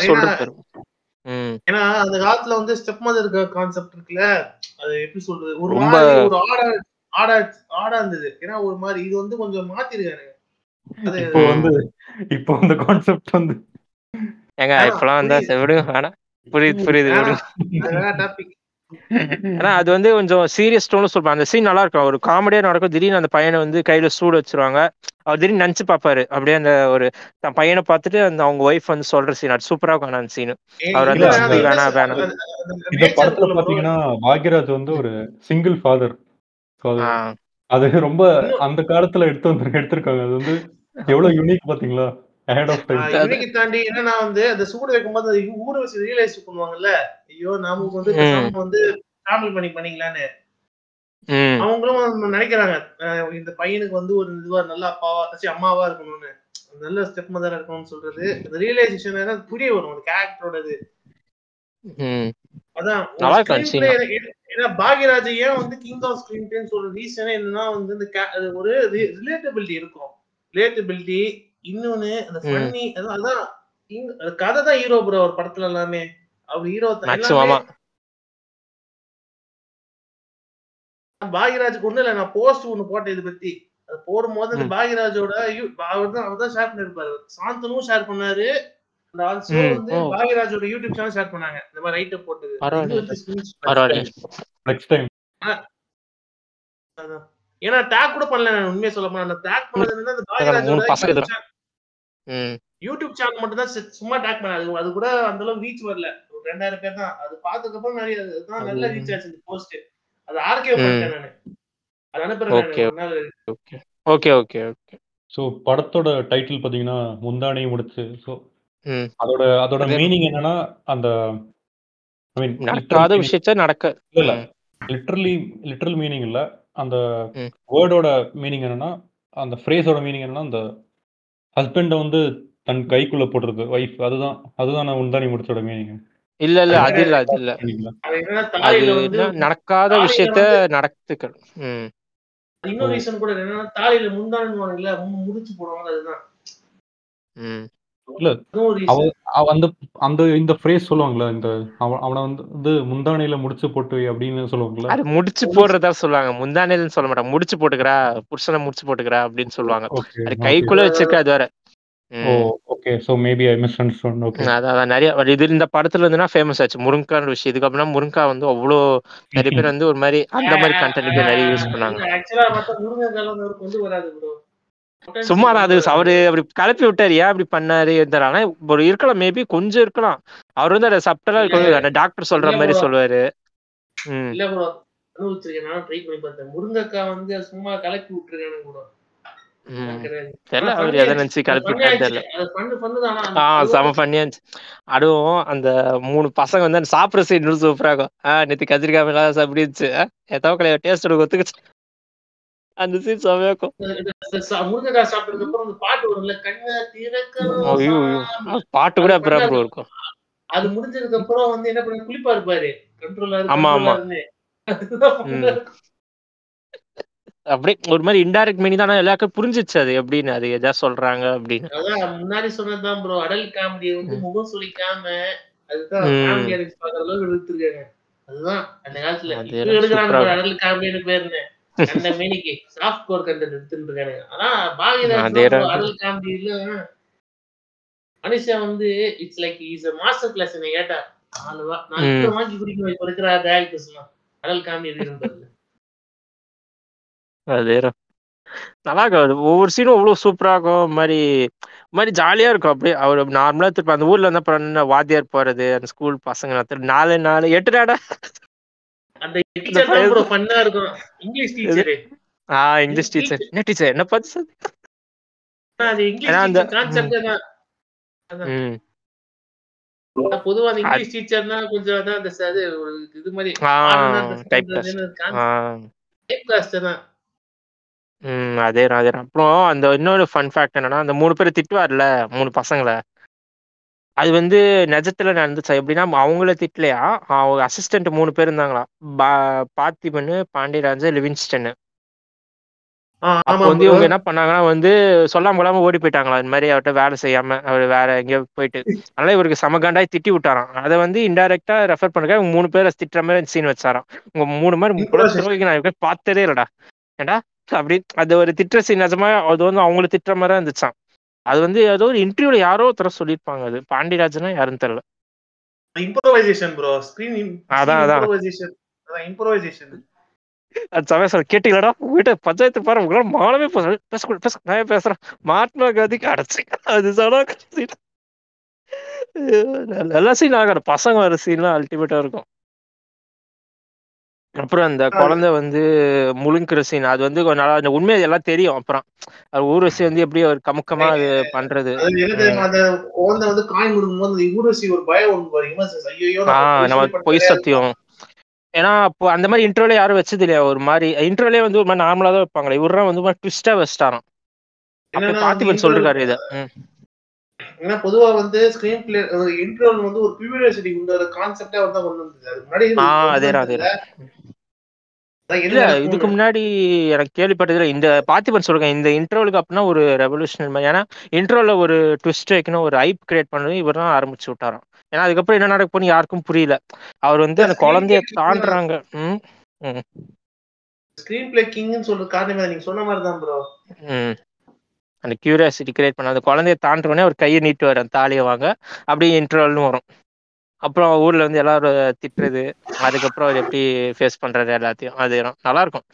ம். ஏன்னா அந்த காலத்துல வந்து ஸ்டெப் மதர் கான்செப்ட் இருக்குல்ல அது எப்படி சொல்றது? ஒரு ஒரு ஆடா ஆடா ஆடா இருந்தது. ஏன்னா ஒரு மாதிரி இது வந்து கொஞ்சம் மாத்திருக்காங்க. அது இப்போ வந்து இப்போ அந்த கான்செப்ட் வந்து ஏங்க ஆ, இப்பெல்லாம் வந்தா விடுங்க வேணாம். புரியுது புரியுது டாபிக் ஏன்னா அது வந்து கொஞ்சம் சீரியஸ் டோன் சொல்றாங்க அந்த சீன் நல்லா இருக்கும் ஒரு காமெடியா நடக்கும். திடீர்னு அந்த பையனை வந்து கையில சூடு வச்சிருவாங்க. அவர் திடீர்னு நினைச்சு பாப்பாரு. அப்படியே அந்த ஒரு தன் பையனை பார்த்துட்டு அந்த அவங்க ஒய்ஃப் வந்து சொல்ற சீன் அது சூப்பரா இருக்கும் அந்த சீன் அவர் வந்து சித்தி வேணாம், வேணாம். இந்த படத்துல பாத்தீங்கன்னா பாக்யராஜ் வந்து ஒரு சிங்கிள் ஃபாதர் அது ரொம்ப அந்த காலத்துல எடுத்து வந்து எடுத்திருக்காங்க. அது வந்து எவ்வளவு யூனிக் பாத்தீங்களா? தாண்டி என்னன்னா வந்து அந்த சூடு வைக்கும்போது அது ஊற வச்சு ரியலைஸ் பண்ணுவாங்கல்ல? ஐயோ நாம வந்து வந்து ஃபேமிலி பண்ணி பண்ணிக்கலான்னு. ம். அவங்களும் நினைக்கிறாங்க. இந்த பையனுக்கு வந்து ஒரு இதுவா நல்ல அப்பாவா அம்மாவா இருக்கணும்னு. நல்ல ஸ்டெப் மதரா இருக்கணும்னு சொல்றது. அந்த ரியலைசேஷன் புரிய வரும் அந்த கேரக்டரோட இது அதான் ஏன்னா பாக்யராஜ் ஏன் வந்து கிங் ஆஃப் ஸ்கிரீன் பிளேன்னு சொல்ற ரீசனே என்னன்னா வந்து இந்த ஒரு ரிலேட்டபிலிட்டி இருக்கும். ரிலேட்டபிலிட்டி இன்னொன்னு அந்த. ஃபன்னி அதான் கதை தான் ஹீரோ ப்ரோ ஒரு படத்துல எல்லாமே. அவர் ஹீரோ பாக்யராஜுக்கு ஒண்ணு இல்ல நான் போஸ்ட் ஒண்ணு போட்டேன் இதை பத்தி. அது போடும்போது அந்த ம். பாக்யராஜோட யூ- அவர் தான் அவர் தான் ஷேர் பண்ணிருப்பாரு. சாந்தனும் ஷேர் பண்ணாரு. அந்த ஆல்சோ. வந்து ஓ. பாக்யராஜோட யூடியூப் சேனல் ஷேர் பண்ணாங்க. இந்த மாதிரி ரைட் போட்டது. பரவாயில்ல. இது வந்து screenshot. பரவாயில்ல. Next time. ஏன்னா டேக் கூட பண்ணல நான் உண்மையை சொல்ல போனா. அந்த டேக் பண்ணது அந்த பசங்க யூடியூப் சேனல் ம். யூடியூப் சேனல் மட்டும் தான் சும்மா டேக் பண்ண அது அது கூட அந்த அளவுக்கு ரீச் வரல. ஒரு ரெண்டாயிரம் பேர் தான். அது பார்த்ததுக்கு அப்புறம் நிறைய அதுதான் நல்ல ரீச் ஆச்சு இந்த போஸ்ட் அது ஆர்கே. பண்ணிட்டேன் நானு. அது அனுப்புறேன் okay okay okay okay so படத்தோட டைட்டில் பாத்தீங்கன்னா முந்தானை முடிச்சு. ஸோ ம். அதோட அதோட அது- மீனிங் என்னன்னா அந்த ஐ மீன் நடக்காத விஷயத்த நடக்க இல்ல. லிட்டரலி லிட்டரல் மீனிங் இல்ல. அந்த. வேர்டோட மீனிங் என்னன்னா அந்த ஃப்ரேஸோட மீனிங் என்னன்னா அந்த ஹஸ்பண்ட வந்து தன் கைக்குள்ள போடுறது ஒய்ஃப் அதுதான் அதுதான் நான் முந்தானி முடிச்சோட மீனிங் இல்ல இல்ல அது இல்ல அது இல்ல. அது நடக்காத விஷயத்த நடத்துக்க ம். இன்னொரு ரீசன் கூட என்னன்னா தாலியில முந்தானுவாங்கல்ல முடிச்சு போடுவாங்க அதுதான். ம். அந்த அந்த இந்த ஃப்ரேஸ் சொல்லுவாங்கல்ல இந்த அவ- அவனை வந்து முந்தானையில முடிச்சு போட்டு அப்படின்னு சொல்லுவாங்கல்ல. அது முடிச்சு போடுறதா சொல்லுவாங்க. முந்தானேன்னு சொல்ல மாட்டாங்க முடிச்சு போட்டுக்கிறா புருஷனை முடிச்சு போட்டுக்கிறா அப்படின்னு சொல்லுவாங்க. அது கைக்குள்ள வச்சிருக்க அது வேற okay so maybe I miss understand okay அதான் நிறைய இது இந்த படத்துல இருந்துன்னா ஃபேமஸ் ஆச்சு. முருங்கான்ற விஷயம். இதுக்கு அப்புறம் முருங்கா வந்து அவ்வளோ நிறைய பேர் வந்து ஒரு மாதிரி அந்த மாதிரி கண்டென்ட் நிறைய யூஸ் பண்ணாங்க. ஆக்சுவலா பார்த்தா முருங்கைக்காலம் வந்து அவருக்கு கொண்டு வராது ப்ரோ சும்மா அது அவரு அப்படி கலப்பி விட்டாரு. ஏன் அப்படி பண்ணாரு இருந்தாரு ஆனா ஒரு இருக்கலாம் மேபி கொஞ்சம் இருக்கலாம். அவர் வந்து அதை சப்டலா இருக்கும் டாக்டர் சொல்ற மாதிரி bro. சொல்லுவாரு. இல்ல ப்ரோ அனுபவிச்சிருக்கேன். நானும் ட்ரை பண்ணி பார்த்தேன். முருங்கக்காய் வந்து சும்மா கலக்கி விட்டுருக்கானு கூட தெரியல அவர் எதை. நினைச்சு அது கலப்பி funny ஆச்சு. தெரியல. அது fun பண்ணுதான் ஆனா ஆ அந்த செம பண்ணியா இருந்துச்சு அதுவும் அந்த மூணு பசங்க வந்து அந்த சாப்பிட்ற சீன் சூப்பரா இருக்கும். ஆ நேத்து கத்திரிக்காய் மேல அப்படி இருந்துச்சு. எத்தவக்கலைய டேஸ்ட் எனக்கு ஒத்துக்குச்சு. அந்த சீன் செமையா இருக்கும். பாட்டு கூட அப்புறம் ப்ரோ இருக்கும்? அது முடிஞ்சதுக்கு அப்புறம் வந்து என்ன பண்ண குளிப்பா இருப்பாரு கண்ட்ரோலர் ஆமா, ஆமா. அப்படியே ஒரு மாதிரி இன்டைரக்ட் மீனி தான். எல்லாருக்கும் புரிஞ்சிச்சு அது எப்படின்னு. அது எதா சொல்றாங்க அப்படின்னு. அதான் முன்னாடி சொன்னதுதான் ப்ரோ அடல் காமெடி வந்து முகம் சுளிக்காம அதுதான் பாக்குற அளவுக்கு எடுத்துருக்காங்க. அதுதான் அந்த காலத்துல. எடுக்கிறாங்க அடல் காமெடின்னு பேருன்னு அந்த மேனிக்கு சாஃப்ட் கோர் கண்டென்ட் எடுத்துட்டு இருக்காங்க ஆனா bro, அடல் காமெடியில அனிஷா வந்து it's like is a master class என்ன கேட்டா நாலு வா நாலு ம். பேர் வாங்கி குடிக்கணும் இப்ப இருக்கிற டேரக்டர்ஸ் எல்லாம் அடல் காமெடி அதேதான் நல்லா இருக்கும் அது ஒவ்வொரு சீனும் அவ்வளவு சூப்பரா இருக்கும். மாதிரி மாதிரி ஜாலியா இருக்கும். அப்படியே அவர் நார்மலா திருப்பி அந்த ஊர்ல என்ன பண்ண வாத்தியார் போறது அந்த ஸ்கூல் பசங்க நாலு நாலு எட்டு நாடா? அந்த இருக்கும். இங்கிலீஷ் டீச்சர் ஆ இங்கிலீஷ் டீச்சர் என்ன டீச்சர் என்ன பார்த்து அது ஏன்னா இங்கிலீஷ் பொதுவா இங்கிலீஷ் டீச்சர்னா கொஞ்சம் அதான் அந்த ச- அது ஒரு இது மாதிரி ஆ டைப் டைப் காஸ்ட் ஆ காஸ்ட் தான் ம் அதே அதே அப்புறம் அந்த இன்னொரு ஃபன் ஃபேக்ட் என்னன்னா அந்த மூணு பேர் திட்டுவார்ல மூணு பசங்களை. அது வந்து நிஜத்துல நடந்துச்சா. எப்படின்னா அவங்கள திட்டலையா அவங்க அசிஸ்டன்ட் மூணு பேர் இருந்தாங்களா? பா பார்த்திபன் பாண்டியராஜன் லிவின்ஸ்டன் அப்போ வந்து இவங்க என்ன பண்ணாங்கன்னா வந்து சொல்லாம கொள்ளாம ஓடி போயிட்டாங்களா? இந்த மாதிரி அவர்கிட்ட வேலை செய்யாம அவர் வேற எங்கேயோ போயிட்டு. அதனால இவருக்கு சமகாண்டாய் திட்டி விட்டாராம். அதை வந்து இன்டைரக்டா ரெஃபர் பண்ணுங்க இவங்க மூணு பேரை திட்டுற மாதிரி சீன் வச்சாராம். உங்க மூணு மாதிரி கூட துரோகிங்க நான் பார்த்ததே இல்லடா. ஏண்டா? அப்படி அது ஒரு திட்டுற சீன் நிஜமா அது வந்து அவங்கள திட்டுற மாதிரி தான் இருந்துச்சாம். அது வந்து ஏதோ ஒரு இன்டர்வியூல யாரோ ஒருத்தர சொல்லியிருப்பாங்க அது. பாண்டியராஜனா யாருன்னு தெரியல. இம்ப்ரோவைசேஷன் ப்ரோ ஸ்கிரீன் அதான், அதான். இம்ப்ரோவைசேஷன் அதான் இம்ப்ரோவைசேஷன் சார் கேட்டீங்களாடா? வீட்டை பஞ்சாயத்து பாரு உங்களால மானமே பேச பேச பேச நான் பேசுறேன்? மாட்டினா கதிக்கு அடைச்சி. அது சடா சீன் நல்ல சீன் ஆகாது பசங்க வர சீன்லாம் அல்டிமேட்டா இருக்கும். அப்புறம் அந்த குழந்தை வந்து முழுங்குற சீன் அது வந்து கொஞ்சம் நல்லா அந்த உண்மை எல்லாம் தெரியும் அப்புறம். அது ஊர்வசி வந்து எப்படி ஒரு கமுக்கமா அது பண்றது. வந்து காய் ஒரு பயம் பொய் சத்தியம். ஏன்னா இப்போ அந்த மாதிரி இன்டர்வியூல யாரும் வச்சது இல்லையா? ஒரு மாதிரி இன்டர்வியூலே வந்து ஒரு மாதிரி நார்மலா தான் வைப்பாங்களே இவரெல்லாம் வந்து ட்விஸ்டா வச்சிட்டாராம். அப்ப பார்த்திபன் சொல்றாரு இத. ஏன்னா பொதுவா வந்து ஸ்கிரீன் பிளே இன்டர்வல் வந்து ஒரு கியூரியாசிட்டி உண்டாத கான்செப்டே வந்து கொண்டு வந்தது. அது முன்னாடி இல்ல இதுக்கு முன்னாடி எனக்கு கேள்விப்பட்டதுல இந்த பார்த்திபன் சொல்றேன் இந்த இன்டர்வலுக்கு அப்படின்னா ஒரு ரெவல்யூஷன் ஏன்னா இன்டர்வல்ல ஒரு ட்விஸ்ட் வைக்கணும் ஒரு ஐப் கிரியேட் பண்ணணும் இவர் தான் ஆரம்பிச்சு விட்டாராம். ஏன்னா அதுக்கப்புறம் என்ன நடக்க போன்னு யாருக்கும் புரியல. அவர் வந்து அந்த குழந்தைய தாண்டுறாங்க. ஸ்கிரீன் பிளே கிங்னு சொல்ற காரணமே நீங்க சொன்ன மாதிரி தான் ப்ரோ அந்த கியூரியாசிட்டி கிரியேட் பண்ண அந்த குழந்தைய தாண்டுறோடனே அவர் கையை நீட்டுவார் அந்த தாலியை வாங்க. அப்படியே இன்டர்வல்னு வரும். அப்புறம் ஊர்ல வந்து எல்லாரும் திட்டுறது அதுக்கப்புறம் அவர் எப்படி ஃபேஸ் பண்றாரு எல்லாத்தையும் அது நல்லா இருக்கும்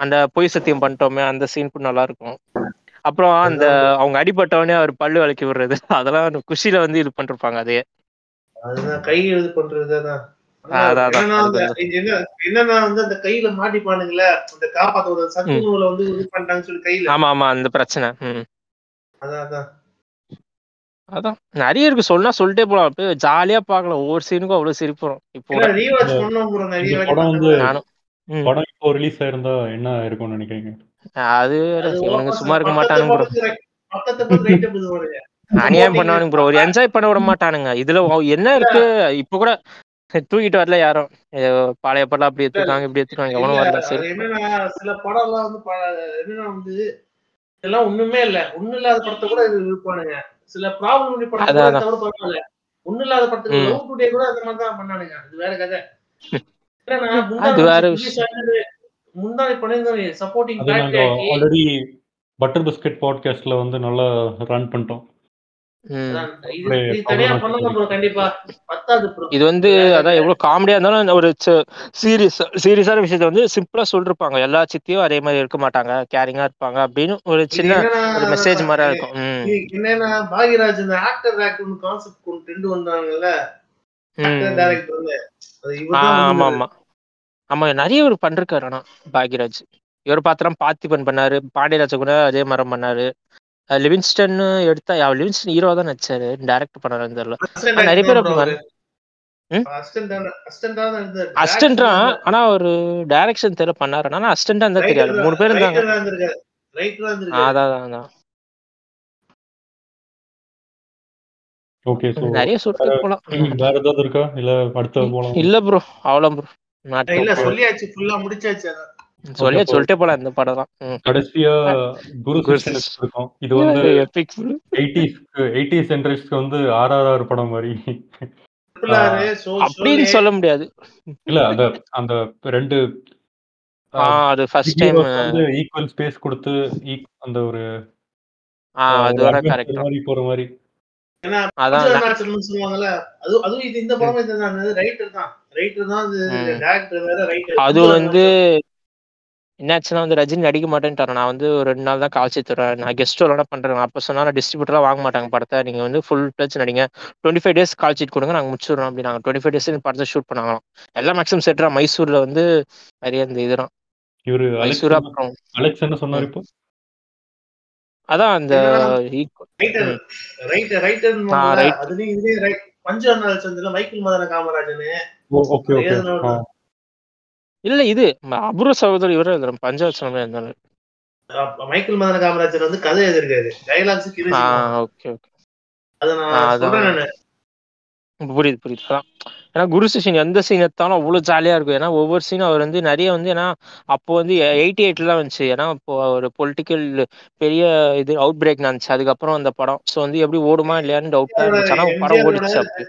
அந்த பொய் சத்தியம் பண்ணிட்டோமே அந்த சீன் கூட நல்லா இருக்கும் அப்புறம் அந்த அவங்க அடிபட்டவனே அவர் பல்லு விளக்கி விடுறது அதெல்லாம் குஷியில வந்து இது பண்ணிருப்பாங்க அதே கை இது பண்றது அதான். அதான், அதான். என்னன்னா வந்து அந்த கையில மாட்டிப்பானுங்களே அந்த காப்பாத்த ஒரு சத்து நூலை வந்து இது பண்ணிட்டாங்கன்னு சொல்லி கையில. ஆமா ஆமா அந்த பிரச்சனை. அதான் நிறைய இருக்கு. சொன்னா சொல்லிட்டே போலாம். அப்படியே ஜாலியா பார்க்கலாம். ஒவ்வொரு சீனுக்கும் அவ்வளவு சிரிப்பு வரும் இப்போ படம் இப்போ ரிலீஸ் ஆயிருந்தா என்ன இருக்கும்னு நினைக்கிறீங்க? அது இவனுங்க சும்மா இருக்க மாட்டானுங்க. அநியாயம் பண்ணுவானுங்க ப்ரோ ஒரு என்ஜாய் பண்ண விட மாட்டானுங்க. இதுல என்ன இருக்கு? இப்ப கூட தூக்கிட்டு வரல யாரும். பழைய படம் அப்படி எடுத்துருக்காங்க இப்படி எடுத்துருக்காங்க எவனும் வரல சரி. என்னன்னா சில படம் எல்லாம் வந்து என்னன்னா வந்து இதெல்லாம் ஒண்ணுமே இல்ல. ஒண்ணு இல்லாத படத்தை கூட இது இருப்பானுங்க சில ப்ராப்ளம் படம் கூட தவிர பரவாயில்ல ஒண்ணு இல்லாத படத்துக்கு. லவ் டுடே கூட அந்த மாதிரி தான் பண்ணானுங்க. அது வேற கதை. முந்தானை பண்ணிருந்தாங்க சப்போர்ட்டிங் ஆல்ரெடி பட்டர் பிஸ்கட் பாட்காஸ்ட்ல வந்து நல்லா ரன் பண்ணிட்டோம். இது வந்து அதான் எவ்வளவு காமெடியா இருந்தாலும் ஒரு சீரியஸ் சீரியஸான விஷயத்த வந்து சிம்பிளா சொல்லிருப்பாங்க. எல்லா சித்தியும் அதே மாதிரி இருக்க மாட்டாங்க. கேரிங்கா இருப்பாங்க அப்படின்னு ஒரு சின்ன ஒரு மெசேஜ் மாதிரி இருக்கும். என்னன்னா பாகியராஜ் இந்த ஆக்டர் ஆக்டர் கான்செப்ட் கொண்டு ரெண்டு வந்தாங்கல்ல? ஆமா ஆமா ஆமா நிறைய இவர் பண்ணிருக்காரு ஆனா பாக்யராஜ். இவர் பாத்திரம் பார்த்திபன் பண்ணாரு பாண்டியராஜ கூட அதே மரம் பண்ணாரு. அஹ் லிவிங்ஸ்டன் எடுத்தா யா, லிவிங்ஸ்டன் ஹீரோ தான் நடிச்சாரு டைரக்ட் தெரியல. ஆனா நிறைய பேர் அப்படி? அசிஸ்டன்டா ஆனா ஒரு டைரக்ஷன் தெரியல பண்ணாரு. ஆனா அசிஸ்டன்டா இருந்தா தெரியாது. மூணு பேர் இருந்தாங்க. அதான் அதான், அதான். ஓகே ஸோ நிறைய சுட்டு போலாம். வேற ஏதாவது இருக்கா? இல்ல அடுத்த போலாம். இல்ல ப்ரோ அவ்வளோ ப்ரோ இல்ல சொல்லியாச்சு. ஃபுல்லா முடிச்சாச்சு அதான். சொல்லியே அப்போ- சொல்லிட்டே போலாம் இந்த படம் தான். கடைசியா குரு. இருக்கும் இது வந்து எயிட்டிஸ் சென்ட்ரிஸ்க்கு வந்து ஆர்ஆர்ஆர் படம் மாதிரி. Triple R, Soul அப்படின்னு சொல்ல முடியாது. இல்ல அந்த அந்த ரெண்டு ஆ அது ஃபர்ஸ்ட் டைம் ஈக்குவல் ஸ்பேஸ் கொடுத்து eq- அந்த ஒரு ஆ அது வர கரெக்ட் மாதிரி போற மாதிரி. ஏன்னா அதான் பஞ்சு நான்- அருணாச்சலம்னு சொல்லுவாங்கல்ல அது அதுவும் இது இந்த படமும் இதுதான் ரைட்டர் தான். ரைட்டர் தான் ம். டேரக்டர் வேற ரைட்டர் அது வந்து என்னாச்சுன்னா வந்து ரஜினி நடிக்க மாட்டேன்ட்டாரு நான் வந்து ஒரு ரெண்டு நாள் தான் கால்ச்சி தருவேன். நான் கெஸ்ட் ரோலாம் பண்றேன். அப்போ சொன்னா டிஸ்ட்ரிபியூட்டர்லாம் வாங்க மாட்டாங்க படத்தை. நீங்க வந்து ஃபுல் பிளச் நடிங்க. Twenty five days call sheet கொடுங்க நாங்க முடிச்சிடுறோம் அப்படி நாங்க டுவெண்ட்டி ஃபைவ் டேஸ் படத்தை ஷூட் பண்ணாங்களாம். எல்லாம் மேக்ஸிமம் செட்ரா மைசூர்ல வந்து நிறைய இந்த இதுதான். இவரு மைசூர் அப்புறம் அலெக்ஸ் என்ன சொன்னாரு இப்போ? அதான் அந்த ரைட்டர் ரைட்டர் இல்ல இது அபூர்வ சகோதரி இவரே எழுதுறோம் பஞ்சாட்சணமே இருந்தாலும் மைக்கேல் மதன காமராஜர் வந்து கதை எழுதிருக்காரு டைலாக்ஸ் ஆ ஓகே ஓகே. அத நான். சொல்றேன் புரியுது புரியுது. அதான் ஏன்னா குரு சிஷன் எந்த சீன் எடுத்தாலும் அவ்வளோ ஜாலியா இருக்கும். ஏன்னா ஒவ்வொரு சீனும் அவர் வந்து நிறைய வந்து ஏன்னா அப்போ வந்து எயிட்டி எயிட்லாம் வந்துச்சு. ஏன்னா இப்போ ஒரு பொலிட்டிக்கல் பெரிய இது அவுட் பிரேக் நடந்துச்சு. அதுக்கப்புறம் அந்த படம். ஸோ வந்து எப்படி ஓடுமா இல்லையான்னு டவுட்டா இருந்துச்சு. ஆனா படம் ஓடிச்சு அப்படி.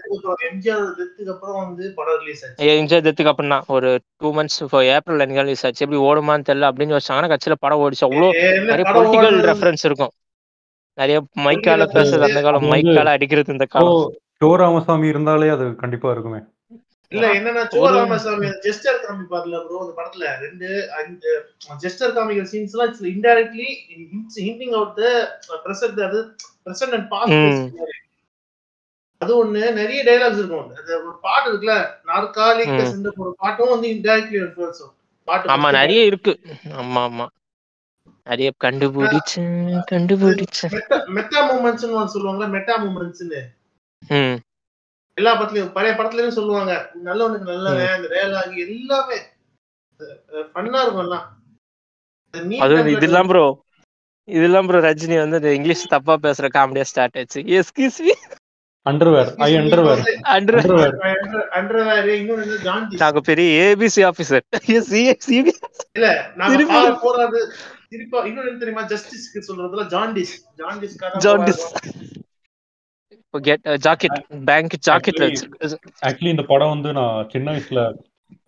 எம்ஜிஆர் டெத்துக்கு அப்புறம் வந்து படம் ரிலீஸ் ஆச்சு. எம்ஜிஆர் டெத்துக்கு அப்புறம் தான். ஒரு டூ மந்த்ஸ் ஏப்ரல் எனக்கு ரிலீஸ் ஆச்சு. எப்படி ஓடுமான்னு தெரியல அப்படின்னு வச்சாங்கன்னா கட்சியில படம் ஓடிச்சு. அவ்வளோ என்ன நிறைய படம் பொலிட்டிக்கல்? ரெஃபரன்ஸ் இருக்கும். நிறைய மைக்கால பேசுறது அந்த காலம். அது வந்து- மைக்கால அடிக்கிறது இந்த காலம். ஷோ ராமசாமி இருந்தாலே அது கண்டிப்பா இருக்குமே. இல்ல என்னன்னா ஒரு- சிவராமசாமி ஜெஸ்டர் காமிப்பார்ல ப்ரோ அந்த படத்துல ரெண்டு ஜெஸ்டர் காமிக்கிற சீன்ஸ் எல்லாம் indirectly hinting out the present அது பிரசன்ட் அண்ட் ம். பாஸ்ட் அது ஒண்ணு நிறைய டைலாக்ஸ் இருக்கும் அந்த ஒரு பாட்டு இருக்குல்ல நாற்காலிக்கு. சென்ற ஒரு பாட்டும் வந்து இன்டைரக்ட்லி ரெஃபரன்ஸ் பாட்டு ஆமா நிறைய இருக்கு. ஆமா ஆமா. நிறைய கண்டுபிடிச்சேன் கண்டுபிடிச்சேன். மெட்டா மெட்டா மூமெண்ட்ஸ் சொல்லுவாங்கல்ல மெட்டா மூமெண்ட்ஸ்னு எல்லா படத்துலயும் பழைய படத்துலயும் சொல்லுவாங்க நல்லவனுக்கு நல்லவன் அந்த டயலாக் எல்லாமே ஃபன்னா இருக்கும் எல்லாம். இதெல்லாம் ப்ரோ இதெல்லாம் ப்ரோ ரஜினி வந்து இங்கிலீஷ் தப்பா பேசுற காமெடியா ஸ்டார்ட் ஆச்சு excuse me underwear I underwear underwear underwear வந்து ஜான்டி நாங்க பெரிய ஏபிசி ஆபீசர் சிபி இல்ல நாங்க போறாது திருப்பா என்ன தெரியுமா ஜஸ்டிஸ்க்கு சொல்றதுல jaundice jaundice jaundice get jacket bank ஜாக்கெட்ல actually இந்த படம் வந்து நான் சின்ன வயசுல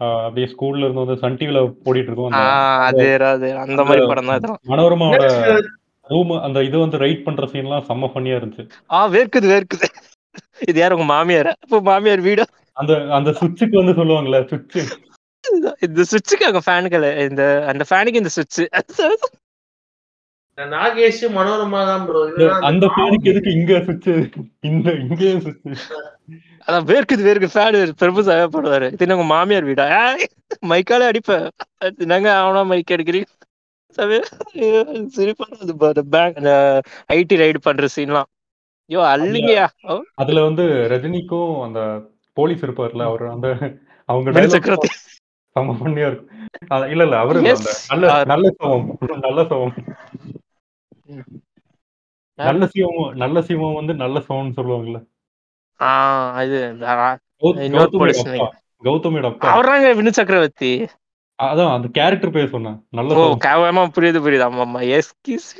ஆஹ், அப்படியே ஸ்கூல்ல இருந்து வந்து சன் டிவில போடிட்டு இருக்கோம். அந்த அதே அதே அந்த மாதிரி படம் தான் மனோரமாவோட ரூம் அந்த இது வந்து ரைட் பண்ற சீன்லாம் செம்ம ஃபன்னியா இருந்துச்சு. ஆ வேர்க்குது வேர்க்குது. இது யார் உங்க மாமியாரா? இப்போ மாமியார் வீடு? அந்த அந்த சுவிட்சுக்கு வந்து சொல்லுவாங்கல்ல சுவிட்ச். இந்த சுவிட்சுக்கு அங்க ஃபேனுக்கு இந்த அந்த ஃபேனுக்கு இந்த சுவிட்ச். நாகேஷ் மனோரமா தான் ப்ரோ அந்த ஃபேனுக்கு எதுக்கு இங்க சுவிட்ச் இந்த இங்கே சுவிட்ச் அதான் வேர்க்குது வேர்க்கு ஃபேன் பிரபு சகப்படுவாரு இது உங்க மாமியார் வீடா? ஏய், மைக்காலே அடிப்பேன் நாங்க அவனா மைக் பேங்க் ஐடி ரைடு பண்ற சீன்லாம் ஐயோ அல்லிங்கயா அதுல வந்து ரஜினிக்கும் அந்த போலீஸ் இருப்பார்ல அவர் அந்த அவங்க சக்கரவர்த்தி. செம்ம ஃபன்னியா இருக்கும். இல்ல இல்ல அவரு நல்ல sir. நல்ல சவம். நல்ல சவம் நல்ல சிவம் வந்து நல்ல சவம்னு சொல்லுவாங்கல்ல. ஆஹ் இது கௌதமியோட அப்பா அவர்தாங்க வினு சக்கரவர்த்தி. அதான் அந்த கேரக்டர் பேர் சொன்னேன். நல்ல ஓ கேவலமா புரியுது புரியுது. ஆமா ஆமா. எஸ்கிஸ்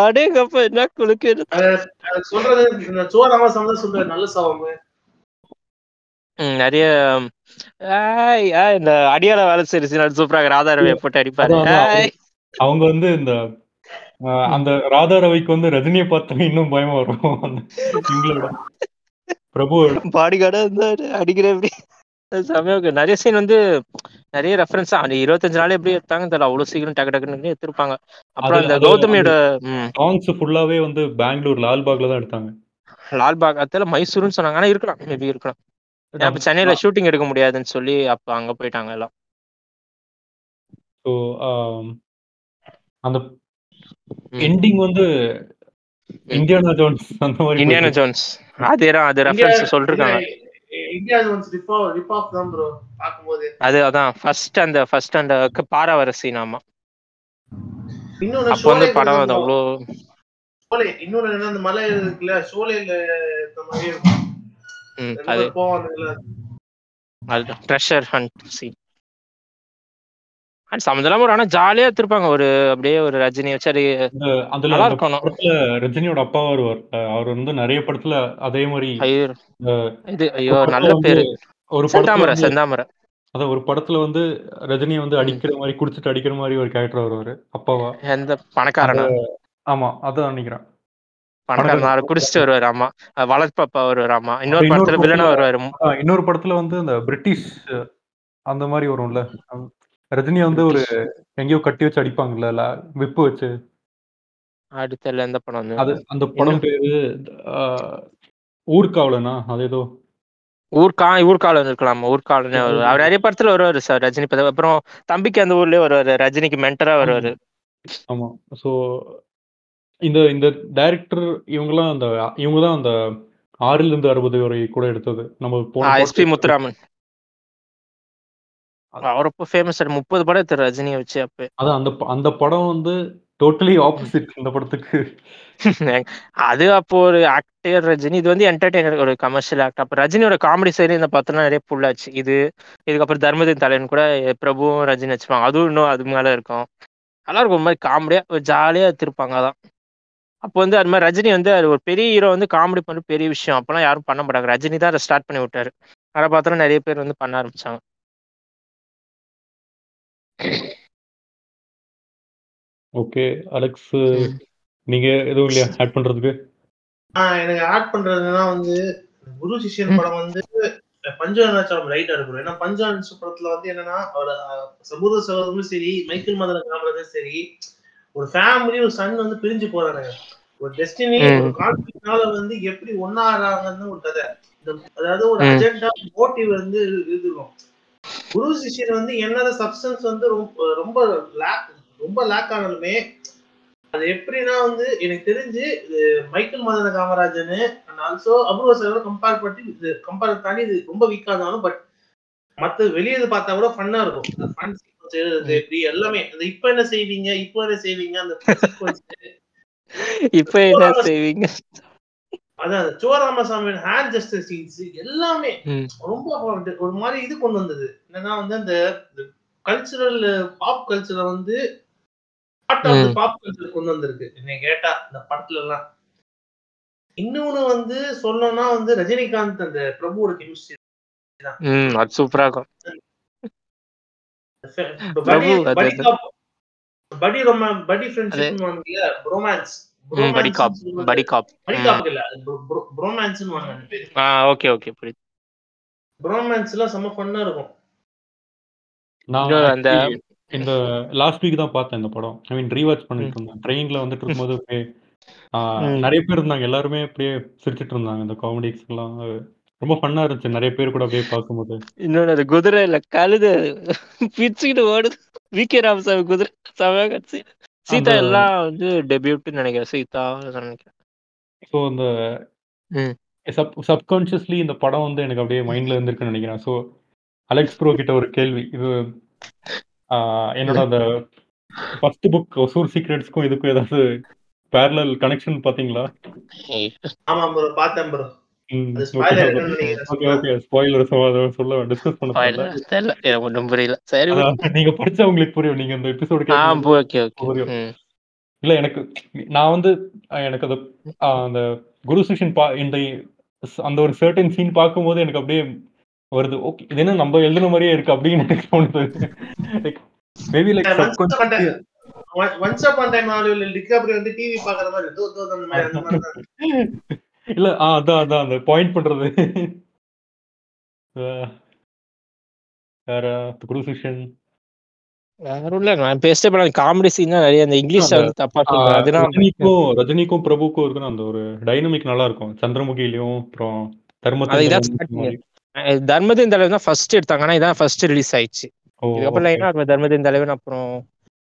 அடேங்கப்பா என்ன குலுக்கு சொல்றது சொல்றாரு நல்ல சவம். நிறைய இந்த அடியால வேலை செய்யற சீன் சூப்பராக ராதாரவியை போட்டு அடிப்பாரு. அவங்க வந்து இந்த அந்த ராதா ரவிக்கு வந்து ரஜினியை பார்த்தா இன்னும் பயமா வரும். இவங்களோட. பிரபு. பாடி கார்டா இருந்தாரு அடிக்கிற எப்படி செமையா. நிறைய சீன் வந்து நிறைய ரெஃபரன்ஸ் அந்த இருபத்தஞ்சு நாள் எப்படி எடுத்தாங்க தெரியல. அவ்வளவு சீக்கிரம் டக்கு டக்குன்னு எடுத்திருப்பாங்க. அப்புறம் அந்த கௌதமியோட சாங்ஸ் ஃபுல்லாவே வந்து பெங்களூர் லால்பாக்ல தான் எடுத்தாங்க. லால்பாக் அதுல மைசூர்னு சொன்னாங்க. ஆனா இருக்கலாம். மேபி இருக்கலாம். இப்ப சென்னையில ஷூட்டிங் எடுக்க முடியாதுன்னு சொல்லி அப்ப அங்க போயிட்டாங்க எல்லாம். ஸோ அந்த. எண்டிங் வந்து இந்தியானா ஜோன்ஸ் அந்த மாதிரி இந்தியானா ஜோன்ஸ் அதேதான் அது ரெஃபரன்ஸ் சொல்லிருக்காங்க. India once rip rip off தான் ப்ரோ பார்க்கும்போது. அது அதான் ஃபர்ஸ்ட் அந்த ஃபர்ஸ்ட் அந்த பாரா வர சீன் ஆமா. அப்போ வந்து படம் அது அவ்வளோ என்ன அந்த மலை இருக்குல்ல மாதிரி ரெண்டு அது பேர் போவானுங்களா அது ட்ரெஷர் ஹண்ட் சீன் சம்மந்தம் ஒரு ஆனா ஜாலியா எடுத்திருப்பாங்க ஒரு அப்படியே ஒரு ரஜினி அது அதுல நல்லா இருக்கணும். ரஜினியோட அப்பா வருவார். அவர் வந்து நிறைய படத்துல அதே மாதிரி இது ஐயோ நல்ல பேரு. ஒரு செந்தாமரை செந்தாமரை. அதான் ஒரு படத்துல வந்து ரஜினியை வந்து. அடிக்கிற மாதிரி குடிச்சிட்டு அடிக்கிற மாதிரி ஒரு கேரக்டர் வருவாரு அப்பாவா. எந்த அது பணக்காரனா ஆமா அதான் நினைக்கிறேன். பணக்காரன்? குடிச்சிட்டு வருவாரு ஆமா. வளர்ப்பப்பா வருவாரு ஆமா. இன்னொரு படத்துல வில்லனா வருவாரு. இன்னொரு படத்துல வந்து அந்த பிரிட்டிஷ் அந்த மாதிரி வரும்ல. ரஜினியை வந்து ஒரு எங்கேயோ கட்டி வச்சு அடிப்பாங்கல்ல விப்பு வச்சு. அடுத்த எந்த படம் அது? அந்த படம் பேரு ஊர்காவலனா அது ஏதோ. ஊர்கா ஊர்காலன் இருக்கலாம்? ஊர்காலனே வருவார். அவர் நிறைய படத்துல வருவாரு சார் ரஜினி படம் அப்புறம் தம்பிக்கு அந்த ஊர்லயே வருவாரு ரஜினிக்கு மென்டரா வருவாரு. ஆமா. ஸோ இந்த இந்த டைரக்டர் இவங்கெல்லாம் அந்த இவங்க தான் அந்த ஆறில் இருந்து அறுபது வரை கூட எடுத்தது. நம்ம போன எஸ்பி முத்துராமன். அவர் ரொம்ப ஃபேமஸ் முப்பது படம் எடுத்தாரு ரஜினியை வச்சு அப்ப. அதான் அந்த அந்த படம் வந்து டோட்டலி ஆப்போசிட் இந்த படத்துக்கு. அது அப்போ ஒரு ஆக்டர் ரஜினி இது வந்து என்டர்டைனர் ஒரு கமர்ஷியல் ஆக்ட் அப்ப ரஜினியோட காமெடி சைடு இந்த பார்த்தோம்னா நிறைய புல்லாச்சு இது இதுக்கப்புறம் தர்மதின் தலைவன் கூட பிரபுவும் ரஜினி வச்சுப்பாங்க அதுவும் இன்னும் அது மேல இருக்கும். நல்லா இருக்கும் மாதிரி காமெடியா ஒரு ஜாலியா எடுத்திருப்பாங்க அதான். அப்போ வந்து அது மாதிரி ரஜினி வந்து அது ஒரு பெரிய ஹீரோ வந்து காமெடி பண்ண பெரிய விஷயம். அப்பெல்லாம் யாரும் பண்ண மாட்டாங்க. ரஜினி தான் அதை ஸ்டார்ட் பண்ணி விட்டாரு. அதை பார்த்தோன்னா நிறைய பேர் வந்து பண்ண ஆரம்பிச்சாங்க. Okay Alex. நீங்க எதுவும் இல்லையா ஆட் பண்றதுக்கு ஆஹ் எனக்கு ஆட் பண்றதுன்னா வந்து குரு சிஷ்யன். படம் வந்து பஞ்சவரணாச்சலம் ரைட்டா இருக்கும் ஏன்னா பஞ்சவரண படத்துல வந்து என்னன்னா அவரோட சமூக சகோதரமும் சரி மைக்கேல் மதன காமராஜரும் சரி ஒரு ஃபேமிலி ஒரு சன் வந்து பிரிஞ்சு போறானுங்க ஒரு டெஸ்டினி. ஒரு கான்ஃபிளிக்னால வந்து எப்படி ஒன்னாறாங்கன்னு ஒரு கதை அதாவது ஒரு. அஜெண்டா மோட்டிவ் வந்து இருக்கும் குரு சிஷ்யன் வந்து என்னதான் சப்ஸ்டன்ஸ் வந்து ரொம்ப ரொம்ப லேக் ரொம்ப லேக் ஆனாலுமே அது எப்படின்னா வந்து எனக்கு தெரிஞ்சு இது Michael Madana Kamarajan and also Apoorva sir compare பண்ணி இது கம்பேர் பண்ணி இது ரொம்ப வீக்கா இருந்தாலும் பட் மத்த வெளியே இது பார்த்தா கூட ஃபன்னா இருக்கும். ஃபன் சீக்வன்ஸ் எழுதுறது இப்படி எல்லாமே. அந்த இப்ப என்ன செய்வீங்க இப்போ என்ன செய்வீங்க அந்த இப்ப என்ன செய்வீங்க? அதான் சிவராமசாமியோட ஹேண்ட் ஜஸ்டர் சீன்ஸ் எல்லாமே. ரொம்ப ஒரு மாதிரி இது கொண்டு வந்தது. என்னன்னா வந்து அந்த கல்ச்சுரல் பாப் கல்ச்சரை வந்து. பாப் கல்ச்சர் கொண்டு வந்திருக்கு. என்னை கேட்டா இந்த படத்துல எல்லாம் இன்னொன்னு வந்து சொல்லணும்னா வந்து ரஜினிகாந்த் அந்த பிரபுவோட கெமிஸ்ட்ரி அது சூப்பரா இருக்கும். படி ரொமான்ஸ் ம், படி காப் படி காப் படி காப் இல்ல ப்ரோமான்ஸ் வாங்க. பேரு ஆ ஓகே ஓகே புரியுது. ப்ரோமான்ஸ் எல்லாம் செம்ம ஃபன்னா இருக்கும். நான் இது அந்த actually இந்த லாஸ்ட் வீக் தான் பார்த்தேன் இந்த படம். ஐ மீன் ரீவாச் பண்ணிட்டு இருந்தேன். ட்ரெயின்ல வந்துட்டு இருக்கும்போது. நிறைய பேர் இருந்தாங்க. எல்லாருமே அப்படியே சிரிச்சிட்டு இருந்தாங்க. இந்த காமெடிஸ் எல்லாம் ரொம்ப ஃபன்னா இருந்துச்சு. நிறைய பேர் கூட அப்படியே பார்க்கும்போது. இன்னொன்னு அது குதிரை இல்ல கழுது பிச்சுக்கிட்டு ஓடுது. வி கே ராமசாமி குதிரை செமையா கட்சி சீதா எல்லாம் வந்து டெபியூட்னு நினைக்கிறேன். சீதா நினைக்கிறேன். ஸோ அந்த ம். சப் சப்கான்ஷியஸ்லி இந்த படம் வந்து எனக்கு அப்படியே மைண்ட்ல இருந்திருக்குன்னு நினைக்கிறேன். ஸோ அலெக்ஸ் ப்ரோ கிட்ட ஒரு கேள்வி. இது ஆஹ், என்னோட அந்த ஃபர்ஸ்ட் புக் ஒசூர் சீக்ரெட்ஸ்க்கும் இதுக்கும் ஏதாவது பேரலல் கனெக்ஷன் பாத்தீங்களா ஆமா ப்ரோ பார்த்தேன் ப்ரோ நீங்க படிச்சா உங்களுக்கு புரியும் நீங்க இந்த எபிசோடு இல்ல எனக்கு நான் வந்து எனக்கு அது அந்த குரு சிஷன் பா இந்த அந்த ஒரு சர்டன் சீன் பார்க்கும்போது எனக்கு அப்படியே வருது. ஓகே இது என்ன நம்ம எழுதுன மாதிரியே இருக்கு அப்படின்னு எனக்கு தோணுது. Maybe like subconsciously once up on time வந்து டிவி பாக்குற மாதிரி இல்ல அதான் அதான் அந்த பாயிண்ட் பண்றது. வேற குரு சிஷன் வேற இல்ல நான் பேசிட்டே போன காமெடி சீன் தான் நிறைய அந்த இங்கிலீஷ்ல வந்து தப்பா ரஜினிக்கும் ரஜினிக்கும் பிரபுக்கும் இருக்கிற அந்த ஒரு டைனமிக் நல்லா இருக்கும். சந்திரமுகிலையும் அப்புறம். அஹ் தர்மதின் தலைவர் தான் ஃபர்ஸ்ட் எடுத்தாங்க. ஆனா இதான் ஃபர்ஸ்ட் ரிலீஸ் ஆயிடுச்சு. இதுக்கப்புறம் லைனா தர்மத்தின் தலைவன் அப்புறம்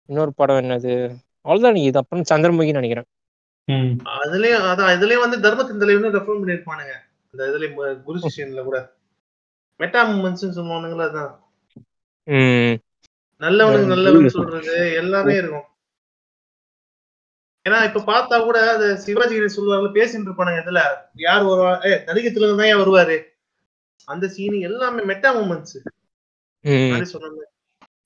இன்னொரு படம் என்னது? அவ்வளவுதான் இது. அப்புறம் சந்திரமுகின்னு நினைக்கிறேன். அதுலயும் அதான் இதுலயும் வந்து தர்மத்தின் தலைவர்னு ரெஃபர் பண்ணிருப்பானுங்க அந்த இதுலயும் ம- குரு சிஷியன்ல கூட. மெட்டா மூமெண்ட்ஸ் சொல்லுவானுங்களா அதான். நல்லவனுக்கு நல்லவன் சொல்றது எல்லாமே இருக்கும். ஏன்னா இப்ப பார்த்தா கூட அது சிவாஜி சொல்லுவாங்க பேசிட்டு இருப்பானுங்க இதுல. யார் வருவா ஏ நடிகத்துல தான் வருவாரு. அந்த சீன் எல்லாமே மெட்டா மூமெண்ட்ஸ் சொன்னாங்க.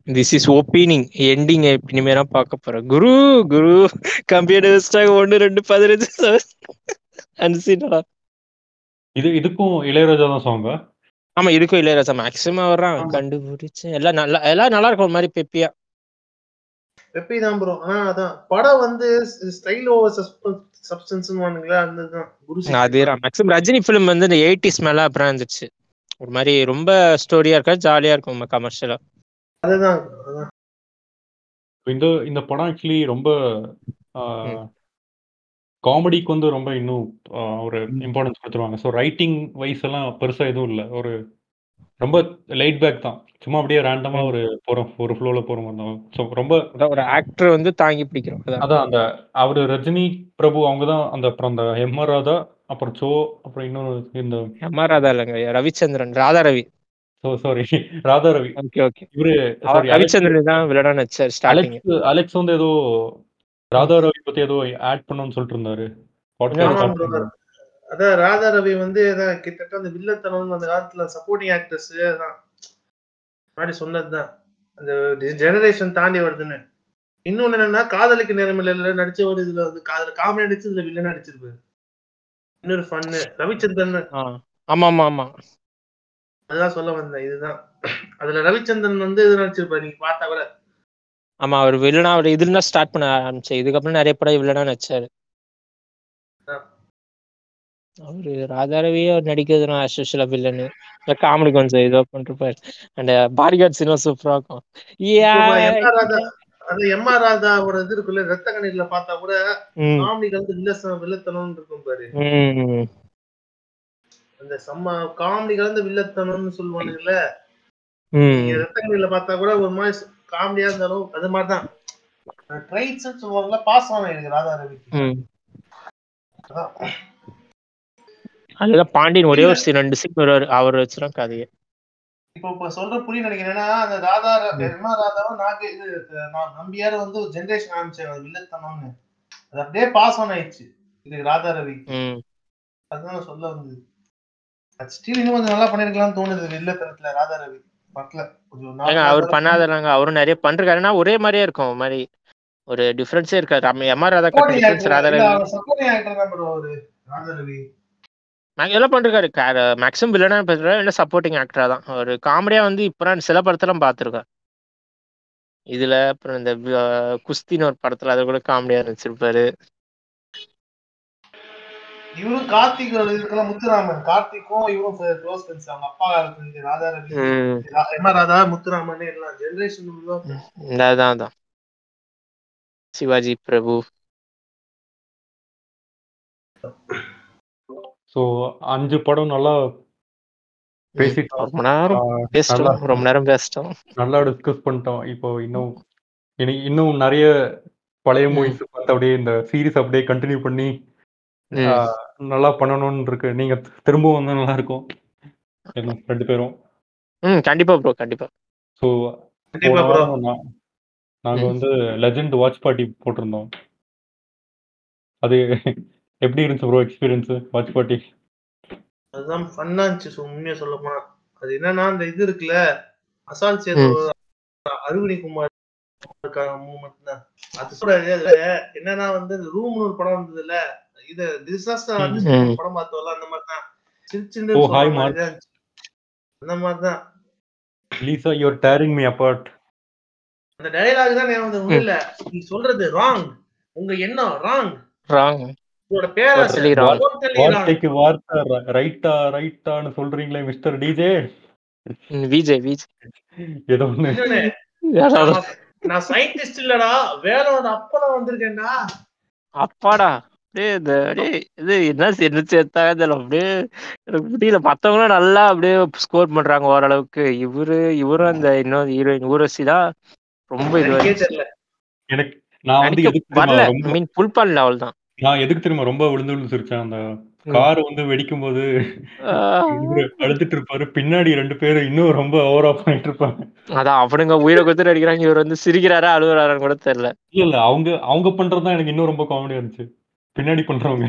திஸ் இஸ் ஓப்பனிங் எண்டிங் இனிமேல் தான் பார்க்க போறேன். குரு குரு கம்ப்யூட்டர் வச்சிட்டாங்க. ஒன்று ரெண்டு பதினஞ்சு அந்த சீனடா இது இதுக்கும் இளையராஜா தான் சாங்கா ஆமா இருக்கும் இளையராஜா. மேக்ஸிமம் வர்றான் ஆமா. கண்டுபிடிச்சேன். எல்லாம் நல்லா எல்லாம் நல்லா இருக்கும் ஒரு மாதிரி பெப்பியா. வெப்பி தான் ப்ரோ ஆனா அதான் படம் வந்து ஸ்டைல் ஓவர் சப்ஸ்டன்ஸ் வானுங்களா அந்த தான் குரு சிஷ்யன். அதே மேக்ஸிமம் ரஜினி ஃபிலிம் வந்து இந்த எயிட்டிஸ் மேல அப்புறம் இருந்துச்சு. ஒரு மாதிரி ரொம்ப ஸ்டோரியா இருக்கா ஜாலியா இருக்கும் கமர்ஷியலா அதுதான் இந்த இந்த படம் ஆக்சுவலி ரொம்ப காமெடிக்கு வந்து ரொம்ப இன்னும் ஒரு இம்பார்ட்டன்ஸ் கொடுத்துருவாங்க. ஸோ ரைட்டிங் வைஸ் எல்லாம் பெருசா எதுவும் இல்லை. ஒரு ரொம்ப லைட் பேக் தான். சும்மா அப்படியே ரேண்டமா ஒரு போறோம் ஒரு ஃப்ளோல போற மாதிரி தான். ஸோ ரொம்ப ஒரு ஆக்டர் வந்து தாங்கி பிடிக்கிறோம். அதான். அதான் அந்த அவரு ரஜினி பிரபு அவங்க தான் அந்த அப்புறம் அந்த எம் ஆர் ராதா அப்புறம் சோ அப்புறம் இன்னொரு இந்த எம் ஆர் ராதா இல்லைங்க. Ravichandran Radha Ravi sorry Radha Ravi okay okay இவரு ரவிச்சந்திரன் தான் வில்லனா நடிச்சார் ஸ்டார்டிங் அலெக்ஸ் அலெக்ஸ் வந்து ஏதோ ராதா ரவி பத்தி ஏதோ ஆட் பண்ணணும்னு சொல்லிட்டு இருந்தாரு. அதான் ராதா ரவி வந்து கிட்டத்தட்ட அந்த வில்லத்தனம் அந்த காலத்துல சப்போர்ட்டிங் ஆக்டர்ஸ் அதான். முன்னாடி சொன்னதுதான். அந்த ஜெனரேஷன் தாண்டி வருதுன்னு. இன்னொன்னு என்னன்னா காதலுக்கு நேரமில்ல நடிச்சவர் இதுல வந்து காதல காமெடி நடிச்சு இதுல வில்லன் நடிச்சிருப்பாரு. இன்னொரு ஃபன்னு ரவிச்சந்திரன். ஆமா ஆமா ஆமா அதுதான் சொல்ல வந்தேன் இதுதான். அதுல ரவிச்சந்திரன் வந்து இது நடிச்சிருப்பாரு நீங்க பார்த்தா கூட. ஆமா அவர் வில்லனா அவர் இதுல ஸ்டார்ட் பண்ண ஆரம்பிச்சு இதுக்கப்புறம் நிறைய படம் வில்லனா நடிச்சாரு. அவரு ராதாரவியே அவர் நடிக்கிறதுனா அஸ்வஷல வில்லனு காமெடி கொஞ்சம் இதோ பண்ணிருப்பாரு. அந்த பாடிகார்ட் சீனும் சூப்பரா இருக்கும். Yeah. எம் ஆர் ராதா ராதாவோட இது இருக்குல்ல ரத்த கண்ணீர்ல பார்த்தா கூட காமெடி கலந்து வில்லசம் வில்லத்தனம் இருக்கும் பாரு. அந்த செம்ம காமெடி கலந்த வில்லத்தனம்னு சொல்லுவானுங்கல்ல ம். நீங்க ரத்த கண்ணீர்ல பார்த்தா கூட ஒரு மாதிரி காமெடியா இருந்தாலும் அது மாதிரிதான் ட்ரைட்ஸ் சொல்லுவாங்கல்ல பாஸ் ஆன எனக்கு ராதா ரவிக்கு. அதான். அதுதான் பாண்டியன் ஒரே ஒரு ரெண்டு சீன் வருவாரு அவர் வச்சுதான் கதையை இப்போ இப்ப சொல்ற புரிய நினைக்கிறேன்னா அந்த ராதா ஆர் ராதாவும் நாக இது நான் நம்பியார வந்து ஒரு ஜென்ரேஷன் ஆரம்பிச்சாங்க வில்லத்தனம்னு அது அப்படியே பாஸ் ஆன் ஆயிடுச்சு இது ராதா ரவி. அதுதான் சொல்ல வந்தது அது ஸ்டில் இன்னும் கொஞ்சம் நல்லா பண்ணிருக்கலாம்னு தோணுது. வில்லத்தனத்துல ராதா ரவி பட்ல கொஞ்சம் ஏங்க நார்மலா அவர் தான் பண்ணாதனாங்க அவரும் நிறைய பண்றாருன்னா ஒரே மாதிரியே இருக்கும். மாதிரி ஒரு டிஃபரன்ஸே இருக்காது. நம்ம M R Radha difference Radha Ravi. எல்லாம் பண்றாரு. மேக்ஸிமம் வில்லனா பண்றாரு இல்ல சப்போர்ட்டிங் ஆக்டரா தான். ஒரு காமெடியா வந்து இப்ப சில படத்தெல்லாம் பார்த்திருக்கேன். இதுல அப்புறம் இந்த குஸ்தின்னு ஒரு படத்துல அது கூட காமெடியா நடிச்சிருப்பாரு. இவரும் கார்த்திக் இதுக்கெல்லாம் முத்துராமன். கார்த்திக்கும் இவரும் க்ளோஸ் ஃப்ரெண்ட்ஸ் அவங்க அப்பா காலத்துல ராதா ரவி எம் ராதா முத்துராமன் எல்லாம் ஜெனரேஷன் அதான் அதான். சிவாஜி பிரபு. ஸோ அஞ்சு படம் நல்லா பேசிட்டோம். ரொம்ப நேரம் பேசிட்டோம். ரொம்ப நேரம் பேசிட்டோம். நல்லா டிஸ்கஸ் பண்ணிட்டோம். இப்போ இன்னும் இனி இன்னும் நிறைய பழைய. மூவிஸ் பார்த்து அப்படியே இந்த சீரிஸ் அப்படியே கண்டினியூ பண்ணி நல்லா பண்ணணும்னு இருக்கு நீங்க திரும்பவும் வந்தா நல்லா இருக்கும் என்ன ரெண்டு பேரும். ம் கண்டிப்பா ப்ரோ கண்டிப்பா. ஸோ நாங்க. வந்து லெஜெண்ட் வாட்ச் பார்ட்டி போட்டிருந்தோம். அது எப்படி இருந்துச்சு ப்ரோ எக்ஸ்பீரியன்ஸ் வாட்ச் பார்ட்டி அதுதான் ஃபன்னா இருந்துச்சு so உண்மையா சொல்ல போனா அது என்னன்னா அந்த இது இருக்குல்ல அசால் சேது அருவினி குமார் மூமெண்ட் தான் அது என்னன்னா வந்து ரூம்னு ஒரு படம் வந்ததுல இது டிசாஸ்டர். படம் பார்த்தோம்ல அந்த மாதிரி தான் தான் இருந்துச்சு. அந்த மாதிரி தான் Lisa you are tearing me apart அந்த டயலாக் தான் ஞாபகம் வந்து இல்ல. நீ சொல்றது ராங் உங்க எண்ணம் ராங் ராங் உங்களோட wrong. வார்த்தைக்கு வார்த்தை ரைட்டா ரைட்டான்னு சொல்றீங்களே மிஸ்டர் டிஜே விஜய் விஜய் ஏதோ நான் நான் சயின்டிஸ்ட் இல்லடா. வேலோட அப்பா வந்திருக்கேன்டா. அப்பாடா. இது என்ன சேர்த்தாங்க அப்படியே எனக்கு முடியல மத்தவங்களும் நல்லா அப்படியே ஸ்கோர் பண்றாங்க ஓரளவுக்கு. இவரு இவரும் அந்த இன்னொரு ஹீரோயின் ஊரசி தான் ரொம்ப எனக்கே நான் வந்து வரல. மீன் புல் பண்ணல அவள் தான் நான் எதுக்கு தெரியுமா ரொம்ப விழுந்து விழுந்து சிரிச்சேன். அந்த. கார் வந்து வெடிக்கும் போது இவரு அழுதுட்டு இருப்பாரு. பின்னாடி ரெண்டு பேரும் இன்னும் ரொம்ப ஓவரா பண்ணிட்டு இருப்பாங்க. அதான் அவனுங்க உயிரை கொடுத்து நடிக்கிறாங்க இவர் வந்து சிரிக்கிறாரா அழுகுறாரான்னு கூட தெரியல. இல்ல இல்ல அவங்க அவங்க பண்றதுதான் எனக்கு இன்னும் ரொம்ப காமெடியா இருந்துச்சு. பின்னாடி பண்றவங்க.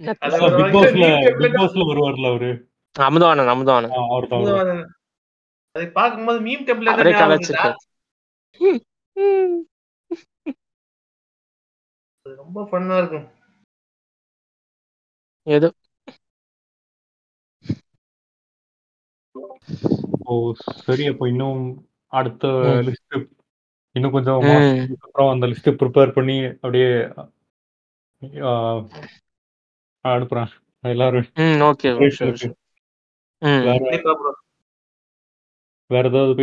பிக் பாஸ்ல பிக் பாஸ்ல வருவார்ல அவரு? அமுதவானன் அமுதவானன் அவர் தான். அதை பார்க்கும்போது மீம் டெம்ப்ளேட் அவரே ரொம்ப ஃபன்னா இருக்கும். ஏதோ ஓ சரி அப்போ இன்னும் அடுத்த. லிஸ்ட் இன்னும் கொஞ்சம் அப்புறம் அந்த லிஸ்ட் ப்ரிப்பேர் பண்ணி அப்படியே அனுப்புறேன். எல்லாரும் ஓகே வேற ஏதாவது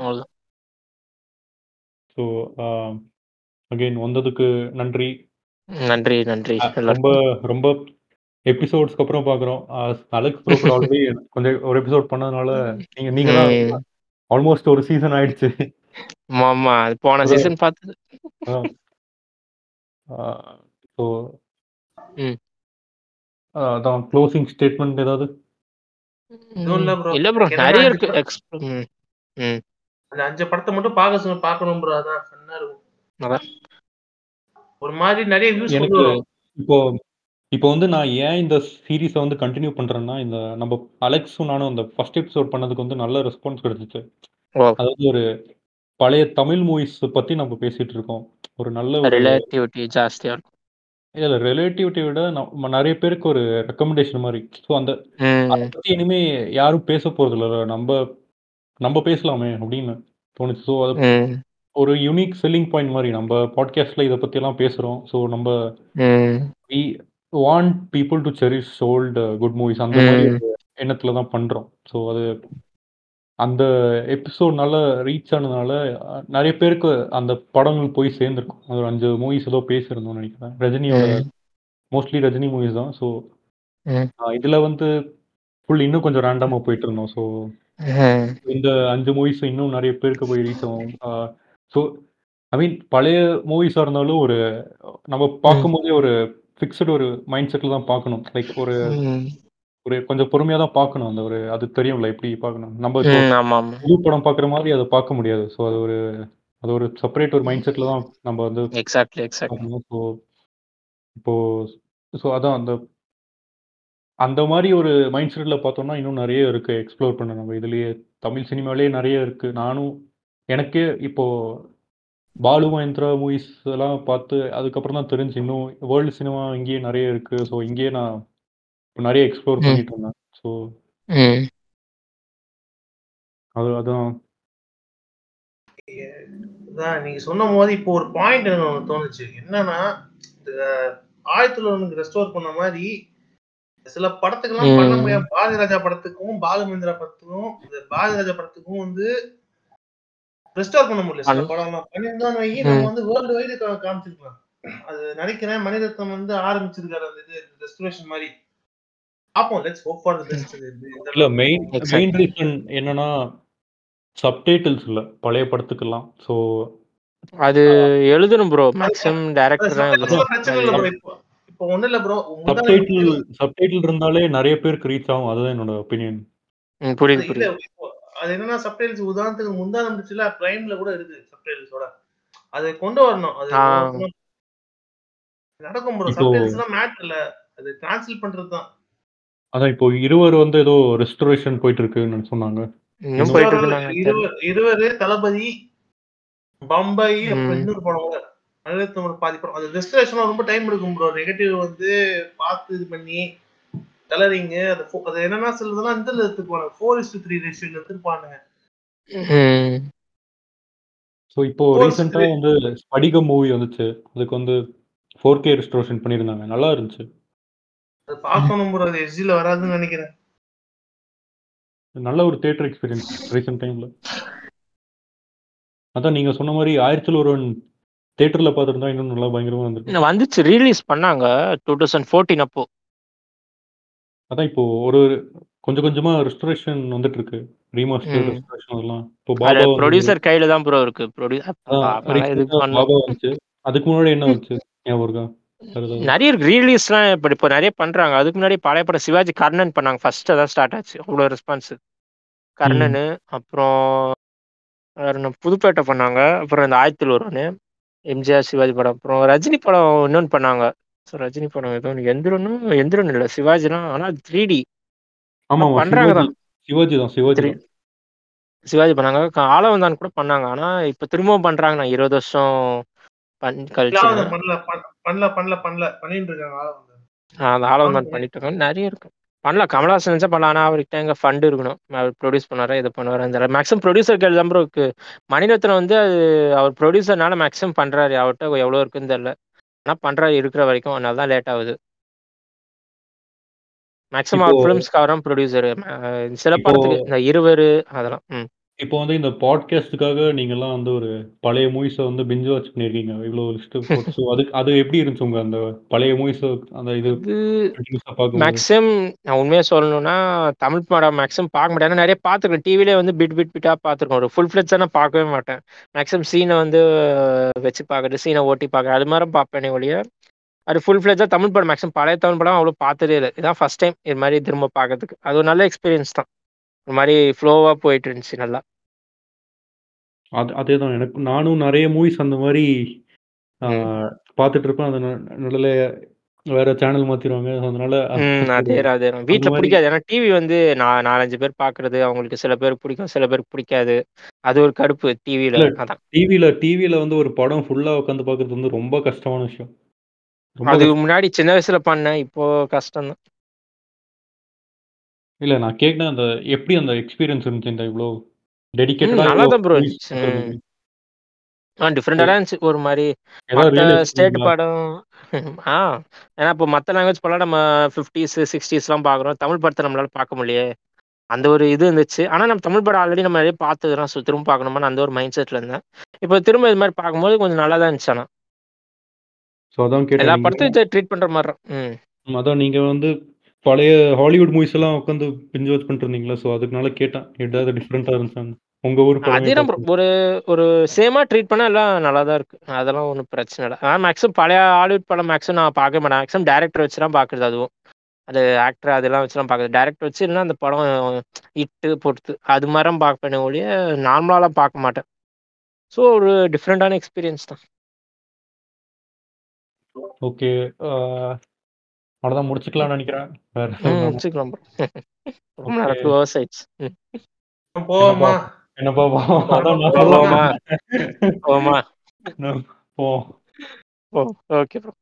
அவ்வளவுதான். ஸோ அகைன் வந்ததுக்கு நன்றி. நன்றி நன்றி. ரொம்ப ரொம்ப எபிசோட்ஸ்க்கு அப்புறம் பார்க்குறோம் அலெக்ஸ் ப்ரோ ஆல்ரெடி கொஞ்சம் ஒரு எபிசோட் பண்ணதுனால நீங்க நீங்க. ஆல்மோஸ்ட் ஒரு சீசன் ஆயிடுச்சு. ஆமா போன சீசன் பார்த்தது ஸோ. அதான் க்ளோசிங் ஸ்டேட்மெண்ட் ஏதாவது? இல்ல ப்ரோ. நிறைய இருக்கு. அந்த அஞ்சு படத்தை மட்டும் பார்க்க சொல்ல பார்க்கணும் ப்ரோ. அதான் இருக்கும். அதான். ஒரு மாதிரி நிறைய வியூஸ் இப்போ இப்போ வந்து நான் ஏன் இந்த சீரீஸை வந்து கண்டினியூ பண்றேன்னா இந்த நம்ம அலெக்ஸும் நானும் அந்த ஃபர்ஸ்ட் எபிசோட் பண்ணதுக்கு வந்து நல்ல ரெஸ்பான்ஸ் கிடைச்சிச்சு. அதாவது ஒரு பழைய தமிழ் மூவிஸ் பத்தி நம்ம பேசிட்டு இருக்கோம். ஒரு நல்ல ஒரு ரிலேட்டிவிட்டி ஜாஸ்தியா இருக்கும். இல்ல ரிலேட்டிவிட்டி விட நம்ம நிறைய பேருக்கு ஒரு ரெக்கமெண்டேஷன் மாதிரி. ஸோ அந்த அதை பத்தி இனிமே யாரும் பேச போறது இல்ல. நம்ம நம்ம பேசலாமே அப்படின்னு தோணுச்சு. ஸோ அது ஒரு யூனிக் செல்லிங் பாயிண்ட் மாதிரி நம்ம பாட்காஸ்ட்ல இதை பத்தி எல்லாம் பேசுறோம். ஸோ நம்ம want people to cherish old good movies அந்த மாதிரி எண்ணத்துல தான் பண்றோம். ஸோ அது அந்த எபிசோட் நல்லா ரீச் ஆனதுனால நிறைய பேருக்கு அந்த படங்கள் போய் சேர்ந்துருக்கும். அது ஒரு அஞ்சு மூவிஸ் ஏதோ பேசியிருந்தோம்னு நினைக்கிறேன். ரஜினியோட. மோஸ்ட்லி ரஜினி மூவிஸ் தான். ஸோ. இதுல வந்து ஃபுல் இன்னும் கொஞ்சம் ரேண்டமா போயிட்டு இருந்தோம். ஸோ. இந்த அஞ்சு மூவிஸ் இன்னும் நிறைய பேருக்கு போய் ரீச் ஆகும். ஸோ ஐ மீன் பழைய மூவிஸாக இருந்தாலும் ஒரு நம்ம பார்க்கும்போதே ஒரு ஃபிக்ஸ்டு ஒரு மைண்ட் செட்டில் தான் பார்க்கணும். லைக் ஒரு. ஒரு கொஞ்சம் பொறுமையாக தான் பார்க்கணும். அந்த ஒரு அது தெரியும்ல எப்படி பார்க்கணும். நம்ம புது படம் பார்க்குற மாதிரி அதை பார்க்க முடியாது. ஸோ அது ஒரு அது ஒரு செப்பரேட் ஒரு மைண்ட் செட்டில் தான் நம்ம வந்து எக்ஸாக்ட்லி எக்ஸாக்ட்லி ஸோ இப்போ ஸோ அதான் அந்த அந்த மாதிரி ஒரு மைண்ட் செட்டில் பார்த்தோம்னா இன்னும் நிறைய இருக்கு. எக்ஸ்ப்ளோர் பண்ண நம்ம. இதுலயே தமிழ் சினிமாலேயே நிறைய இருக்கு. நானும் எனக்கே இப்போ பாலு மகேந்திரா மூவிஸ் எல்லாம் பார்த்து அதுக்கப்புறம் தான் தெரிஞ்சு. இன்னும் வேர்ல்டு சினிமா இங்கேயே நிறைய இருக்கு. ஸோ இங்கேயே நான் இப்போ நிறைய எக்ஸ்ப்ளோர். பண்ணிட்டு இருந்தேன். ஸோ ம். அது அதான். நீங்க சொன்ன போது இப்போ ஒரு பாயிண்ட் எனக்கு ஒண்ணு தோணுச்சு. என்னன்னா இந்த ஆயிரத்தி தொள்ளாயிரத்துக்கு ரெஸ்டோர் பண்ண மாதிரி சில படத்துக்கெல்லாம் பண்ண ம். முடியாம பாரதி ராஜா படத்துக்கும் பாலுமந்திரா படத்துக்கும் இந்த பாரதி ராஜா படத்துக்கும் வந்து ரெஸ்டோர் பண்ண முடியல சில பண்ண- படம் எல்லாம் பண்ணியிருந்தோம்னு வை ம். நம்ம வந்து வேர்ல்டு வைடு காமிச்சிருக்கலாம். அது நினைக்கிறேன் மணிரத்னம் வந்து ஆரம்பிச்சிருக்காரு அந்த இது ரெஸ்டோரேஷன் மாதிரி. பார்ப்போம். Let's hope for the best இல்ல மெயின் ரீசன் என்னன்னா சப்டைட்டில்ஸ் இல்ல. பழைய படத்துக்கெல்லாம். ஸோ அது எழுதணும் ப்ரோ மேக்ஸிமம் டைரக்டர் தான் எழுதணும். இப்போ ஒண்ணு இல்ல ப்ரோ சப்டைட்டில் சப்டைட்டில் இருந்தாலே நிறைய பேருக்கு ரீச் ஆகும். அதுதான் என்னோட ஒப்பீனியன் ம், புரியுது. அது என்னன்னா சப்டைல்ஸ் உதாரணத்துக்கு முந்தா நம்பிச்சுல பிரைம்ல கூட இருக்கு சப்டைல்ஸோட அதை கொண்டு வரணும். அது. நடக்கும் ப்ரோ இப்போ- சப்டைல்ஸ் எல்லாம் மேட் இல்ல. அது கேன்சல் பண்றது தான் அதான் இப்போ இருவர் வந்து ஏதோ ரெஸ்டோரேஷன் போயிட்டு இருக்குன்னு சொன்னாங்க இருவர் இருவர் தளபதி பம்பாய் அப்புறம். இன்னொரு படம் கூட. மணிரத்னமோட பாதி படம். அது ரெஸ்டரேஷன் ரொம்ப டைம் எடுக்கும் ப்ரோ நெகட்டிவ் வந்து பார்த்து இது பண்ணி கலரிங் அது அது என்னன்னா சிலதெல்லாம் இந்த எடுத்துக்குவாங்க. ஃபோர் இஸ் த்ரீ ரேஷியோ எடுத்துருப்பானுங்க ம் ஸோ இப்போ Four ரீசெண்டா three. வந்து ஸ்படிக மூவி வந்துச்சு. அதுக்கு வந்து ஃபோர் கே ரெஸ்டோரேஷன் பண்ணியிருந்தாங்க. நல்லா இருந்துச்சு. அது பார்க்கணும் ப்ரோ அது எஸ்ஜில வராதுன்னு நினைக்கிறேன். நல்ல ஒரு தியேட்டர் எக்ஸ்பீரியன்ஸ் ரீசெண்ட் டைம்ல அதான் நீங்க சொன்ன மாதிரி ஆயிரத்தில் ஒருவன் தியேட்டர்ல பார்த்துருந்தா இன்னும் நல்லா பயங்கரமா இன்னும் வந்துச்சு. ரீலீஸ் பண்ணாங்க. டூ தௌசண்ட் ஃபோர்டீன் அப்போ. அதான் இப்போ ஒரு கொஞ்சம் கொஞ்சமா ரெஸ்டரேஷன் வந்துட்டு இருக்கு ரீமாஸ்டர். ரெஸ்டரேஷன் அதெல்லாம். இப்போ பாபா ப்ரொடியூசர் கையில தான் ப்ரோ இருக்கு. ப்ரொடியூசர் பாபா வந்துச்சு. அதுக்கு முன்னாடி என்ன வந்துச்சு? ஞாபகம் இருக்கா? நிறைய ரீலீஸ்லாம் இப்போ இப்போ நிறைய பண்றாங்க. அதுக்கு முன்னாடி பழைய படம் சிவாஜி கர்ணன் பண்ணாங்க. ஃபர்ஸ்ட் அதான் ஸ்டார்ட் ஆச்சு. அவ்வளோ ரெஸ்பான்ஸ் கர்ணன் அப்புறம் என்ன புதுப்பேட்டை பண்ணாங்க. அப்புறம் இந்த ஆயிரத்தில் ஒருவனு எம்ஜிஆர் சிவாஜி படம். அப்புறம் ரஜினி படம் இன்னொன்று பண்ணாங்க. ஸோ ரஜினி படம் ஏதோ ஒன்று எந்திரனும் எந்திரன் இல்லை. சிவாஜிலாம் ஆனால் த்ரீ டி ஆமா ஆமா. பண்றாங்க சிவாஜி சிவாஜி தான் சிவாஜி தான். சிவாஜி பண்ணாங்க. க- ஆலவந்தான் கூட பண்ணாங்க. ஆனா இப்போ திரும்பவும் பண்றாங்க நான் இருபது வருஷம் பண்ணல. பண்ணல பண்ணல பண்ணல. பண்ணிட்டு இருக்காங்க நிறைய இருக்கு. பண்ணலாம் கமலஹாசன் நினைச்சா பண்ணலாம். ஆனா அவர்கிட்ட எங்க ஃபண்ட் இருக்கணும். அவர் ப்ரொடியூஸ் பண்ணாரா இது பண்ணுவாரா அந்த மேக்ஸிமம் ப்ரொடியூசர் கையில் தான் bro. இருக்கு மணிரத்னம் வந்து அது அவர் ப்ரொடியூசர்னால மேக்ஸிமம் பண்றாரு. அவர்கிட்ட எவ்வளவு இருக்குன்னு தெரியல. ஆனா பண்றாரு இருக்கிற வரைக்கும் அதனால தான் லேட் ஆகுது. மேக்ஸிமம் அவரும் ப்ரொடியூசர் சில படத்துக்கு இந்த இருவரு அதெல்லாம் ம். இப்போ வந்து இந்த பாட்காஸ்டுக்காக நீங்கெல்லாம் வந்து ஒரு பழைய மூவிஸை வந்து பிஞ்சு வாட்ச் பண்ணியிருக்கீங்க. இவ்வளோ லிஸ்ட் போட்டு. ஸோ அது அது எப்படி இருந்துச்சு உங்க அந்த பழைய மூவிஸ் அந்த இது மேக்ஸிமம் நான் உண்மையாக சொல்லணும்னா தமிழ் படம் மேக்ஸிமம் பார்க்க மாட்டேன். நிறைய பார்த்துருக்கேன். டிவிலே வந்து பிட் பிட் பிட்டாக பார்த்துருக்கோம் ஒரு ஃபுல் ஃப்ளெட்ஸாக நான் பார்க்கவே மாட்டேன். மேக்ஸிமம் சீனை வந்து வச்சு பார்க்குறது சீனை ஓட்டி பார்க்குறது அது மாதிரி பார்ப்பேனே ஒழிய அது ஃபுல் ஃப்ளெட்ஸாக தமிழ் படம். மேக்ஸிமம் பழைய தமிழ் படம் அவ்வளோ பார்த்ததே இல்லை. இதான் ஃபர்ஸ்ட் டைம் இது மாதிரி திரும்ப பார்க்கறதுக்கு. அது ஒரு நல்ல எக்ஸ்பீரியன்ஸ் தான். ஒரு மாதிரி ஃப்ளோவாக போயிட்டு இருந்துச்சு நல்லா. அது அதே தான் எனக்கு நானும் நிறைய மூவிஸ் அந்த மாதிரி பார்த்துட்டு இருப்பேன் அது ந- நடுவில் வேற சேனல் மாத்திடுவாங்க அதனால அதே அதே. வீட்டில் பிடிக்காது. ஏன்னா டிவி வந்து நான் நாலஞ்சு பேர் பார்க்கறது அவங்களுக்கு சில பேருக்கு பிடிக்கும் சில பேருக்கு பிடிக்காது. அது ஒரு கடுப்பு. அதான். டிவியில் டிவியில் வந்து ஒரு படம் ஃபுல்லாக உட்காந்து பார்க்கறது வந்து ரொம்ப கஷ்டமான விஷயம். ரொம்ப அது கஷ்டம். முன்னாடி சின்ன வயசுல பண்ணேன். இப்போ கஷ்டம் தான் இல்ல நான் கேட்டேன் அந்த எப்படி அந்த எக்ஸ்பீரியன்ஸ் இருந்துச்சு இந்த இவ்வளோ ம், டெடிக்கேட்டடா நல்லாதான் bro இருந்துச்சு. ஆ இருந்துச்சு ஒரு மாதிரி. ஸ்டேட்? படம் ஆ ஏன்னா இப்போ மற்ற லாங்குவேஜ் படம் நம்ம ஃபிஃப்டிஸ் சிக்ஸ்டீஸ்லாம் பார்க்குறோம் தமிழ் படத்தை நம்மளால பார்க்க முடியலையே. அந்த ஒரு இது இருந்துச்சு. ஆனால் நம்ம தமிழ் படம் ஆல்ரெடி நம்ம நிறைய பார்த்ததுலாம் ஸோ திரும்ப பார்க்கணுமான்னு அந்த ஒரு மைண்ட் செட்டில் இருந்தேன். இப்போ திரும்ப இது மாதிரி பார்க்கும்போது கொஞ்சம் நல்லா தான் இருந்துச்சு ஆனால் ஸோ அதான் எல்லா படத்தையும் ட்ரீட் பண்ணுற மாதிரி தான். ம். அதான் நீங்க வந்து பழைய ஹாலிவுட் மூவிஸ் எல்லாம் உட்காந்து பிஞ்சு வாட்ச் பண்ணிட்டு இருந்தீங்களா ஸோ அதுக்குனால கேட்டேன். ஏதாவது டிஃப்ரெண்டா இருந்துச்சாங்க உங்க ஊர் அதே. ஒரு ஒரு சேமா ட்ரீட் பண்ணா எல்லாம் நல்லா தான் இருக்கு. அதெல்லாம் ஒன்றும் பிரச்சனை இல்லை. ஆனால் மேக்ஸிமம் பழைய ஹாலிவுட் படம் மேக்ஸிமம் நான் பார்க்க மாட்டேன். மேக்ஸிமம் டேரக்டர் வச்சு தான் பார்க்குறது அதுவும். அது ஆக்டர் அதெல்லாம் வச்சு தான் பார்க்குறது. டேரக்டர் வச்சு இல்லைன்னா அந்த படம் இட்டு பொறுத்து அது மாதிரி தான் பார்ப்பேனே ஒழிய நார்மலாலாம் பார்க்க மாட்டேன். ஸோ ஒரு டிஃப்ரெண்டான எக்ஸ்பீரியன்ஸ் தான். ஓகே அவ்வளோதான் முடிச்சுக்கலாம்னு நினைக்கிறேன். வேற ம் எதுவும் வச்சுக்கலாம் bro. ரொம்ப. நேரம் டூ ஹவர்ஸ் ஆயிடுச்சு. போவோமா? என்னப்பா பா- அதான் போவோமா? போவோமா? போ. ஓ ஓகே ப்ரோ